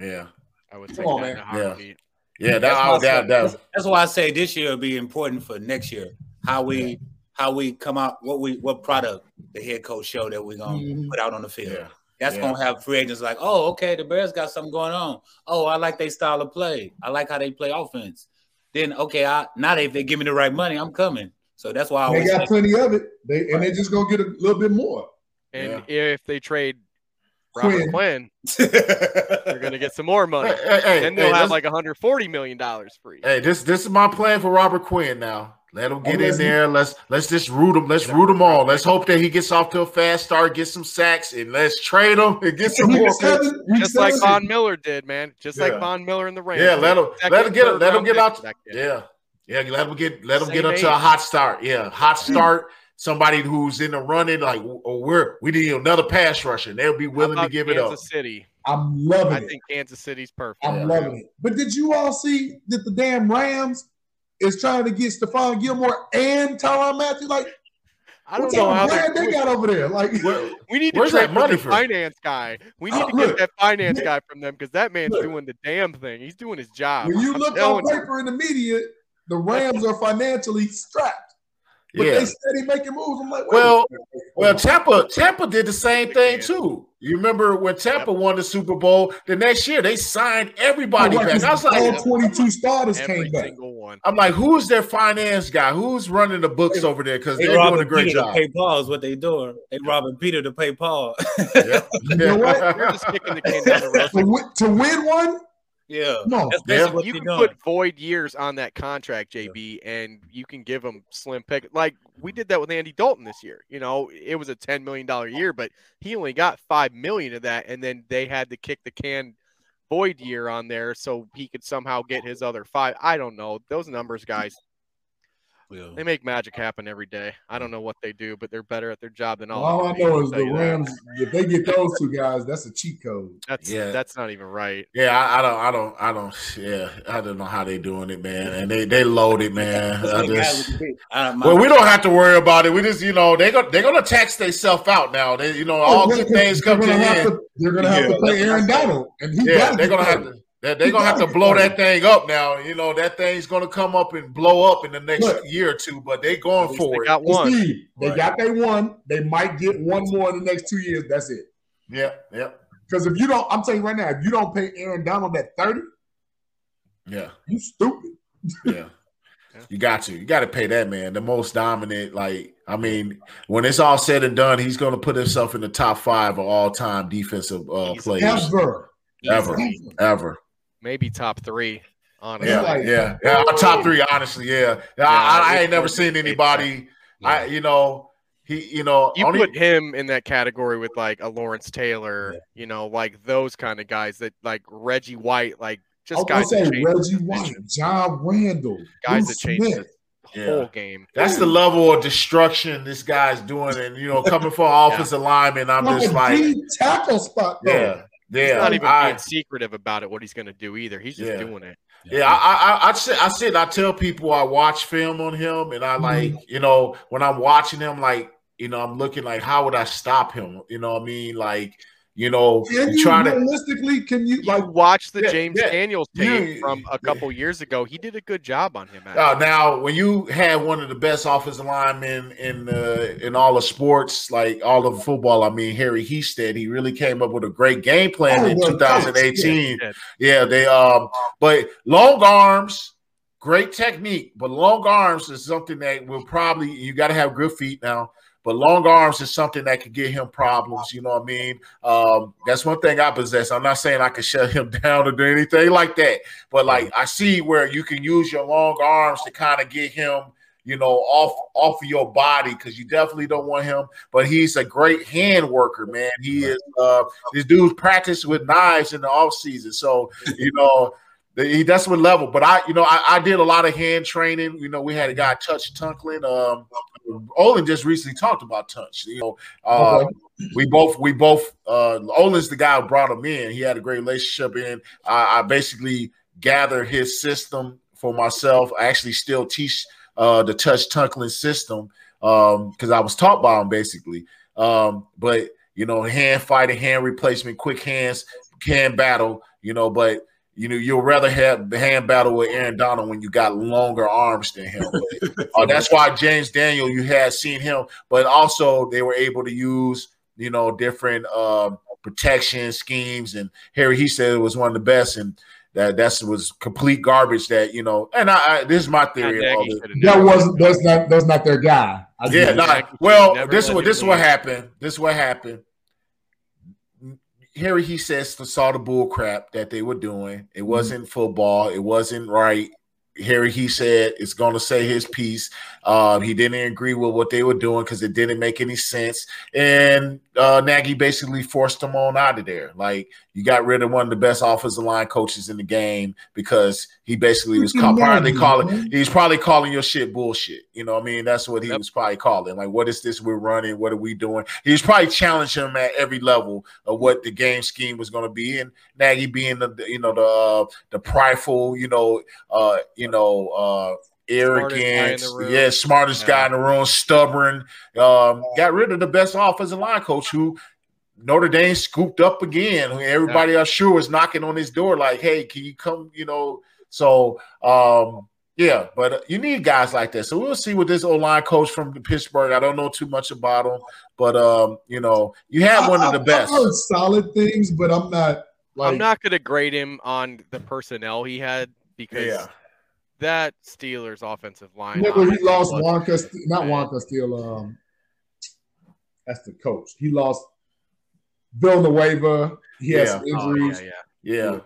Yeah, I would Come take on, that in a man. Yeah. yeah. That, That's why, that, that, that's, that's why I say this year will be important for next year. How we how we come out, what we what product the head coach show that we're gonna Mhm. put out on the field. yeah. That's Yeah. gonna have free agents like, oh, okay, the Bears got something going on. Oh, I like their style of play. I like how they play offense. Then okay, I now they, if they give me the right money, I'm coming. So that's why I They always got say, plenty of it. They and they're just gonna get a little bit more. And if they trade Robert Quinn, they're going to get some more money. Hey, hey, hey, then they'll hey, have like 140 million dollars free. Hey, this this is my plan for Robert Quinn. Now let him get Oh, in he? there. Let's let's just root him. Let's root him on. Let's hope that he gets off to a fast start, get some sacks, and let's trade him and get some more. seven, week Just like seven. Von Miller did, man. Just Yeah. like Von Miller in the Rams. Yeah, let him Second, let him get let him get out. for. Yeah, yeah. Let him get let him Same get up age. a hot start. Yeah, hot start. Somebody who's in the running, like oh, we're we need another pass rusher. and They'll be willing to about give it up. Kansas City. I'm loving I it. I think Kansas City's perfect. I'm loving it. But did you all see that the damn Rams is trying to get Stephon Gilmore and Tyrann Mathieu? Like, I don't know type how brand they they got over there? Like, We need to Where's trade that for money the from? finance guy. We need Uh, to get look, that finance look, guy from them because that man's look. doing the damn thing. He's doing his job. when you I'm look on telling you. paper in the media, the Rams are financially strapped. But Yeah. they steady making moves. I'm like, Well, a. Well, Tampa, Tampa did the same thing too. You remember when Tampa won the Super Bowl? The next year they signed everybody Oh, right, back. I was like, all twenty-two starters Every came back. One. I'm like, who's their finance guy? Who's running the books over there? Because they they're doing a great Peter job. to pay Paul is what they doing. They robbing Peter to pay Paul. Yep. You know what? They're just kicking the can down the road. to, win, to win one? Yeah. No. Yeah. you can doing. put void years on that contract, JB, and you can give him slim pick. Like we did that with Andy Dalton this year. You know, it was a ten million dollar year, but he only got five million of that, and then they had to kick the can void year on there so he could somehow get his other five. I don't know those numbers, guys. Yeah. They make magic happen every day. I don't mm. know what they do, but they're better at their job than all. All I know is the you that. Rams, if they get those two guys, that's a cheat code. That's Yeah. that's not even right. Yeah, I, I don't, I don't, I don't. Yeah, I don't know how they doing it, man. And they they loaded, man. I just, would do. My- well, we don't have to worry about it. We just, you know, they go, they're gonna tax themselves out now. They, you know, all Well, good things they're come to gonna an have end. to, They're going to have Yeah, to play Aaron I'm. Donald, and he Yeah, they're gonna have to. They're, they're gonna have gotta blow that thing up now. You know that thing's gonna come up and blow up in the next Look. year or two. But they At going least for they it. got one. Steve, they Right. got they one. They might get one more in the next two years. That's it. Yeah, yeah, Because if you don't, I'm telling you right now, if you don't pay Aaron Donald that 30, yeah, you stupid. yeah. You got to. You got to pay that man. The most dominant. Like, I mean, when it's all said and done, he's going to put himself in the top five of all time defensive uh, players Ever. ever, Easily. ever. Maybe top three. Honestly. Yeah, like- yeah, yeah. Our top three, honestly, yeah. yeah I, I, I ain't never seen anybody. I, you know, he, you know, you only, put him in that category with like a Lawrence Taylor, you know, like those kind of guys that like Reggie White, like just was gonna guys say Reggie White, John Randle, guys Bruce that change Smith. whole game. That's the level of destruction this guy's doing, and you know, coming for an offensive lineman, I'm Like just like, deep tackle spot. though. yeah, yeah. He's not even I- being secretive about it. What he's going to do either. He's just Yeah. doing it. Yeah, I, I, I, I sit, I sit, I tell people I watch film on him, and I mm-hmm. like, you know, when I'm watching him, like, you know, I'm looking like, how would I stop him? You know what I mean? Like, you know, Can you you try to, realistically? Can you like Watch the Yeah, James yeah. Daniels tape Yeah. from a couple years ago. He did a good job on him. Uh, now, when you had one of the best offensive linemen in uh, in all of sports, like all of football, I mean Harry Hiestand, he really came up with a great game plan Oh, in well, 2018. yeah. Yeah, they um, but long arms, great technique, but long arms is something that will probably you got to have good feet now. But long arms is something that could get him problems. You know what I mean? Um, that's one thing I possess. I'm not saying I can shut him down or do anything like that. But like I see where you can use your long arms to kind of get him, you know, off off of your body because you definitely don't want him. But he's a great hand worker, man. He is. Uh, this dude's practiced with knives in the off season, so you know. He, that's what level, but I, you know, I, I did a lot of hand training. You know, we had a guy touch Tunklin. Um, Olin just recently talked about touch. You know, uh, Okay. we both, we both. Uh, Olin's the guy who brought him in. He had a great relationship, and I, I basically gathered his system for myself. I actually still teach uh, the touch Tunklin system because I was taught by him basically. Um, but you know, hand fighting, hand replacement, quick hands, hand battle. You know, but you know, you'll rather have the hand battle with Aaron Donald when you got longer arms than him. But, uh, that's why James Daniel, you had seen him, but also they were able to use, you know, different um, protection schemes. And Harry, he said it was one of the best, and that that's was complete garbage. That you know, and I, I this is my theory. of all this. that wasn't that's not that's not their guy. I Yeah, not well. This is what this is what happened. This is what happened. Harry Hiestand saw the bull crap that they were doing. It wasn't football. It wasn't right. Harry Hiestand is going to say his piece. Um, he didn't agree with what they were doing because it didn't make any sense. And uh, Nagy basically forced them on out of there. Like you got rid of one of the best offensive line coaches in the game because he basically was Freaking call, probably Nagy, calling. He's probably calling your shit bullshit. You know what I mean? That's what he was probably calling. Like, what is this we're running? What are we doing? He's probably challenging him at every level of what the game scheme was going to be. And Nagy being the you know the uh, the prideful, you know, uh, you know, uh Smartest guy in arrogant, the yeah, smartest Yeah. guy in the room, stubborn. Um, got rid of the best offensive line coach who Notre Dame scooped up again. Everybody else sure was knocking on his door, like, "Hey, can you come?" You know, so um, yeah. But uh, you need guys like that. So we'll see what this O line coach from Pittsburgh. I don't know too much about him, but um, you know, you have one of the I- best. I've heard solid things, but I'm not like I'm not going to grade him on the personnel he had because Yeah. that Steelers offensive line. Remember, he honestly lost Wonka, not man. Wonka Steele. Um, that's the coach. He lost Villanueva. He has Yeah. some Oh, injuries. yeah, yeah. Yeah.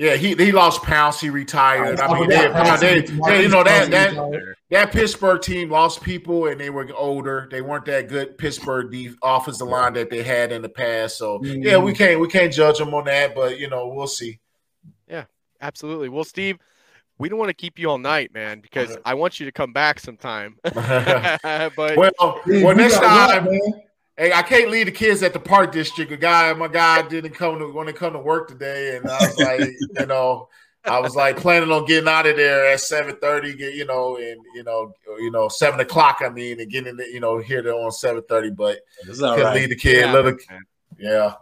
Yeah, he, he lost Pouncey. He retired. Oh, I Oh, mean, yeah, they, Pouncey- they, they- you know that that that Pittsburgh team lost people and they were older. They weren't that good Pittsburgh de- offensive line that they had in the past. So yeah, we mm-hmm. can't we can't judge them on that, but you know we'll see. Yeah, absolutely. Well, Steve, we don't want to keep you all night, man, because I want you to come back sometime. but Well, well we next time. what, man? Hey, I can't leave the kids at the park district. A guy, my guy didn't come to want to come to work today, and I was like, you know, I was like planning on getting out of there at seven thirty. Get you know, and you know, you know, seven o'clock. I mean, and getting the, you know here there on seven thirty, but It's all couldn't right. leave the kid. Yeah, little, man. yeah.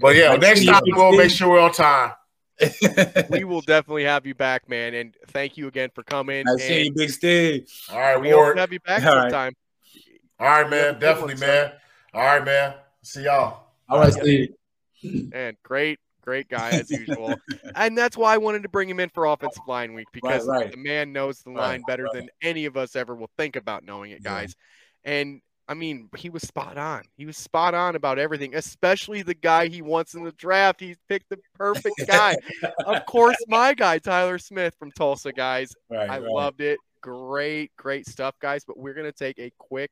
But yeah, next time we'll make sure we're on time. we will definitely have you back, man. And thank you again for coming. I see you, Big Steve. All right, we hope Ward. to have you back All right. sometime. All right, man. Definitely, one, sir. man. All right, man. See y'all. All right, Steve. And great, great guy as usual. and that's why I wanted to bring him in for offensive line week because right. the man knows the Right, line better than any of us ever will think about knowing it, Yeah. guys. And I mean, he was spot on. He was spot on about everything, especially the guy he wants in the draft. He picked the perfect guy. of course, my guy, Tyler Smith from Tulsa, guys. Right, I right. loved it. Great, great stuff, guys. But we're going to take a quick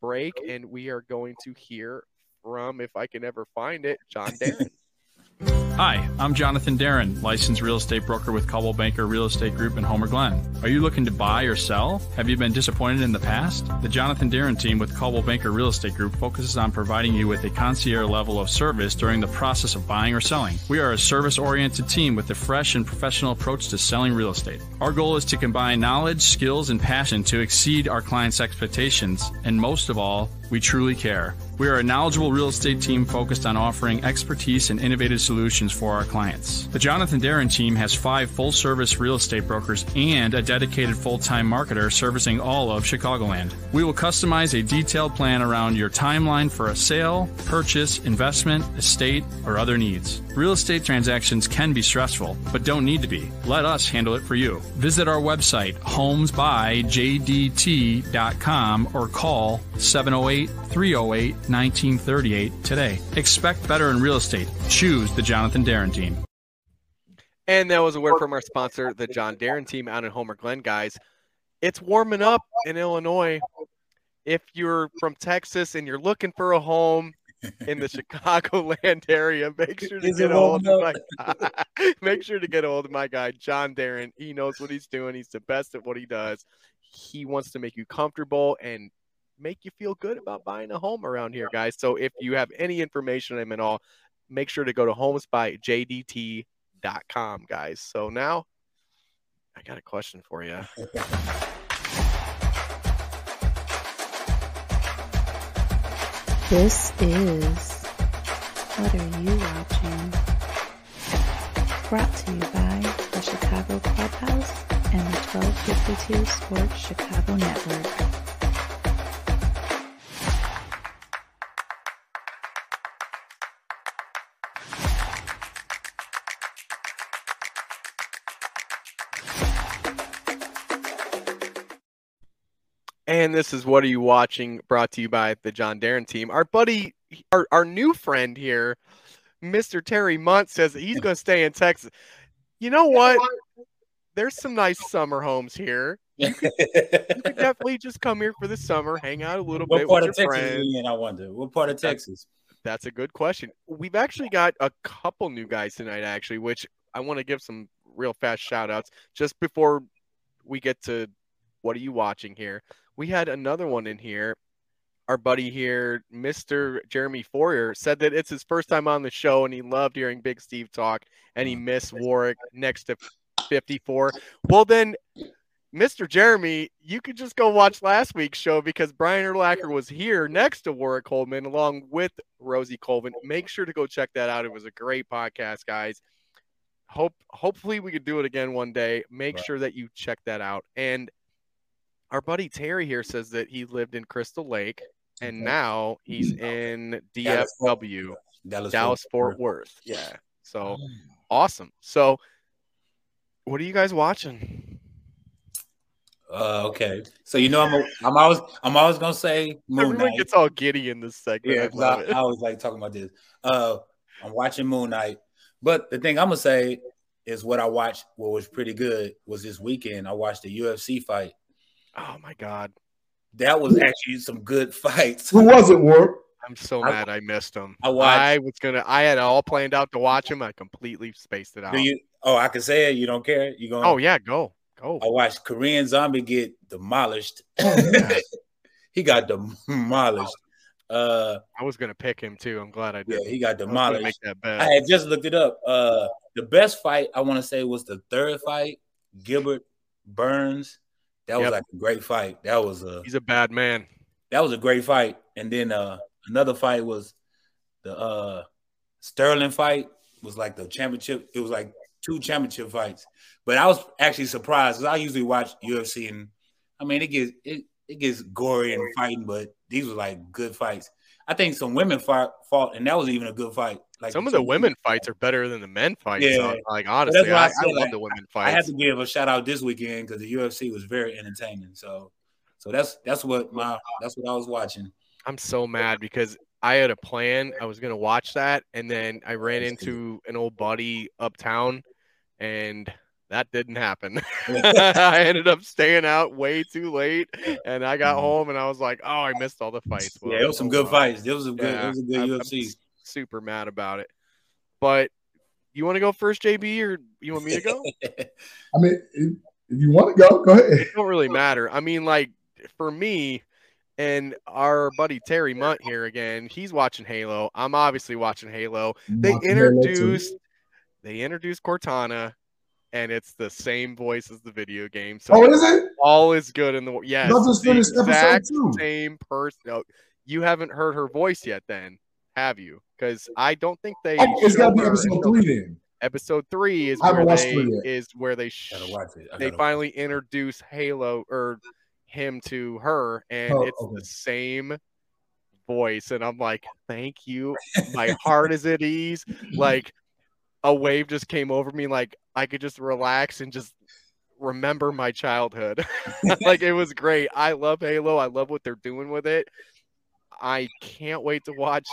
break and we are going to hear from, if I can ever find it, John Darren. Hi, I'm Jonathan Darren, licensed real estate broker with Coldwell Banker Real Estate Group in Homer Glen. Are you looking to buy or sell? Have you been disappointed in the past? The Jonathan Darren team with Coldwell Banker Real Estate Group focuses on providing you with a concierge level of service during the process of buying or selling. We are a service oriented team with a fresh and professional approach to selling real estate. Our goal is to combine knowledge, skills, and passion to exceed our clients' expectations, and most of all, we truly care. We are a knowledgeable real estate team focused on offering expertise and innovative solutions for our clients. The Jonathan Darren team has five full service real estate brokers and a dedicated full time marketer servicing all of Chicagoland. We will customize a detailed plan around your timeline for a sale, purchase, investment, estate, or other needs. Real estate transactions can be stressful, but don't need to be. Let us handle it for you. Visit our website, homesbyjdt.com, or call 708 308 1938 today. Expect better in real estate. Choose the Jonathan Darren team. And that was a word from our sponsor, the John Darren team out in Homer Glen, guys. It's warming up in Illinois. If you're from Texas and you're looking for a home in the Chicagoland area, make sure to Is get it a hold of warming my make sure to get a hold of my guy, John Darren. He knows what he's doing. He's the best at what he does. He wants to make you comfortable and make you feel good about buying a home around here, guys. So if you have any information on him at all, make sure to go to homesbyjdt.com, guys. So now I got a question for you. This is What Are You Watching? Brought to you by the Chicago Clubhouse and the 1252 Sports Chicago Network. And this is What Are You Watching? brought to you by the John Darren team. Our buddy, our, our new friend here, Mr. Terry Munt, says that he's going to stay in Texas. You know what? There's some nice summer homes here. You could, you could definitely just come here for the summer, hang out a little What bit part with of your Texas friends. are you in? I wonder. What part of Texas? That's a good question. We've actually got a couple new guys tonight, actually, which I want to give some real fast shout outs just before we get to what are you watching here. We had another one in here. Our buddy here, Mr. Jeremy Fourier, said that it's his first time on the show and he loved hearing Big Steve talk and he mm. missed Warrick next to 54. Well, then, Mr. Jeremy, you could just go watch last week's show because Brian Urlacher was here next to Warrick Holdman along with Rosie Colvin. Make sure to go check that out. It was a great podcast, guys. Hope hopefully we could do it again one day. Make sure that you check that out. And our buddy Terry here says that he lived in Crystal Lake and now he's in DFW, Dallas, Dallas, Fort Fort Worth. Yeah. So awesome. So what are you guys watching? Uh, okay. So you know I'm a, I'm always I'm always gonna say Moon Everyone Knight. gets all giddy in this segment. Yeah, I I. I always like talking about this. Uh, I'm watching Moon Knight, but the thing I'm gonna say is what I watched. What was pretty good was this weekend. I watched the UFC fight. Oh my god, that was actually some good fights. Who was it, Warp? I'm so I- mad I missed him. I watched- I was gonna. I had it all planned out to watch him. I completely spaced it out. Do you? Oh, I can say it. You don't care. You going? Oh yeah, go go. I watched Korean Zombie get demolished. Oh, he got demolished. Uh, I was gonna pick him too. I'm glad I did. yeah, did. he got I demolished. Make that bet. I had just looked it up. Uh, the best fight I want to say was the third fight, Gilbert Burns. That was Yep. like a great fight. That was a He's a bad man. that was a great fight. And then uh another fight was the uh Sterling fight was like the championship. It was like two championship fights. But I was actually surprised because I usually watch UFC and I mean it gets it, it gets gory and fighting, but these were like good fights. I think some women fought, fought and that was even a good fight. Like Some of the women fights are better than the men fights. Yeah. like honestly, I, I, said, love like, the women fights. I had fights. to give a shout out this weekend because the UFC was very entertaining. So, so that's that's what my that's what I was watching. I'm so mad because I had a plan. I was gonna watch that, and then I ran into an old buddy uptown, and that didn't happen. I ended up staying out way too late, and I got home and I was like, "Oh, I missed all the fights." Mm-hmm. Yeah, it was some good well. fights. It was a good, it Yeah, was a good I'm- I'm UFC. super mad about it. But you want to go first, JB, or you want me to go? I mean, if, you want to go, go ahead. It don't really matter. I mean, like for me, and our buddy Terry Munt here again. He's watching Halo. I'm obviously watching Halo. They introduced they introduced Cortana, and it's the same voice as the video game. So Oh, is it? all is good in the wo- yes. I just the finished episode exact two. Same person. No, you haven't heard her voice yet, then have you? Because I don't think they. Oh, it's show got to be episode three then. Episode three is where they three is where they sh- Gotta it. They finally introduce Halo or him to her, and Oh, it's okay. the same voice. And I'm like, thank you. My heart is at ease. Like a wave just came over me. Like I could just relax and just remember my childhood. like it was great. I love Halo. I love what they're doing with it. I can't wait to watch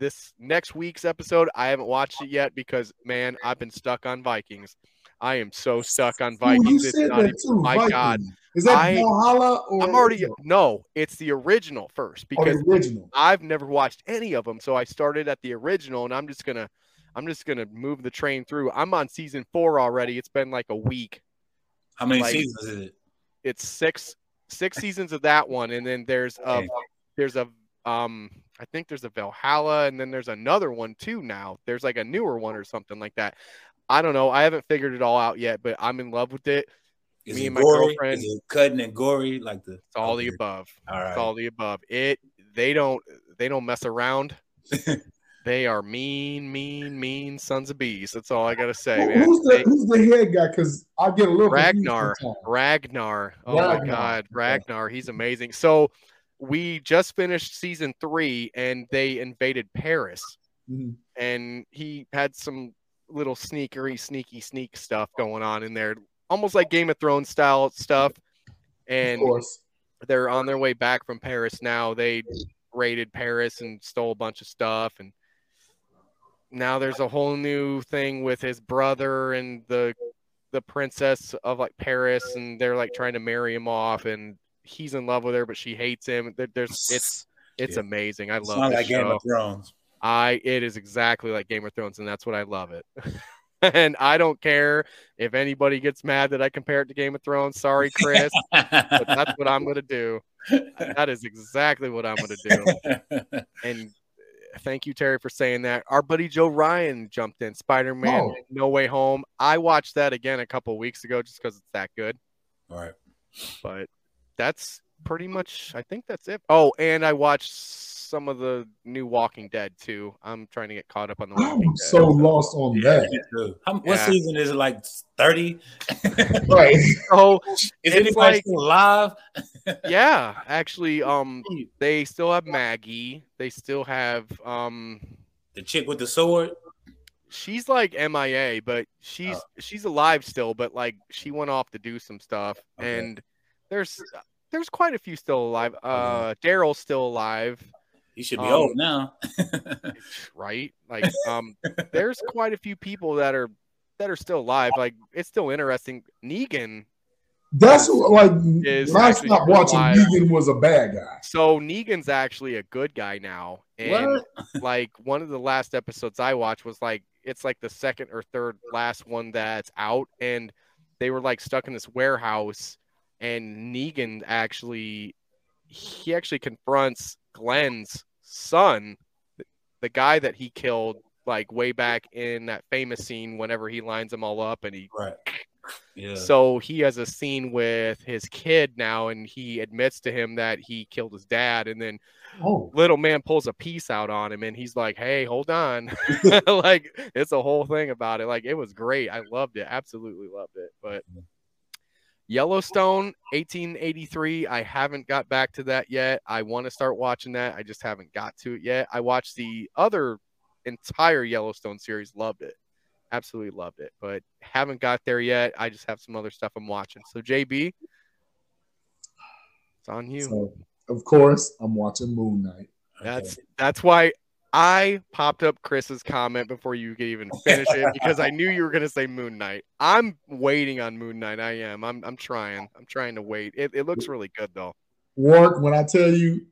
this next week's episode. I haven't watched it yet because man, I've been stuck on Vikings. I am so stuck on Ooh, you Vikings. It's said not that even, too. my Vikings. God. Is that I- Valhalla or I'm already no, it's the original first because original? I've never watched any of them. So I started at the original and I'm just gonna I'm just gonna move the train through. I'm on season four already. It's been like a week. How many like- seasons is it? It's six six seasons of that one, and then there's a Okay. there's a um I think there's a Valhalla, and then there's another one too now. There's like a newer one or something like that. I don't know. I haven't figured it all out yet, but I'm in love with it. Is Me it and my gory? girlfriend. Is it cutting and gory like the? It's all the Okay. above. All It's all the above. It they don't they don't mess around. they are mean, mean, mean sons of bees. That's all I gotta say, who's the They- who's the head guy? Because I get a little Ragnar. Ragnar. Oh my god, Ragnar. He's amazing. So we just finished season three and they invaded Paris. Mhm. And he had some little sneakery, sneaky, sneak stuff going on in there, almost like Game of Thrones style stuff. And they're on their way back from Paris now. They raided Paris and stole a bunch of stuff and now there's a whole new thing with his brother and the the princess of like Paris and they're like trying to marry him off and he's in love with her but she hates him. There- There's it's it's Yeah. amazing. I love Sounds this like Game of Thrones. I it is exactly like Game of Thrones, and that's what I love it. and I don't care if anybody gets mad that I compare it to Game of Thrones. Sorry, Chris, but that's what I'm gonna do. That is exactly what I'm gonna do. And thank you, Terry, for saying that. Our buddy Joe Ryan jumped in Spider-Man: Oh. No Way Home. I watched that again a couple weeks ago just because it's that good. All right. But that's pretty much. I think that's it. Oh, and I watched some of the new Walking Dead too. I'm trying to get caught up on the Walking I'm Dead. so lost on that. Me too. How, what Yeah. season is it? Like thirty? Right. So Is anybody like still alive? yeah, actually, um, they still have Maggie. They still have um, The chick with the sword. she's like MIA, but she's Oh. she's alive still. But like she went off to do some stuff, Okay. and there's there's quite a few still alive. Uh, Daryl's still alive, He should be Um, old now. right? Like um, there's quite a few people that are that are still alive. Like it's still interesting. Negan That's what, like Is when I stopped watching. alive. Negan was a bad guy. So Negan's actually a good guy now, and like one of the last episodes I watched was like it's like the second or third last one that's out, and they were like stuck in this warehouse, and Negan actually he actually confronts Glenn's son, the, guy that he killed like way back in that famous scene whenever he lines them all up and he Right. Yeah. so he has a scene with his kid now, and he admits to him that he killed his dad, and then Oh, little man pulls a piece out on him, and he's like, "Hey, hold on!" like it's a whole thing about it. Like it was great. I loved it. Absolutely loved it. But Yellowstone, 1883. I haven't got back to that yet. I want to start watching that. I just haven't got to it yet. I watched the other entire Yellowstone series. Loved it absolutely loved it, but haven't got there yet. I just have some other stuff I'm watching. So JB, it's on you. so of course I'm watching Moon Knight. That's that's why I popped up Chris's comment before you could even finish it because I knew you were gonna say Moon Knight. I'm waiting on Moon Knight. I am. I'm I'm trying. I'm trying to wait. It, it looks really good though. Work when I tell you,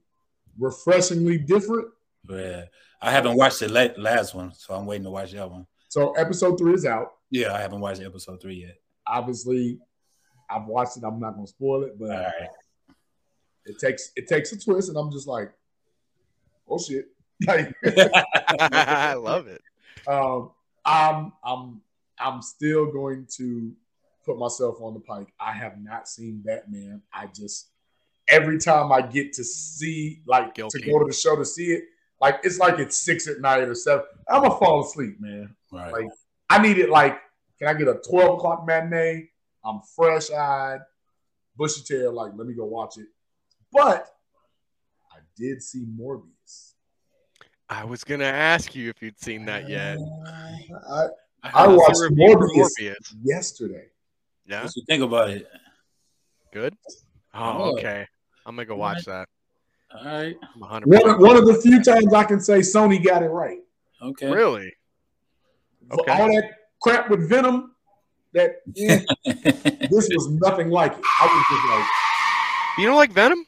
refreshingly different. Yeah. I haven't watched the la- last one, so I'm waiting to watch that one. So episode three is out. Yeah, I haven't watched episode three yet. Obviously, I've watched it. I'm not gonna spoil it, but it takes it takes a twist, and I'm just like, oh shit. Like, I love it. Um, I'm I'm I'm still going to put myself on the pike. I have not seen Batman. I just every time I get to see like Guilty. to go to the show to see it, like it's like it's six at night or seven. I'm gonna fall asleep, man. Right. Like I need it. Like, can I get a 12 o'clock matinee? I'm fresh eyed, bushy tail. Like, let me go watch it. But I did see Morbius. I was gonna ask you if you'd seen that yet. I I I watched seen a review for Morbius, Morbius. yesterday. Yeah, What you think about it? good. Oh. Okay. I'm gonna go watch that. All right. I'm 100 One of, one of the few times I can say Sony got it right. Okay. Really? For Okay. all that crap with Venom, that eh, this was nothing like it. I was just like, You don't like Venom?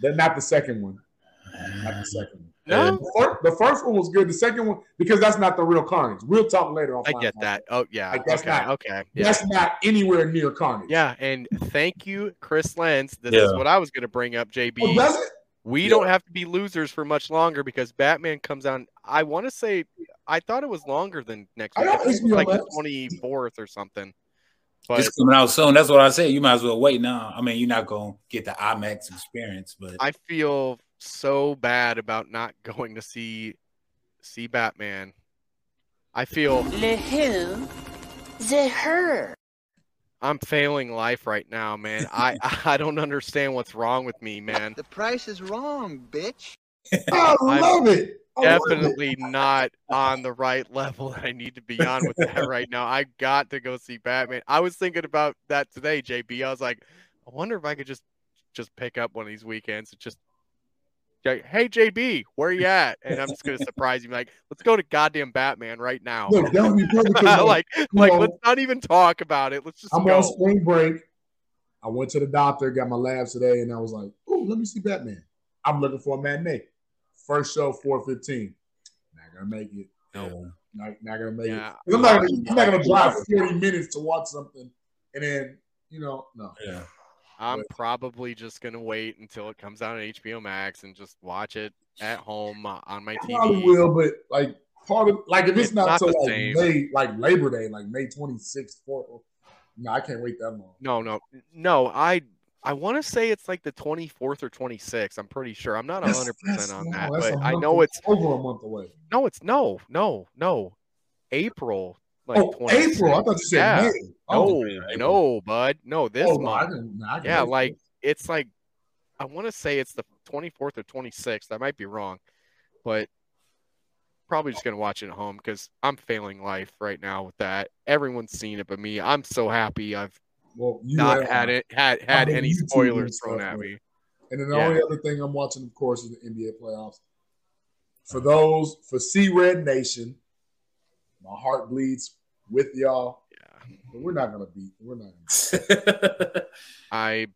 They're not the second one. Not the second one. No? The fir- The first one was good. The second one, because that's not the real Carnage. We'll talk later. On I get that. Oh yeah. Like, that's okay. not- okay. Yeah. That's not anywhere near Carnage. Yeah, and thank you, Chris Lenz. This is what I was going to bring up, JB. Oh, does it? we don't have to be losers for much longer because Batman comes out. I want to say, I thought it was longer than next I week. I think it was like the twenty fourth or something. But It's coming out soon. That's what I said. You might as well wait now. I mean, you're not gonna get the IMAX experience, but I feel so bad about not going to see see Batman. I feel Le who? The her. I'm failing life right now, man. I I don't understand what's wrong with me, man. The price is wrong, bitch. I I'm love it. I love it. definitely not on the right level that I need to be on with that right now. I got to go see Batman. I was thinking about that today, JB. I was like, I wonder if I could just just pick up one of these weekends and just like, hey JB, where you at? And I'm just gonna surprise you, like, let's go to goddamn Batman right now. Look, that would be perfect. 'cause, like, you like know, let's not even talk about it. Let's just I'm go. on spring break. I went to the doctor, got my labs today, and I was like, "Oh, let me see Batman." I'm looking for a matinee. First show, four fifteen. Not gonna make it. No. Not, not gonna make Yeah. it. 'Cause I'm not gonna, I'm not gonna drive 40 minutes to watch something, and then you know, no. yeah. I'm probably just gonna wait until it comes out on HBO Max and just watch it at home uh, on my TV. I probably will, but like part of like if it's, It's not, not till like same. May, like Labor Day, like May 26th, 4th. No, I can't wait that long. No, no, no. I I want to say it's like the 24th or 26th. I'm pretty sure. I'm not That's- 100 that's- percent on that, but I know it's over a month away. no, it's no, no, no. April. Like oh, 26th. April. I thought you said Yeah. May. Oh, No, no, bud. No, this oh, no, I month. can, no, I can Yeah, like it's like I want to say it's the 24th or 26th. I might be wrong, but probably just gonna watch it at home because I'm failing life right now with that. Everyone's seen it but me. I'm so happy I've well, not have- had it had had any YouTubing and spoilers stuff, thrown at me. And then the Yeah. only other thing I'm watching, of course, is the NBA playoffs. For those for C Red Nation, my heart bleeds with y'all. Yeah. But we're not gonna beat. We're not. Gonna I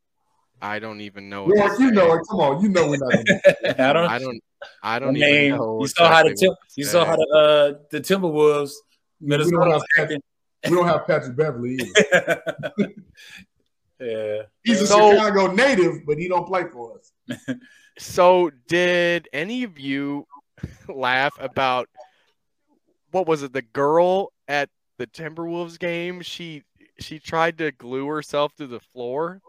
I don't even know. what you know it. Come on, you know we're not gonna beat. I don't. I don't. I I don't mean, even know. you saw how the exactly Tim, you saw how the uh, the Timberwolves We don't, have Patrick, we don't have Patrick Beverley either. yeah. He's a So- Chicago native, but he don't play for us. So, did any of you laugh about what was it? The girl at the Timberwolves game. She she tried to glue herself to the floor.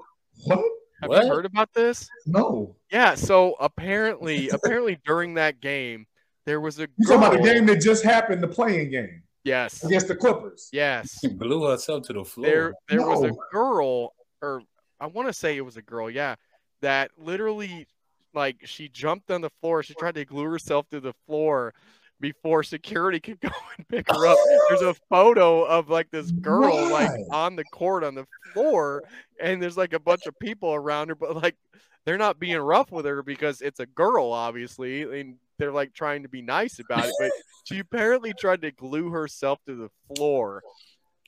What? Have What? you heard about this? No. Yeah. So apparently, apparently during that game, there was a You girl. talking about the game that just happened, the playing game Yes. against the Clippers? Yes. She blew herself to the floor. There there was a girl, or I want to say it was a girl. Yeah, that literally like she jumped on the floor. She tried to glue herself to the floor before security could go and pick her up. There's a photo of like this girl like on the court on the floor, and there's like a bunch of people around her, but like they're not being rough with her because it's a girl, obviously, and they're like trying to be nice about it. But she apparently tried to glue herself to the floor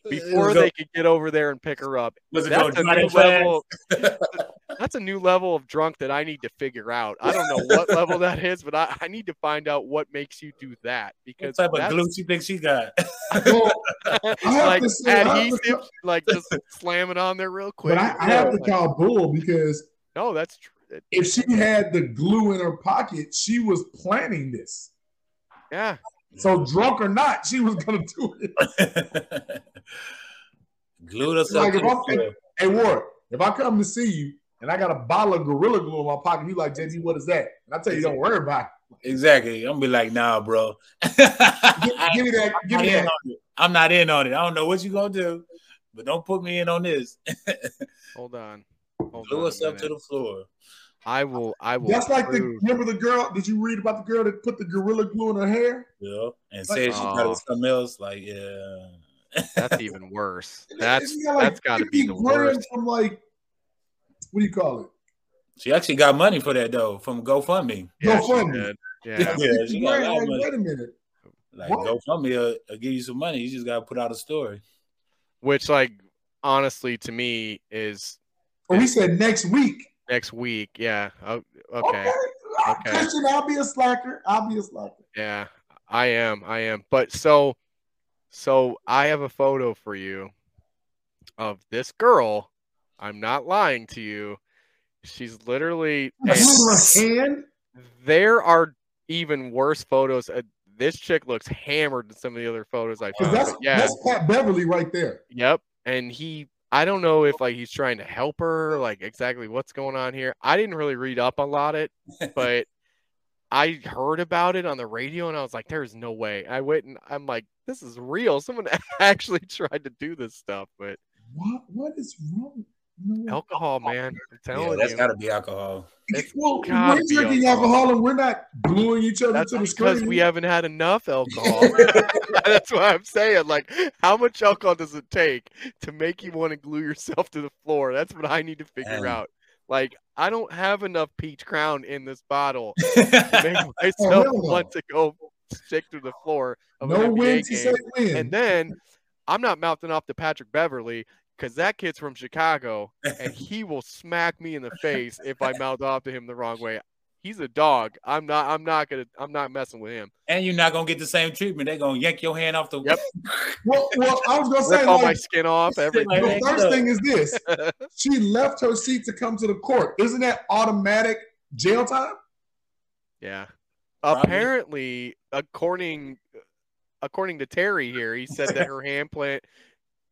before they could get over there and pick her up. Was it That's go a new level. That's a new level of drunk that I need to figure out. I don't know what level that is, but I, I need to find out what makes you do that What because type of that's- glue she think she got? Well, I have like to say, I to adhesive, like just slam it on there real quick. But I, I have to Like, call bull because no, that's true. if she had the glue in her pocket, she was planning this. Yeah. So drunk or not, she was gonna do it. Glued us like up. if I'm, the hey Ward, if I come to see you and I got a bottle of Gorilla Glue in my pocket, you like JG, what is that? And I tell you, don't worry about it. Exactly. I'm gonna be like, nah, bro. Give, give me that. Give I'm me not in that. on it. I'm not in on it. I don't know what you're gonna do, but don't put me in on this. Hold on. Hold Glue on us up to the floor. I will. I will. That's like the remember the girl. Did you read about the girl that put the Gorilla Glue in her hair? Yeah. And Like- say she got Oh. it something else. Like, yeah. That's even worse. That's She got like that's got to be the grand worst. From like, what do you call it? She actually got money for that though from GoFundMe. Yeah, GoFundMe. did. Yeah. Yeah, she got a grand, lot of like, money. wait a minute. Like What? GoFundMe will, will give you some money. You just gotta put out a story. Which, like, honestly, to me, is Oh, he said next week. Next week. Yeah. Oh, Okay. okay. Okay. Christian, I'll be a slacker. I'll be a slacker. Yeah. I am. I am. But so, so I have a photo for you of this girl. I'm not lying to you. She's literally. and Glue in her hand. there are even worse photos. Uh, this chick looks hammered in some of the other photos I found. That's yeah. that's Pat Beverley right there. Yep. And he, I don't know if like he's trying to help her, like exactly what's going on here. I didn't really read up a lot it, but I heard about it on the radio and I was like, there's no way. I went and I'm like, this is real. Someone actually tried to do this stuff, but What what is wrong? No. alcohol, man. I'm Yeah, telling that's you. gotta be alcohol. It's Well, gotta we're drinking alcohol. alcohol and we're not gluing each other That's to the because we haven't had enough alcohol. That's what I'm saying. Like, how much alcohol does it take to make you want to glue yourself to the floor? That's what I need to figure Man. out. Like, I don't have enough peach crown in this bottle to make oh, myself hell no. want to go stick to the floor of no an NBA win to game. say win. And then I'm not mouthing off to Patrick Beverley because that kid's from Chicago and he will smack me in the face if I mouth off to him the wrong way. He's a dog. I'm not. I'm not gonna. I'm not messing with him. And you're not gonna get the same treatment. They're gonna yank your hand off the Yep. well, well, I was gonna say Rip all my like, skin off. Everything. The first thing is this: she left her seat to come to the court. Isn't that automatic jail time? Yeah. Probably. Apparently, according according to Terry here, he said that her handprint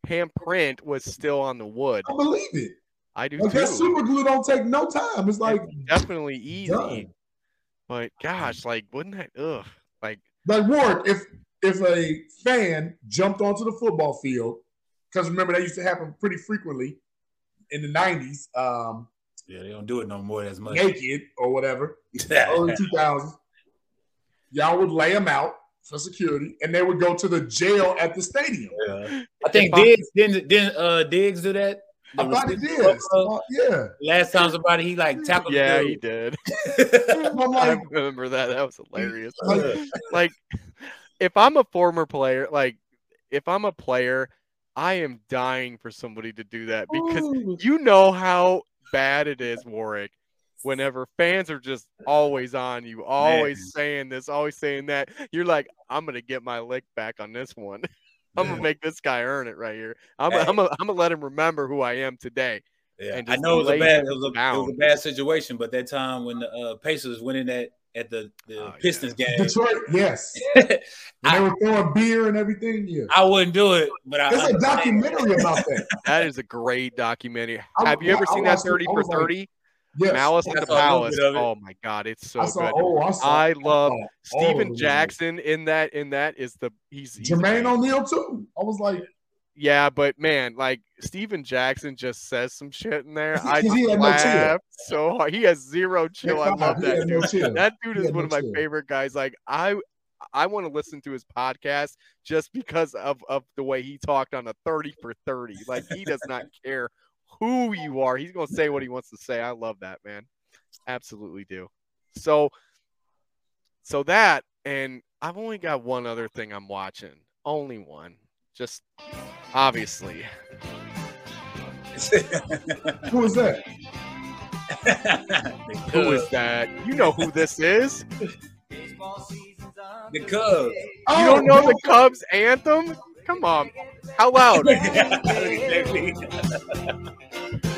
handprint was still on the wood. I believe it. I do Like too. that super glue don't take no time. It's like It's definitely easy. done. But gosh, like wouldn't that ugh like like Ward, if if a fan jumped onto the football field, because remember that used to happen pretty frequently in the '90s, um, Yeah, they don't do it no more as much. naked or whatever, early 2000s. Y'all would lay them out for security, and they would go to the jail at the stadium. Yeah. I think If Diggs didn't didn't uh Diggs do that. I The thought he did. uh, yeah, Last time somebody he like tackled. the yeah, dude. he did. I'm I remember that. That was hilarious. like, like if I'm a former player, like if I'm a player, I am dying for somebody to do that because ooh, you know how bad it is, Warrick. Whenever fans are just always on you, always saying this, always saying that, you're like, I'm gonna get my lick back on this one. I'm gonna make this guy earn it right here. I'm gonna, Hey. I'm gonna, I'm gonna let him remember who I am today. Yeah, I know it was a bad, it was a, it was a bad situation, but that time when the uh, Pacers winning that at the, the Oh, Pistons game, Detroit, yes. And they I, were throwing beer and everything. Yeah, I wouldn't do it. But I there's a understand. documentary about that. That is a great documentary. I- Have you ever I seen that watched it. 30 for was like, 30? Yes, Malice at the a Palace. bit of it. Oh my god, it's so I saw. good. Oh, I saw. I love saw all of Stephen them. Jackson in that. In that is the he's, he's Jermaine amazing. O'Neal too. I was like, Yeah, but man, like Stephen Jackson just says some shit in there. I He just had no chill. laugh so hard. He has zero chill. I love that had no dude. That dude is one no of my chill. favorite guys. Like I, I want to listen to his podcast just because of of the way he talked on a thirty for thirty. Like he does not care who you are. He's gonna say what he wants to say. I love that man. Absolutely do. So, so that and I've only got one other thing I'm watching. Only one. Just obviously. who is that? Who is that? You know who this is. The Cubs. You don't know the Cubs anthem? Come on. How loud? Is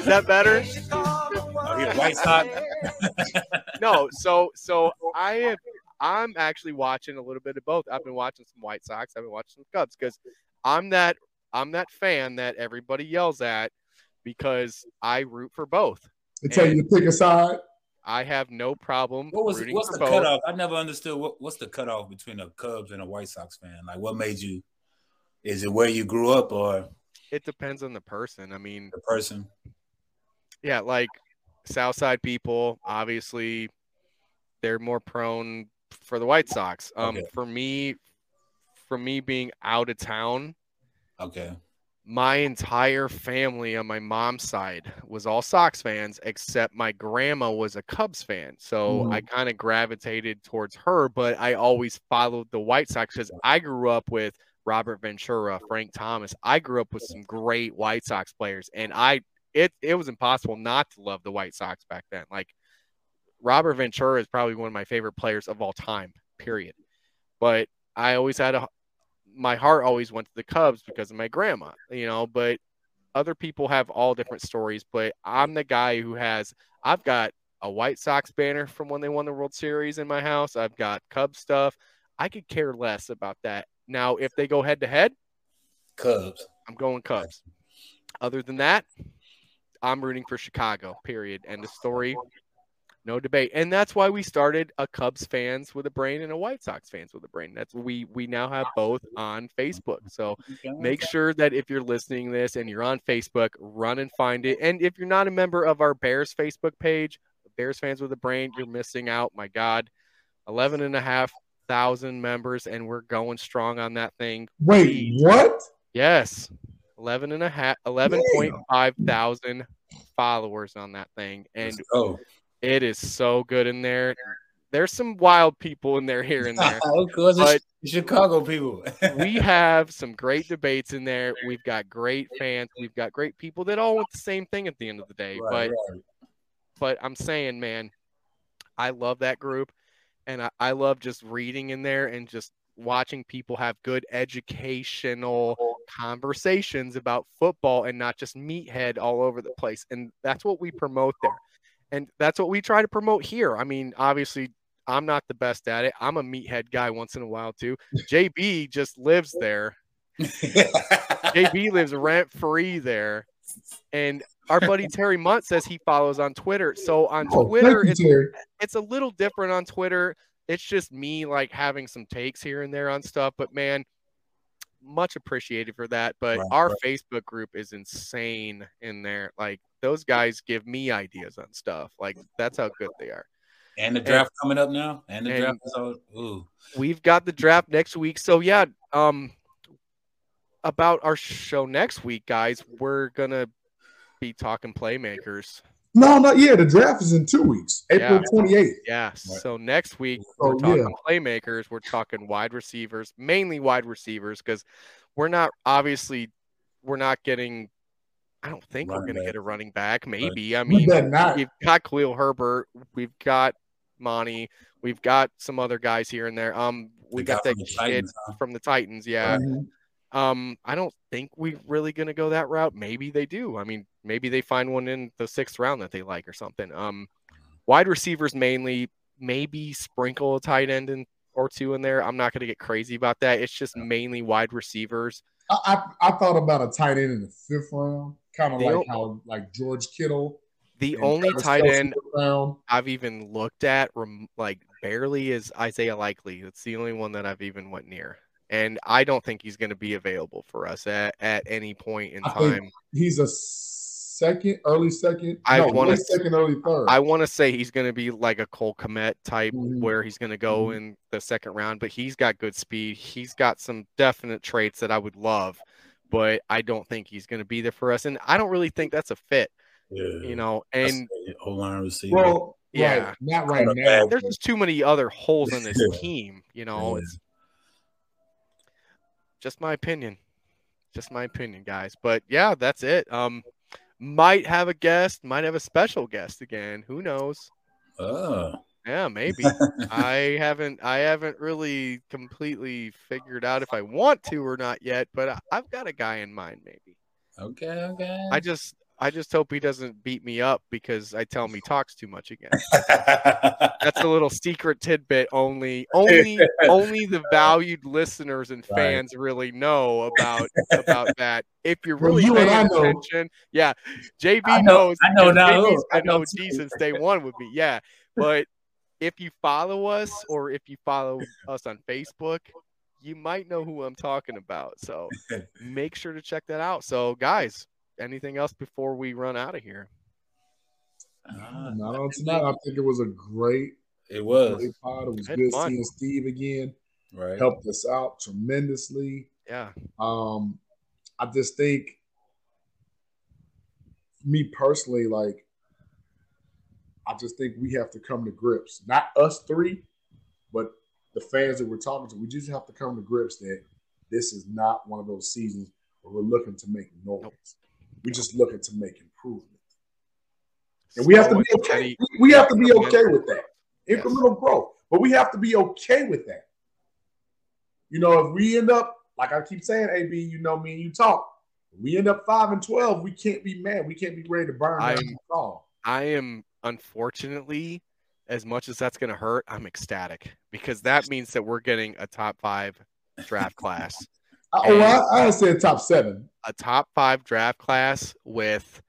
that better? Oh, he White Sox. no, so so I am I'm actually watching a little bit of both. I've been watching some White Sox, I've been watching some Cubs because I'm that I'm that fan that everybody yells at because I root for both. They tell you to pick a side. I have no problem. What was rooting what's for the both. cutoff? I never understood what, what's the cutoff between a Cubs and a White Sox fan. Like, what made you? Is it where you grew up or It depends on the person. I mean, the person? yeah, like Southside people, obviously, they're more prone for the White Sox. Um, Okay. for me, for me being out of town, Okay. my entire family on my mom's side was all Sox fans, except my grandma was a Cubs fan. So Mhm. I kind of gravitated towards her, but I always followed the White Sox because I grew up with Robin Ventura, Frank Thomas. I grew up with some great White Sox players, and I it it was impossible not to love the White Sox back then. Like Robin Ventura is probably one of my favorite players of all time, period. But I always had a my heart always went to the Cubs because of my grandma, you know, but other people have all different stories, but I'm the guy who has I've got a White Sox banner from when they won the World Series in my house. I've got Cubs stuff. I could care less about that. Now, if they go head to head, Cubs. I'm going Cubs. Other than that, I'm rooting for Chicago. Period. End of story. No debate. And that's why we started a Cubs fans with a brain and a White Sox fans with a brain. That's we we now have both on Facebook. So make sure that if you're listening to this and you're on Facebook, run and find it. And if you're not a member of our Bears Facebook page, Bears fans with a brain, you're missing out. My God. 11 and a half thousand members, and we're going strong on that thing. Wait, what? Yes. 11 and a half 11.5 thousand followers on that thing and oh it is so good in there there's some wild people in there here and there but it's Chicago people. we have some great debates in there we've got great fans we've got great people that all want the same thing at the end of the day Right, but right. but i'm saying man i love that group and I, I love just reading in there and just watching people have good educational conversations about football and not just meathead all over the place and that's what we promote there. And that's what we try to promote here. I mean obviously i'm not the best at it. I'm a meathead guy once in a while too. Jb just lives there. Jb lives rent free there and our buddy terry munt says he follows on twitter so on Oh, twitter you, it's it's a little different on Twitter. It's just me like having some takes here and there on stuff, but man, much appreciated for that. But Right, our right. Facebook group is insane in there. Like those guys give me ideas on stuff. Like that's how good they are. And the draft coming up now. And the and- draft is all. Ooh. We've got the draft next week. So yeah, um about our show next week, guys, we're gonna be talking playmakers. No, not yeah. The draft is in two weeks, April Yeah. twenty eighth. Yeah. So next week Oh, we're talking yeah. playmakers. We're talking wide receivers, mainly wide receivers, because we're not obviously we're not getting. I don't think we're going to get a running back. Maybe. I mean, we've got Khalil Herbert. We've got Monty. We've got some other guys here and there. Um, we got guy that from the kid Titans, huh? from the Titans. Yeah. Mhm. Um, I don't think we're really gonna go that route. Maybe they do. I mean, maybe they find one in the sixth round that they like or something. Um, wide receivers mainly, maybe sprinkle a tight end in or two in there. I'm not gonna get crazy about that. It's just mainly wide receivers. I, I I thought about a tight end in the fifth round, kind of like o- how like George Kittle. The only Travis tight end round. I've even looked at, like barely, is Isaiah Likely. That's the only one that I've even went near, and I don't think he's going to be available for us at, at any point in time. he's a second, early second. I no, wanna second, early third. I want to say he's going to be like a Cole Kmet type, Mhm. where he's going to go Mhm. in the second round. But he's got good speed. He's got some definite traits that I would love, but I don't think he's going to be there for us. And I don't really think that's a fit, Yeah. you know. And O line receiver. well, yeah, right, not right Quarterback. now. there's just too many other holes in this team, you know. Yeah. It's just my opinion. Just my opinion, guys. But yeah, that's it. Um, might have a guest, might have a special guest again. Who knows? Oh. Yeah, maybe. I haven't I haven't really completely figured out if I want to or not yet, but I, I've got a guy in mind maybe. Okay, okay. I just I just hope he doesn't beat me up because I tell him he talks too much again. That's a little secret tidbit only only only the valued listeners and Right. fans really know about about that. If you're Well, really you paying attention, yeah. JB I know- knows I know now. JB's I know OG since day one with me. Yeah. But if you follow us or if you follow us on Facebook, you might know who I'm talking about. So make sure to check that out. So guys, anything else before we run out of here? Not on tonight. I think it was a great, It was. great pod. It was Had good fun. seeing Steve again. Right. Helped us out tremendously. Yeah. Um, I just think, me personally, like, I just think we have to come to grips. Not us three, but the fans that we're talking to. We just have to come to grips that this is not one of those seasons where we're looking to make noise. We're just looking to make improvement. And we have to be okay. We have to be okay with that. Incremental growth. But we have to be okay with that. You know, if we end up, like I keep saying, AB, you know me and you talk. We end up five and twelve, we can't be mad. We can't be ready to burn I'm- I am unfortunately, as much as that's going to hurt, I'm ecstatic because that means that we're getting a top five draft class, Oh, I, I said top seven. A top five draft class with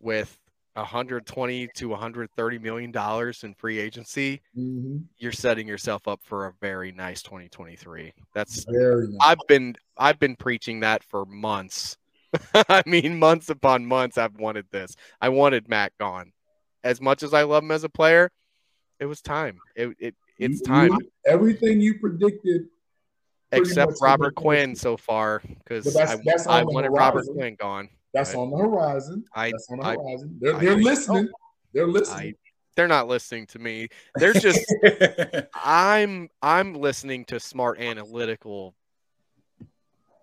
with 120 to 130 million dollars in free agency. Mhm. You're setting yourself up for a very nice 2023. That's Very nice. I've been I've been preaching that for months. I mean, months upon months. I've wanted this. I wanted Matt gone. As much as I love him as a player, it was time. It, it it's You- time. you- everything you predicted, Except Robert Quinn so far, because I, I wanted Robert. Quinn gone. that's on the horizon. I- that's on the I- horizon. They're, I they're listening. Oh. They're I, listening. they're not listening to me. They're just I'm I'm listening to smart analytical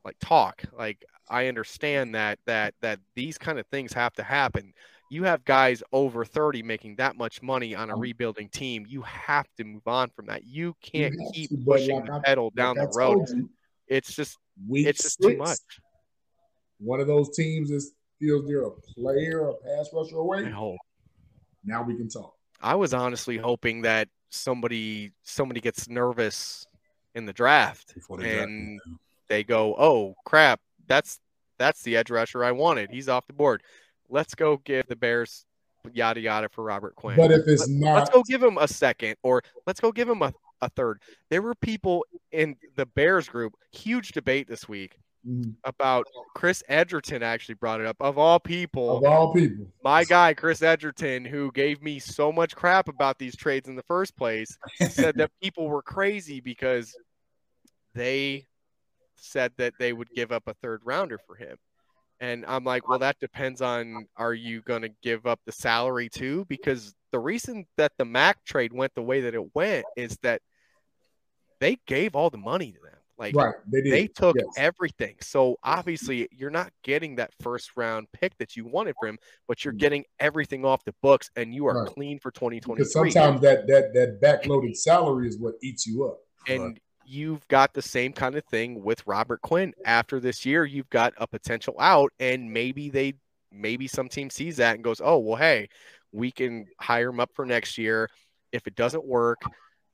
like talk. Like I understand that that that these kind of things have to happen. You have guys over 30 making that much money on a Um, rebuilding team. You have to move on from that. You can't have keep to, pushing like the I- pedal down the road. you, It's just it's just too much. One of those teams that feels they're a player, a pass rusher away. Now we can talk. I was honestly hoping that somebody somebody gets nervous in the draft Before the draft, and they go, "Oh crap, that's that's the edge rusher I wanted. He's off the board. Let's go give the Bears yada yada for Robert Quinn." But if it's Let- let's go give him a second, or let's go give him a, a third. There were people in the Bears group, huge debate this week Mhm. about Chris Edgerton. Actually, brought it up of all people Of all people, my guy Chris Edgerton, who gave me so much crap about these trades in the first place, said that people were crazy because they said that they would give up a third rounder for him. And I'm like, well, that depends on are you going to give up the salary too? Because the reason that the Mac trade went the way that it went is that they gave all the money to them. Like Right, they did, took yes. everything. So obviously you're not getting that first round pick that you wanted for him, but you're mm-hmm. getting everything off the books and you are. Right. clean for 2023. because sometimes that that that backloaded salary is what eats you up. and you've got the same kind of thing with Robert Quinn. After this year, you've got a potential out, and maybe they maybe some team sees that and goes, Oh, well, hey, we can hire him up for next year. If it doesn't work,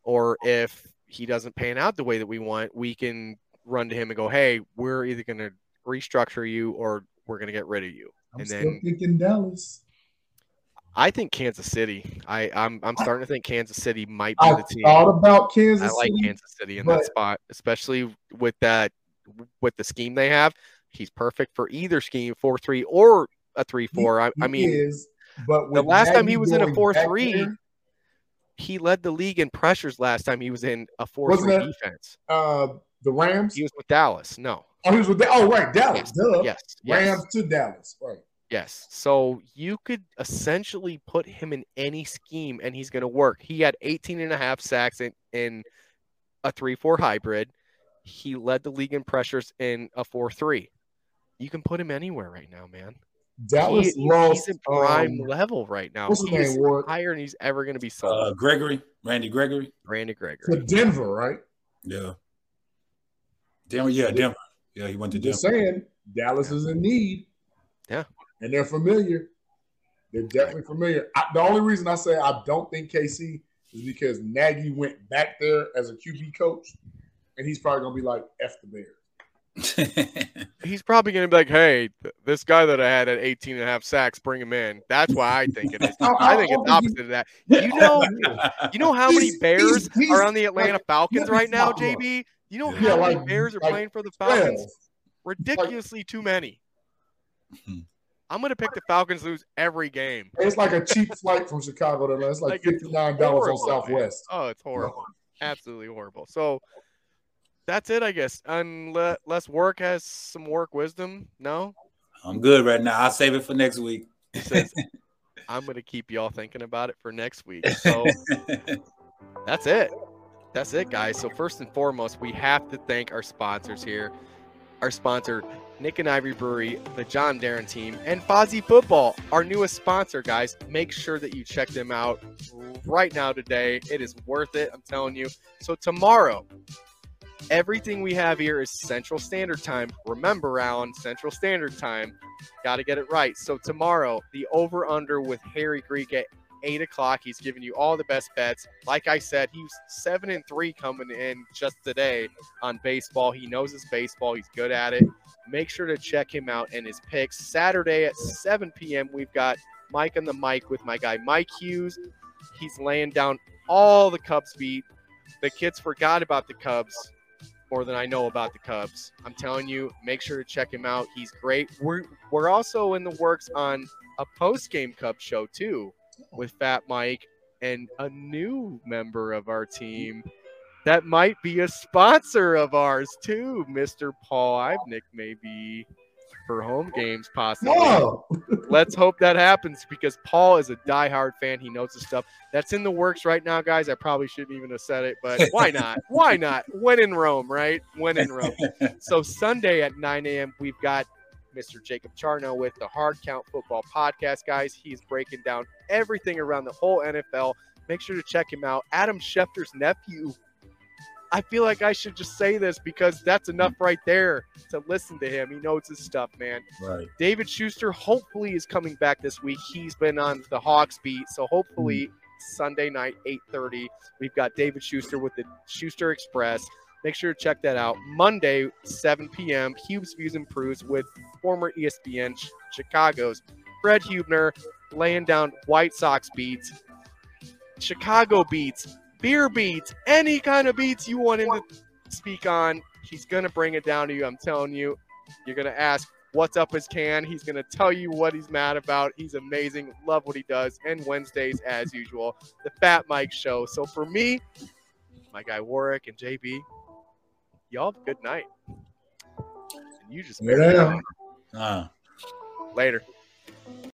or if he doesn't pan out the way that we want, we can run to him and go, Hey, we're either gonna restructure you or we're gonna get rid of you. I'm and still then thinking Dallas. I think Kansas City. I, I'm I'm starting to think Kansas City might be I the team. thought about Kansas I like City, Kansas City in that spot, especially with that with the scheme they have. He's perfect for either scheme, four three or a three four. I, I mean, is, but the last time he was in a four three, there, he led the league in pressures. Last time he was in a four three that- defense. uh, the Rams. He was with Dallas. No. Oh, he was with. Oh, right, Dallas. Duh. Yes. Yes. Rams to Dallas. Right. Yes. So you could essentially put him in any scheme and he's going to work. He had 18 and a half sacks in, in a 3 4 hybrid. He led the league in pressures in a 4 3. You can put him anywhere right now, man. Dallas he, lost. He's in prime um, level right now. what's his He's name, Ward? higher than he's ever going to be sold. Uh, Gregory, Randy Gregory. Randy Gregory. to Denver, right? Yeah. Denver, yeah, Denver. Yeah, he went to Denver. Just saying, Dallas is in need. Yeah. And they're familiar. They're definitely familiar. I, the only reason I say I don't think KC is because Nagy went back there as a QB coach, and he's probably gonna be like F the Bears. He's probably going to be like, hey, th- this guy that I had at 18 and a half sacks, bring him in. That's why I think it is. Oh, I think it's oh, oh, opposite of that. You know, you know how many Bears he's- are on the Atlanta like, Falcons right now. JB? You know Yeah, how many Bears are like playing for the Falcons? Twelve. Ridiculously too many. Hmm. I'm going to pick the Falcons lose every game. It's like a cheap flight from Chicago to Atlanta. It's like Like, fifty nine dollars on horrible, man. Southwest. Oh, it's horrible. Absolutely horrible. So that's it, I guess. Unless work has some work wisdom. No? I'm good right now. I'll save it for next week. He says, I'm going to keep y'all thinking about it for next week. So that's it. That's it, guys. So, first and foremost, we have to thank our sponsors here. Our sponsor, Nick and Ivory Brewery, the John Darren team, and Fozzy Football, our newest sponsor, guys. Make sure that you check them out right now today. It is worth it, I'm telling you. So, tomorrow, everything we have here is Central Standard Time. Remember, Alan, Central Standard Time. Got to get it right. So tomorrow, the over under with Harry Greek at eight o'clock. He's giving you all the best bets. Like I said, he's seven and three coming in just today on baseball. He knows his baseball. He's good at it. Make sure to check him out and his picks. Saturday at 7 p.m. We've got Mike on the mic with my guy Mike Hughes. He's laying down all the Cubs beat. The kids forgot about the Cubs more than I know about the Cubs. I'm telling you, make sure to check him out. He's great. We're we're also in the works on a post game Cubs show too with Fat Mike and a new member of our team that might be a sponsor of ours too, Mr. Paul Ivnick, maybe for home games possibly. Whoa. Let's hope that happens because Paul is a diehard fan. He knows the stuff. That's in the works right now, guys. I probably shouldn't even have said it, but why not? why not? When in Rome, right? When in Rome. so Sunday at 9 a.m., we've got Mr. Jacob Charno with the Hard Count Football Podcast, guys. He's breaking down everything around the whole NFL. Make sure to check him out. Adam Schefter's nephew. I feel like I should just say this because that's enough right there to listen to him. He knows his stuff, man. Right. David Schuster hopefully is coming back this week. He's been on the Hawks beat, so hopefully mm. Sunday night 8:30 we've got David Schuster with the Schuster Express. Make sure to check that out. Monday 7 p.m. Hubes Views Proofs with former ESPN Ch- Chicago's Fred Hubner laying down White Sox beats, Chicago beats, beer beats, any kind of beats you want him to speak on. He's gonna bring it down to you. I'm telling you. You're gonna ask what's up his can. He's gonna tell you what he's mad about. He's amazing. Love what he does. And Wednesdays, as usual, the Fat Mike Show. So for me, my guy Warrick and JB, y'all have a good night. And you just Yeah. Uh. later.